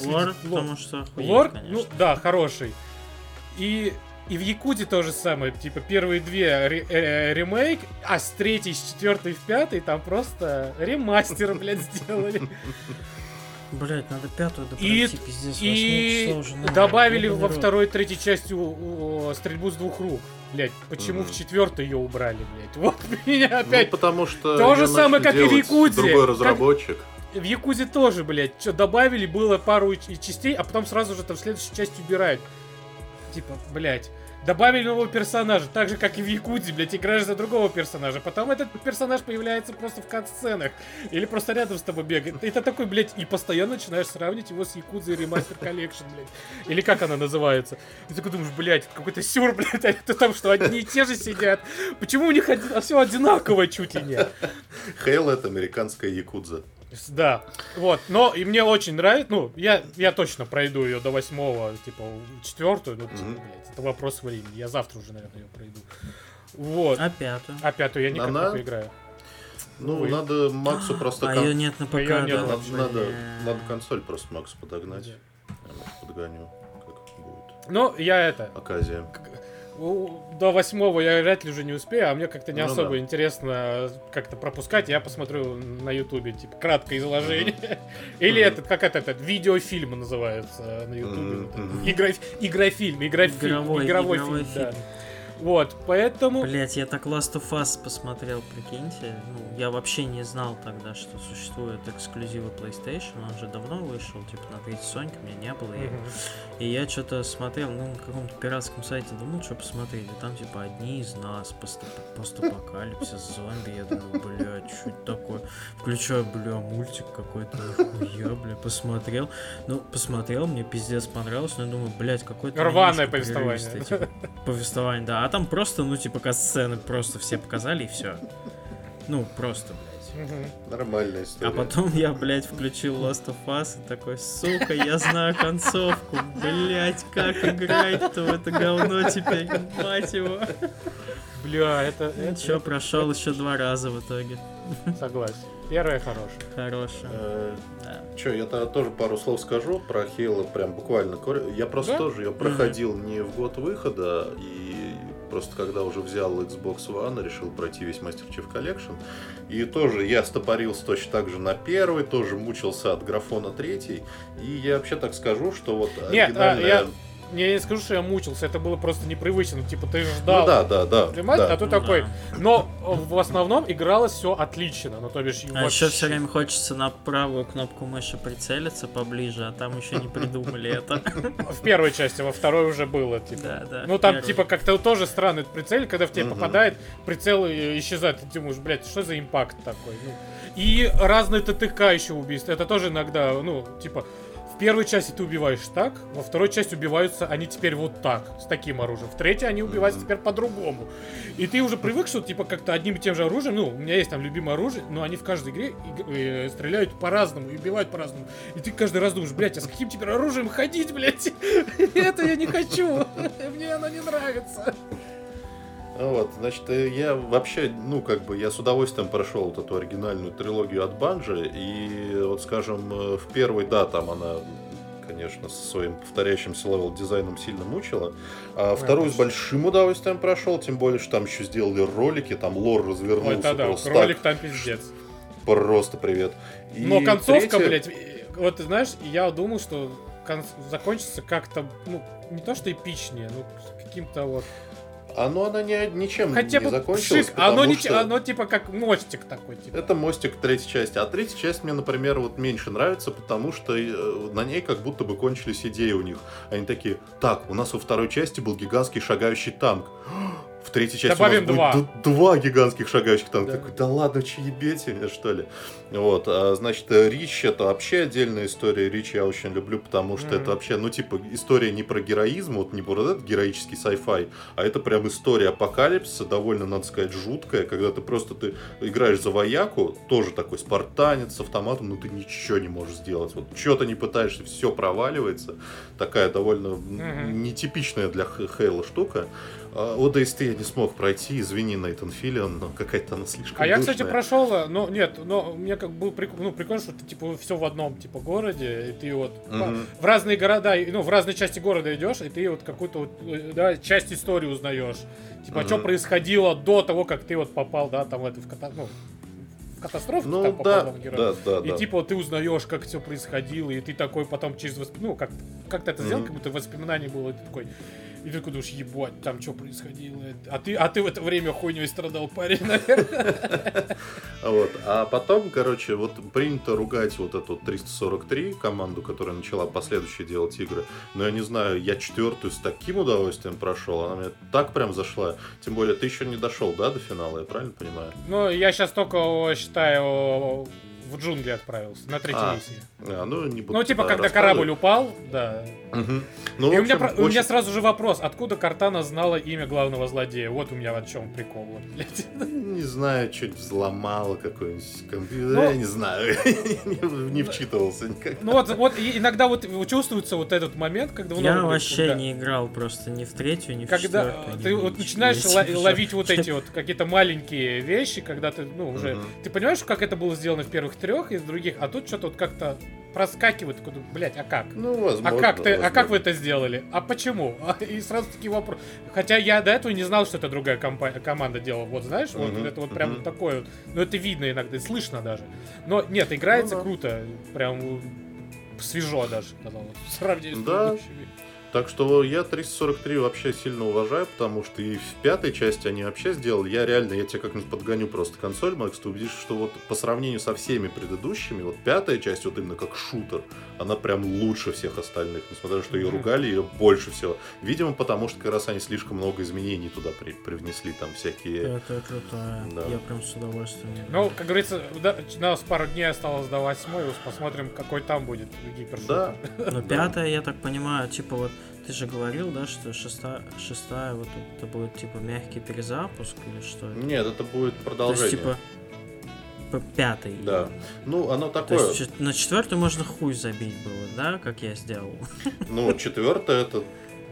[SPEAKER 2] Лор,
[SPEAKER 3] следить. Лор.
[SPEAKER 2] потому что охуеть,
[SPEAKER 3] Лор,
[SPEAKER 2] конечно.
[SPEAKER 3] ну да, хороший. И, и в Якуте то же самое. Типа первые две ре- э, ремейк, а с третьей, с четвертой в пятой там просто ремастер, блядь, сделали.
[SPEAKER 2] Блять, надо пятую
[SPEAKER 3] И-
[SPEAKER 2] допройти, пиздец,
[SPEAKER 3] И
[SPEAKER 2] восьмого числа уже надо.
[SPEAKER 3] добавили во
[SPEAKER 2] рот.
[SPEAKER 3] второй, третьей части у- у- стрельбу с двух рук. Блять, почему
[SPEAKER 1] Мгм.
[SPEAKER 3] в четвертой ее убрали, блять? Вот меня
[SPEAKER 1] Ну,
[SPEAKER 3] опять.
[SPEAKER 1] потому что
[SPEAKER 3] То же самое, как и в Якудзе.
[SPEAKER 1] Другой
[SPEAKER 3] Как-
[SPEAKER 1] разработчик.
[SPEAKER 3] В Якузе тоже, блядь, что добавили, было пару и- частей, а потом сразу же там в следующей части убирают. Типа, блядь. Добавили нового персонажа, так же, как и в Якудзе, блядь, играешь за другого персонажа. Потом этот персонаж появляется просто в кат-сценах. Или просто рядом с тобой бегает. Ты такой, блядь, и постоянно начинаешь сравнивать его с Якудзой Remaster Collection, блядь. Или как она называется. И ты такой думаешь, блядь, это какой-то сюр, блядь, а это там что, одни и те же сидят. Почему у них все одинаково чуть ли не?
[SPEAKER 1] Хейл это американская якудза.
[SPEAKER 3] Да, вот, но и мне очень нравится, ну, я, я точно пройду ее до восьмого, типа, четвертую, ну, типа,
[SPEAKER 1] Мгм.
[SPEAKER 3] блядь, это вопрос времени, я завтра уже, наверное, ее пройду. Вот,
[SPEAKER 2] А пятую?
[SPEAKER 3] а пятую я никак
[SPEAKER 1] Она?
[SPEAKER 3] не поиграю.
[SPEAKER 1] Ну,
[SPEAKER 3] Ой.
[SPEAKER 1] надо Максу просто...
[SPEAKER 2] А
[SPEAKER 1] кон-
[SPEAKER 2] ее нет на ПК,
[SPEAKER 3] нет
[SPEAKER 2] да?
[SPEAKER 3] вообще.
[SPEAKER 1] Надо, надо, надо консоль просто Максу подогнать. Я, может, подгоню, как будет
[SPEAKER 3] Ну, я это,
[SPEAKER 1] оказия.
[SPEAKER 3] До восьмого я вряд ли уже не успею, а мне как-то не
[SPEAKER 1] Ну
[SPEAKER 3] особо
[SPEAKER 1] да.
[SPEAKER 3] интересно как-то пропускать, я посмотрю на ютубе, типа, краткое изложение. Или этот, как это, этот, видеофильм называется на ютубе. Игра- Игрофильм, игрофильм,
[SPEAKER 2] Игровой,
[SPEAKER 3] игровой
[SPEAKER 2] игровой
[SPEAKER 3] фильм, да. Вот, поэтому...
[SPEAKER 2] Блять, я так Last of Us посмотрел, прикиньте. Ну, я вообще не знал тогда, что существуют эксклюзивы PlayStation. Он же давно вышел, типа на третьей Соньке, у меня не было. его. И я что-то смотрел, ну, на каком-то пиратском сайте, думал, что посмотреть. И там, типа, одни из нас, пост- постапокалипсис, зомби. Я думаю, блядь, что это такое? Включаю, бля, мультик какой-то, нихуя, бля, посмотрел. Ну, посмотрел, мне пиздец понравилось, но я думаю, блядь, какой-то...
[SPEAKER 3] Рваное повествование.
[SPEAKER 2] типа, повествование, да. А там просто, ну, типа, сцены просто все показали и все. Ну, просто,
[SPEAKER 1] Нормальная история.
[SPEAKER 2] А потом я, блядь, включил Last of Us и такой, сука, я знаю концовку, блядь, как играть-то в это говно теперь, мать его.
[SPEAKER 3] Бля, это... это-
[SPEAKER 2] Ничего, прошел еще два раза в итоге.
[SPEAKER 3] Согласен. Первая хорошая.
[SPEAKER 2] Хорошо.
[SPEAKER 1] Э,
[SPEAKER 2] Да.
[SPEAKER 1] Че, я тогда тоже пару слов скажу про Хейла, прям буквально. Я просто
[SPEAKER 3] Да?
[SPEAKER 1] тоже ее проходил не в год выхода, и просто когда уже взял Xbox One, решил пройти весь Master Chief Collection. И тоже я стопорился точно так же на первый, тоже мучился от графона третий. И я вообще так скажу, что вот
[SPEAKER 3] Нет, а,
[SPEAKER 1] оригинальная...
[SPEAKER 3] я- не, скажу, что я мучился, это было просто непривычно. Ну, типа, ты ждал.
[SPEAKER 1] Ну да, да, да.
[SPEAKER 3] Понимаешь?
[SPEAKER 1] да.
[SPEAKER 3] А
[SPEAKER 2] Ну
[SPEAKER 3] такой.
[SPEAKER 2] да.
[SPEAKER 3] Но в основном игралось все отлично. Ну, то бишь,
[SPEAKER 2] А
[SPEAKER 3] вообще-
[SPEAKER 2] еще все время хочется на правую кнопку мыши прицелиться поближе, а там еще не придумали это.
[SPEAKER 3] В первой части, во второй уже было, типа.
[SPEAKER 2] Да, да.
[SPEAKER 3] Ну там типа как-то тоже странный прицел, когда в тебя попадает, прицел и исчезает. Ты думаешь, блядь, что за импакт такой? Ну, и разные ТТК еще убийства. Это тоже иногда, ну, типа, в первой части ты убиваешь так, во второй части убиваются они теперь вот так, с таким оружием. В третьей они убиваются теперь по-другому. И ты уже привык, что типа как-то одним и тем же оружием, ну, у меня есть там любимое оружие, но они в каждой игре иг- э, стреляют по-разному и убивают по-разному. И ты каждый раз думаешь, блядь, а с каким теперь оружием ходить, блядь? Это я не хочу. Мне оно не нравится.
[SPEAKER 1] Ну Вот, значит, э, я вообще, ну, как бы, я с удовольствием прошел вот эту оригинальную трилогию от Bungie, и вот, скажем, э, в первой, да, там она, конечно, со своим повторяющимся level-дизайном сильно мучила, а вторую с большим удовольствием прошел, тем более, что там еще сделали ролики, там лор развернулся
[SPEAKER 3] Ой, да-да,
[SPEAKER 1] просто
[SPEAKER 3] ролик
[SPEAKER 1] так,
[SPEAKER 3] там пиздец.
[SPEAKER 1] просто привет. И
[SPEAKER 3] Но концовка,
[SPEAKER 1] третья-
[SPEAKER 3] блядь, вот ты знаешь, я думал, что кон- закончится как-то, ну, не то что эпичнее, ну, каким-то вот...
[SPEAKER 1] Ну она не, ничем
[SPEAKER 3] Хотя
[SPEAKER 1] не
[SPEAKER 3] бы
[SPEAKER 1] закончилась,
[SPEAKER 3] пшик, оно, не,
[SPEAKER 1] что...
[SPEAKER 3] оно типа как мостик такой, типа.
[SPEAKER 1] Это мостик третьей части. А третья часть мне, например, вот меньше нравится, потому что э, на ней как будто бы кончились идеи у них. Они такие, так, у нас во второй части был гигантский шагающий танк. В третьей части
[SPEAKER 3] Добавим
[SPEAKER 1] у нас будет
[SPEAKER 3] два.
[SPEAKER 1] д- два гигантских шагающих танка.
[SPEAKER 3] Да.
[SPEAKER 1] Такой, да ладно, че ебете меня, что ли? Вот, а, значит, Рич это вообще отдельная история. Рич я очень люблю, потому что
[SPEAKER 3] Мгм.
[SPEAKER 1] это вообще, ну, типа, история не про героизм, вот не про вот этот героический sci-fi, а это прям история апокалипсиса, довольно, надо сказать, жуткая, когда ты просто ты играешь за вояку, тоже такой спартанец с автоматом, но ты ничего не можешь сделать. Вот что ты не пытаешься, все проваливается. Такая довольно
[SPEAKER 3] Мгм.
[SPEAKER 1] нетипичная для Хейла штука. А, ODST я не смог пройти, извини, Нейтан Филлиан, но какая-то она слишком
[SPEAKER 3] А я, кстати,
[SPEAKER 1] душная.
[SPEAKER 3] прошел, э, но нет, но мне как был прик- ну, прикольно, что ты типа все в одном типа городе, и ты вот
[SPEAKER 1] Мгм.
[SPEAKER 3] в разные города, ну, в разные части города идешь, и ты вот какую-то вот, э, да, часть истории узнаешь. Типа, что
[SPEAKER 1] Мгм.
[SPEAKER 3] происходило до того, как ты вот попал, да, там в эту в, ката- ну, катастрофу
[SPEAKER 1] Ну
[SPEAKER 3] там попал
[SPEAKER 1] да,
[SPEAKER 3] главный герой.
[SPEAKER 1] да, да,
[SPEAKER 3] И
[SPEAKER 1] да.
[SPEAKER 3] типа ты узнаешь, как все происходило, и ты такой потом через восп... ну как как ты это сделал,
[SPEAKER 1] Мгм.
[SPEAKER 3] как будто воспоминание было, и ты такой. И ты такой думаешь, ебать, там что происходило. А ты, а ты в это время хуйней страдал, парень, наверное.
[SPEAKER 1] Вот. А потом, короче, вот принято ругать вот эту 343 команду, которая начала последующие делать игры. Но я не знаю, я четвертую с таким удовольствием прошел, она мне так прям зашла. Тем более, ты еще не дошел, да, до финала, я правильно понимаю?
[SPEAKER 3] Ну, я сейчас только, считаю, в джунгли отправился, на третьей
[SPEAKER 1] А,
[SPEAKER 3] миссии.
[SPEAKER 1] А, ну, не буду
[SPEAKER 3] Ну, типа, когда корабль упал, да.
[SPEAKER 1] Мгм. Ну,
[SPEAKER 3] и у меня,
[SPEAKER 1] общем,
[SPEAKER 3] про- у меня
[SPEAKER 1] очень-
[SPEAKER 3] сразу же вопрос, откуда Картана знала имя главного злодея? Вот у меня в чем прикол, вот, блядь.
[SPEAKER 1] Не знаю, чуть взломала какой-нибудь компьютер,
[SPEAKER 3] Ну-
[SPEAKER 1] я не знаю, не, вчитывался никак.
[SPEAKER 3] Ну вот, вот иногда вот чувствуется вот этот момент, когда...
[SPEAKER 2] Я вообще
[SPEAKER 3] когда-
[SPEAKER 2] не играл просто ни в третью, ни в
[SPEAKER 3] Когда
[SPEAKER 2] четвертую. ни
[SPEAKER 3] ты вот начинаешь ловить вот эти вот какие-то маленькие вещи, когда ты, ну, уже... Ты понимаешь, как это было сделано в первых трех и в других, а тут что-то вот как-то проскакивает, такой, блять, а как?
[SPEAKER 1] Ну, возможно.
[SPEAKER 3] А как, ты, а как вы
[SPEAKER 1] возможно.
[SPEAKER 3] это сделали? А почему? А, И сразу такие вопросы. Хотя я до этого не знал, что это другая компа- команда делала. Вот знаешь, вот
[SPEAKER 1] Мгм,
[SPEAKER 3] это вот прям
[SPEAKER 1] мгм.
[SPEAKER 3] такое вот. Ну это видно иногда, и слышно даже. Но нет, играется
[SPEAKER 1] да.
[SPEAKER 3] круто. Прям свежо даже, казалось. В сравнении с
[SPEAKER 1] Да.
[SPEAKER 3] предыдущими.
[SPEAKER 1] Так что я 343 вообще сильно уважаю, потому что и в пятой части они вообще сделали. Я реально, я тебе как-нибудь подгоню просто консоль, Макс, ты увидишь, что вот по сравнению со всеми предыдущими, вот пятая часть, вот именно как шутер, она прям лучше всех остальных, несмотря на то, что ее ругали, ее больше всего. Видимо, потому что как раз они слишком много изменений туда при- привнесли, там всякие...
[SPEAKER 2] Это крутая.
[SPEAKER 1] Да.
[SPEAKER 2] Я прям с удовольствием.
[SPEAKER 3] Ну, как говорится, да, у нас пару дней осталось до восьмой, посмотрим, какой там будет гипершутер.
[SPEAKER 1] Да.
[SPEAKER 2] Но пятая, я так понимаю, типа вот ты же говорил, да, что шестая, шестая вот это будет типа мягкий перезапуск или что?
[SPEAKER 1] Нет, это будет
[SPEAKER 2] То
[SPEAKER 1] продолжение.
[SPEAKER 2] есть типа пятый.
[SPEAKER 1] Да. Ну, оно
[SPEAKER 2] То
[SPEAKER 1] такое...
[SPEAKER 2] есть чет- на четвертую можно хуй забить было, да, как я сделал.
[SPEAKER 1] Ну, четвертое это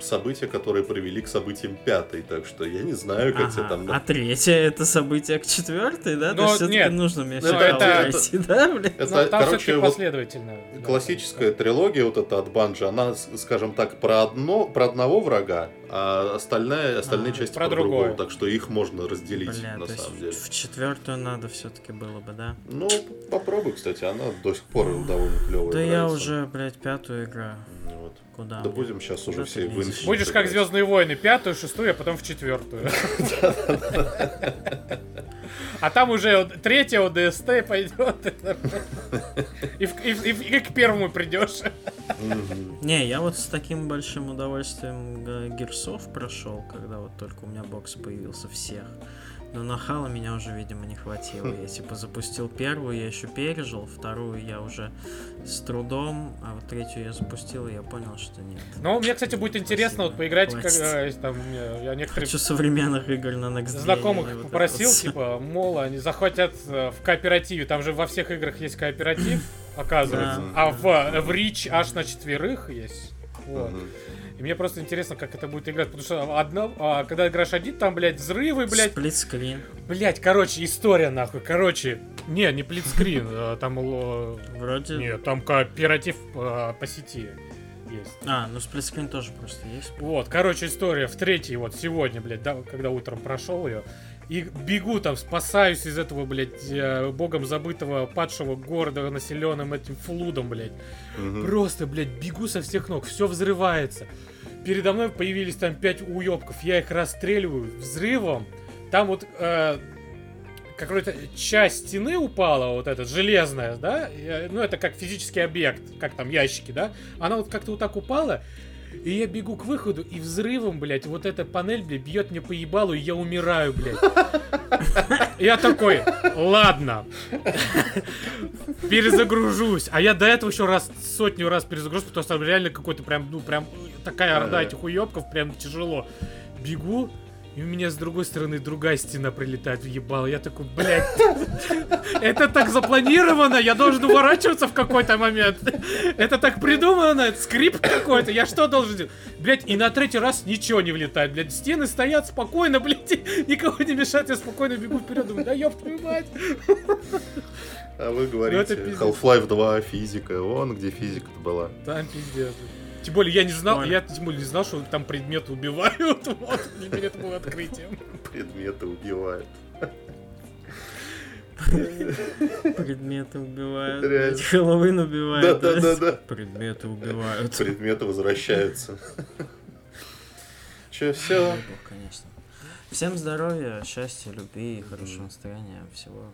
[SPEAKER 1] события, которые привели к событиям пятой, так что я не знаю, как тебе
[SPEAKER 2] Ага.
[SPEAKER 1] там...
[SPEAKER 2] А третье это событие к четвертой, да?
[SPEAKER 3] Но
[SPEAKER 2] То есть все-таки
[SPEAKER 3] нет.
[SPEAKER 2] нужно мне
[SPEAKER 1] Ну,
[SPEAKER 2] все
[SPEAKER 3] это-
[SPEAKER 2] пройти, да, блин?
[SPEAKER 1] Это,
[SPEAKER 3] Ну, там
[SPEAKER 1] короче,
[SPEAKER 3] все-таки
[SPEAKER 1] вот
[SPEAKER 3] последовательно. да.
[SPEAKER 1] классическая трилогия вот эта от Банжи, она, скажем так, про, одно, про одного врага, а остальная, остальные
[SPEAKER 2] А,
[SPEAKER 1] части
[SPEAKER 3] про
[SPEAKER 1] про,
[SPEAKER 3] другое.
[SPEAKER 1] другого, так что их можно разделить,
[SPEAKER 2] Бля,
[SPEAKER 1] на
[SPEAKER 2] то есть
[SPEAKER 1] самом деле.
[SPEAKER 2] в четвертую надо все-таки было бы, да?
[SPEAKER 1] Ну, попробуй, кстати, она до сих пор довольно клевая.
[SPEAKER 2] Да я уже, блядь, пятую играю. Куда?
[SPEAKER 1] Да будем сейчас
[SPEAKER 2] Куда
[SPEAKER 1] уже все в
[SPEAKER 2] лезешь?
[SPEAKER 1] Infinite
[SPEAKER 3] Будешь как. Звездные войны, пятую, шестую, а потом в четвертую. А там уже третья ОДСТ пойдет. И, в- и в- и в- и к первому придешь.
[SPEAKER 2] Не, я вот с таким большим удовольствием э, Герсов прошел, когда вот только у меня бокс появился всех. Но на Хала меня уже, видимо, не хватило. Я типа запустил первую, я еще пережил, вторую я уже с трудом, а вот третью я запустил, и я понял, что нет.
[SPEAKER 3] Ну, мне, кстати, будет интересно вот поиграть,
[SPEAKER 2] Хватит.
[SPEAKER 3] когда есть там, я я некоторые
[SPEAKER 2] Хочу современных игр на Next
[SPEAKER 3] знакомых
[SPEAKER 2] это
[SPEAKER 3] попросил,
[SPEAKER 2] вот
[SPEAKER 3] типа, мол, они захватят э, в кооперативе. Там же во всех играх есть кооператив, оказывается.
[SPEAKER 2] Да.
[SPEAKER 3] А в, в Reach аж на четверых есть. Вот. И мне просто интересно, как это будет играть, потому что одна, а, когда играешь один, там, блядь, взрывы, блядь,
[SPEAKER 2] Сплитскрин.
[SPEAKER 3] блядь, короче, история нахуй, короче, не, не плитскрин, а, там, л-
[SPEAKER 2] Вроде...
[SPEAKER 3] нет, там кооператив а, по сети есть.
[SPEAKER 2] А, ну сплитскрин тоже просто есть.
[SPEAKER 3] Вот, короче, история в третьей, вот сегодня, блядь, да, когда утром прошел ее. И бегу там, спасаюсь из этого, блядь, э, богом забытого падшего города, населенным этим флудом, блядь.
[SPEAKER 1] Мгм.
[SPEAKER 3] Просто, блядь, бегу со всех ног, все взрывается. Передо мной появились там пять уебков, я их расстреливаю взрывом. Там вот э, какая-то часть стены упала, вот эта железная, да? э, Ну, это как физический объект, как там ящики, да? Она вот как-то вот так упала. И я бегу к выходу, и взрывом, блядь, вот эта панель, блядь, бьет мне по ебалу, и я умираю, блядь. Я такой, ладно, перезагружусь. А я до этого еще раз сотню раз перезагружусь, потому что реально какой-то прям, ну, прям такая орда
[SPEAKER 1] Ага.
[SPEAKER 3] этих уебков, прям тяжело. Бегу, и у меня с другой стороны другая стена прилетает в ебало. Я такой, блядь, это так запланировано, я должен уворачиваться в какой-то момент. Это так придумано, это скрипт какой-то, я что должен делать? Блядь, и на третий раз ничего не влетает, блядь, стены стоят спокойно, блядь, никого не мешает, я спокойно бегу вперед, думаю, да ёб твою мать.
[SPEAKER 1] А вы
[SPEAKER 3] Ну,
[SPEAKER 1] говорите,
[SPEAKER 3] пиздец.
[SPEAKER 1] Half-Life 2, физика. Вон где физика-то была.
[SPEAKER 3] Там пиздец. Тем более я не знал,
[SPEAKER 2] Понял.
[SPEAKER 3] я тем более не знал, что там предметы убивают. Вот, для меня это было открытием.
[SPEAKER 1] Предметы убивают.
[SPEAKER 2] Предметы убивают.
[SPEAKER 1] Реально.
[SPEAKER 2] Хэллоуин убивает.
[SPEAKER 1] Да-да-да-да.
[SPEAKER 2] Предметы убивают.
[SPEAKER 1] Предметы возвращаются. Че, все?
[SPEAKER 2] бог, конечно. Всем здоровья, счастья, любви, хорошего настроения, всего.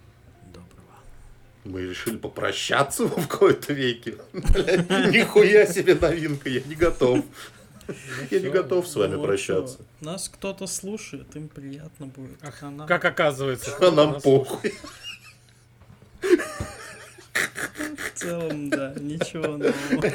[SPEAKER 1] Мы решили попрощаться в какой-то веке. Нихуя себе новинка, я не готов. Я не готов с вами прощаться.
[SPEAKER 2] что, Нас кто-то слушает, им приятно будет.
[SPEAKER 3] Как оказывается.
[SPEAKER 1] А нам похуй.
[SPEAKER 2] В целом, да, ничего нового.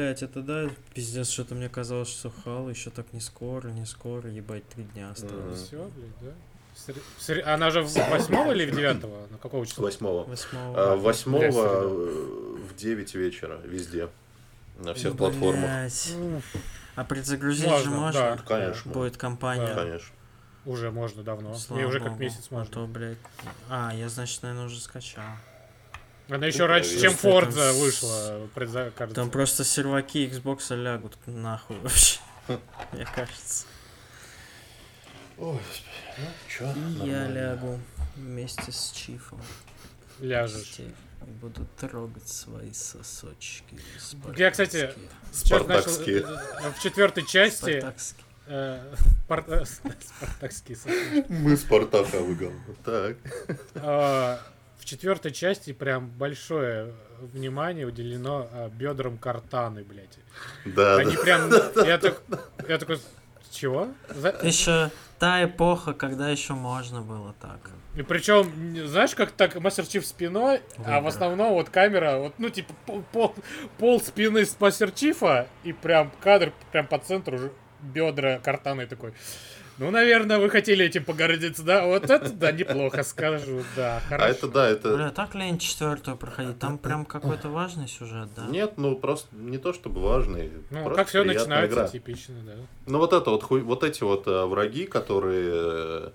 [SPEAKER 2] Ой, блять, это да, пиздец, что-то мне казалось, что Хал еще так не скоро, не скоро, ебать, три дня осталось.
[SPEAKER 3] Все, блядь, да? Она же в восьмого или в девятого? На какого числа?
[SPEAKER 1] Восьмого.
[SPEAKER 2] Восьмого.
[SPEAKER 1] А,
[SPEAKER 3] Блядь,
[SPEAKER 1] Восьмого
[SPEAKER 3] всегда.
[SPEAKER 1] э, в 9 вечера везде. На всех платформах.
[SPEAKER 2] Блядь.
[SPEAKER 3] Уф,
[SPEAKER 2] А предзагрузить
[SPEAKER 3] Можно,
[SPEAKER 2] же можно?
[SPEAKER 3] да.
[SPEAKER 1] Конечно.
[SPEAKER 2] Будет компания.
[SPEAKER 3] Да.
[SPEAKER 1] Конечно.
[SPEAKER 3] Уже можно давно.
[SPEAKER 2] Слава
[SPEAKER 3] Мне уже как
[SPEAKER 2] богу.
[SPEAKER 3] месяц
[SPEAKER 2] А
[SPEAKER 3] можно.
[SPEAKER 2] то, блядь. А, я, значит, наверное, уже скачал.
[SPEAKER 3] Она еще
[SPEAKER 1] Ну,
[SPEAKER 3] раньше, чем
[SPEAKER 2] там
[SPEAKER 3] Forza
[SPEAKER 2] с-
[SPEAKER 3] вышла. кажется.
[SPEAKER 2] Там просто серваки Xbox лягут нахуй вообще. Мне кажется.
[SPEAKER 1] Ой, ну чё,
[SPEAKER 2] И я лягу вместе с Чифом.
[SPEAKER 3] Ляжешь.
[SPEAKER 2] И буду трогать свои сосочки.
[SPEAKER 3] Я, кстати,
[SPEAKER 2] спартакские.
[SPEAKER 3] Начал,
[SPEAKER 1] Спартакские.
[SPEAKER 3] э, в четвертой части
[SPEAKER 2] Спартакские.
[SPEAKER 3] э, пар- э, спартакские сосиски.
[SPEAKER 1] Мы Спартака выгон. Так.
[SPEAKER 3] В четвертой части прям большое внимание уделено а, бедрам картаны, блядь.
[SPEAKER 1] Да,
[SPEAKER 3] Они
[SPEAKER 1] да.
[SPEAKER 3] прям. Я, так, я такой. Чего? За-
[SPEAKER 2] Еще та эпоха, когда еще можно было так.
[SPEAKER 3] И причем, знаешь, как так Мастер Чиф спиной, а в
[SPEAKER 2] Выбор.
[SPEAKER 3] основном вот камера, вот, ну, типа, пол, пол, пол спины с Мастер Чифа, и прям кадр прям по центру уже бедра картаны такой. Ну, наверное, вы хотели этим погордиться, да? Вот это, да, неплохо скажу, да, хорошо.
[SPEAKER 1] А это да, это...
[SPEAKER 2] Бля, так лень четвертую проходить? Там прям какой-то важный сюжет, да?
[SPEAKER 1] Нет, ну просто не то чтобы важный.
[SPEAKER 3] Ну, как все начинается,
[SPEAKER 1] игра.
[SPEAKER 3] типично, да.
[SPEAKER 1] Ну вот это вот хуй- вот эти вот э, враги, которые э,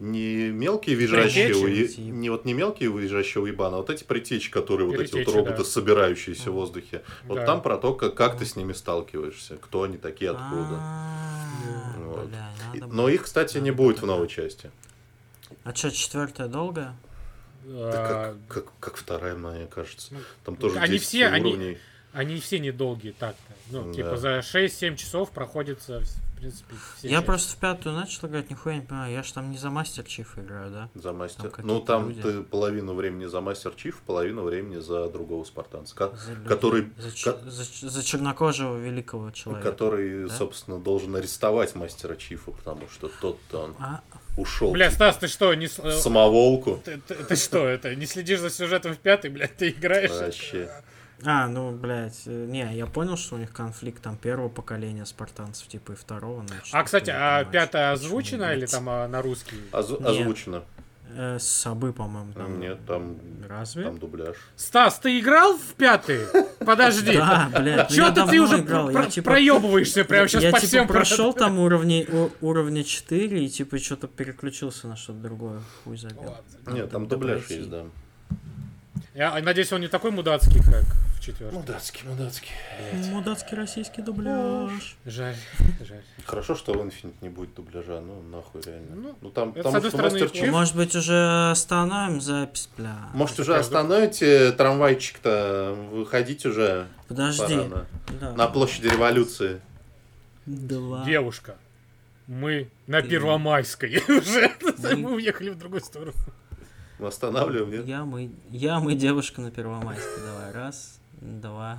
[SPEAKER 1] не мелкие визжащие,
[SPEAKER 3] Притечи?
[SPEAKER 2] Типа.
[SPEAKER 1] не вот не мелкие визжащие уебаны, а вот эти притечи, которые вот эти вот роботы,
[SPEAKER 3] да.
[SPEAKER 1] собирающиеся в воздухе. Вот
[SPEAKER 3] Да.
[SPEAKER 1] там про то, как, как ты с ними сталкиваешься, кто они такие, откуда.
[SPEAKER 2] А,
[SPEAKER 1] Вот.
[SPEAKER 2] бля,
[SPEAKER 1] Но их, кстати, не будет в новой части.
[SPEAKER 2] А что, четвертая долгая?
[SPEAKER 1] Да
[SPEAKER 3] А,
[SPEAKER 1] как, как, как вторая, мне кажется.
[SPEAKER 3] Ну,
[SPEAKER 1] Там тоже
[SPEAKER 3] они
[SPEAKER 1] 10
[SPEAKER 3] все,
[SPEAKER 1] уровней.
[SPEAKER 3] Они все недолгие так-то. Ну,
[SPEAKER 1] Да.
[SPEAKER 3] типа за 6-7 часов проходится, в принципе, все
[SPEAKER 2] Я
[SPEAKER 3] части.
[SPEAKER 2] просто в пятую начал играть, нихуя не понимаю. Я ж там не за мастер чиф играю, да?
[SPEAKER 1] За мастер. ну, там
[SPEAKER 2] люди.
[SPEAKER 1] ты половину времени за мастер Чиф, половину времени за другого спартанца. ко-
[SPEAKER 2] За людей.
[SPEAKER 1] который,
[SPEAKER 2] За, ч-
[SPEAKER 1] ко-
[SPEAKER 2] за чернокожего великого человека.
[SPEAKER 1] который,
[SPEAKER 2] да?
[SPEAKER 1] собственно, должен арестовать мастера Чифа, потому что тот-то он
[SPEAKER 2] А,
[SPEAKER 1] ушел
[SPEAKER 3] Бля, Стас, ты что, не...
[SPEAKER 1] самоволку.
[SPEAKER 3] Ты, ты- ты что, это, не следишь за сюжетом в пятый, блядь, ты играешь?
[SPEAKER 1] Вообще.
[SPEAKER 2] А, ну, блядь, э, не, я понял, что у них конфликт там первого поколения спартанцев, типа и второго. но
[SPEAKER 3] А,
[SPEAKER 2] что-то
[SPEAKER 3] кстати, а пятая
[SPEAKER 2] почему,
[SPEAKER 3] озвучена или там а, на русский?
[SPEAKER 2] Нет.
[SPEAKER 1] озвучено.
[SPEAKER 2] Э, с собой, по-моему, там.
[SPEAKER 1] Нет, там,
[SPEAKER 2] Разве?
[SPEAKER 1] там дубляж.
[SPEAKER 3] Стас, ты играл в пятый? Подожди.
[SPEAKER 2] Да, блядь, ну
[SPEAKER 3] Чё
[SPEAKER 2] я
[SPEAKER 3] ты, ты уже
[SPEAKER 2] я, типа,
[SPEAKER 3] проебываешься прямо сейчас
[SPEAKER 2] я
[SPEAKER 3] по
[SPEAKER 2] типа
[SPEAKER 3] всем
[SPEAKER 2] прошел там уровни, уровня 4 и типа что-то переключился на что-то другое. Хуй забил.
[SPEAKER 1] Нет, там дубляж есть, да.
[SPEAKER 3] Я надеюсь, он не такой мудацкий, как в четвертом.
[SPEAKER 1] Мудацкий, мудацкий.
[SPEAKER 2] Мудацкий российский дубляж.
[SPEAKER 3] Жаль, жаль.
[SPEAKER 1] Хорошо, что в Infinite не будет дубляжа, ну нахуй реально.
[SPEAKER 3] Ну,
[SPEAKER 1] Ну, там,
[SPEAKER 3] это, с
[SPEAKER 1] потому
[SPEAKER 3] одной
[SPEAKER 1] что
[SPEAKER 3] стороны.
[SPEAKER 1] Чиф
[SPEAKER 2] Может быть, уже остановим запись, бля.
[SPEAKER 1] Может, уже остановите трамвайчик-то, выходить уже
[SPEAKER 2] Подожди.
[SPEAKER 1] пора
[SPEAKER 2] Да.
[SPEAKER 1] на площади революции.
[SPEAKER 2] Два.
[SPEAKER 3] Девушка, мы на Первомайской уже. Мы уехали в другую сторону.
[SPEAKER 1] Мы останавливаем, нет?
[SPEAKER 2] Я мы, я мы девушка на Первомайской. Давай, раз, два,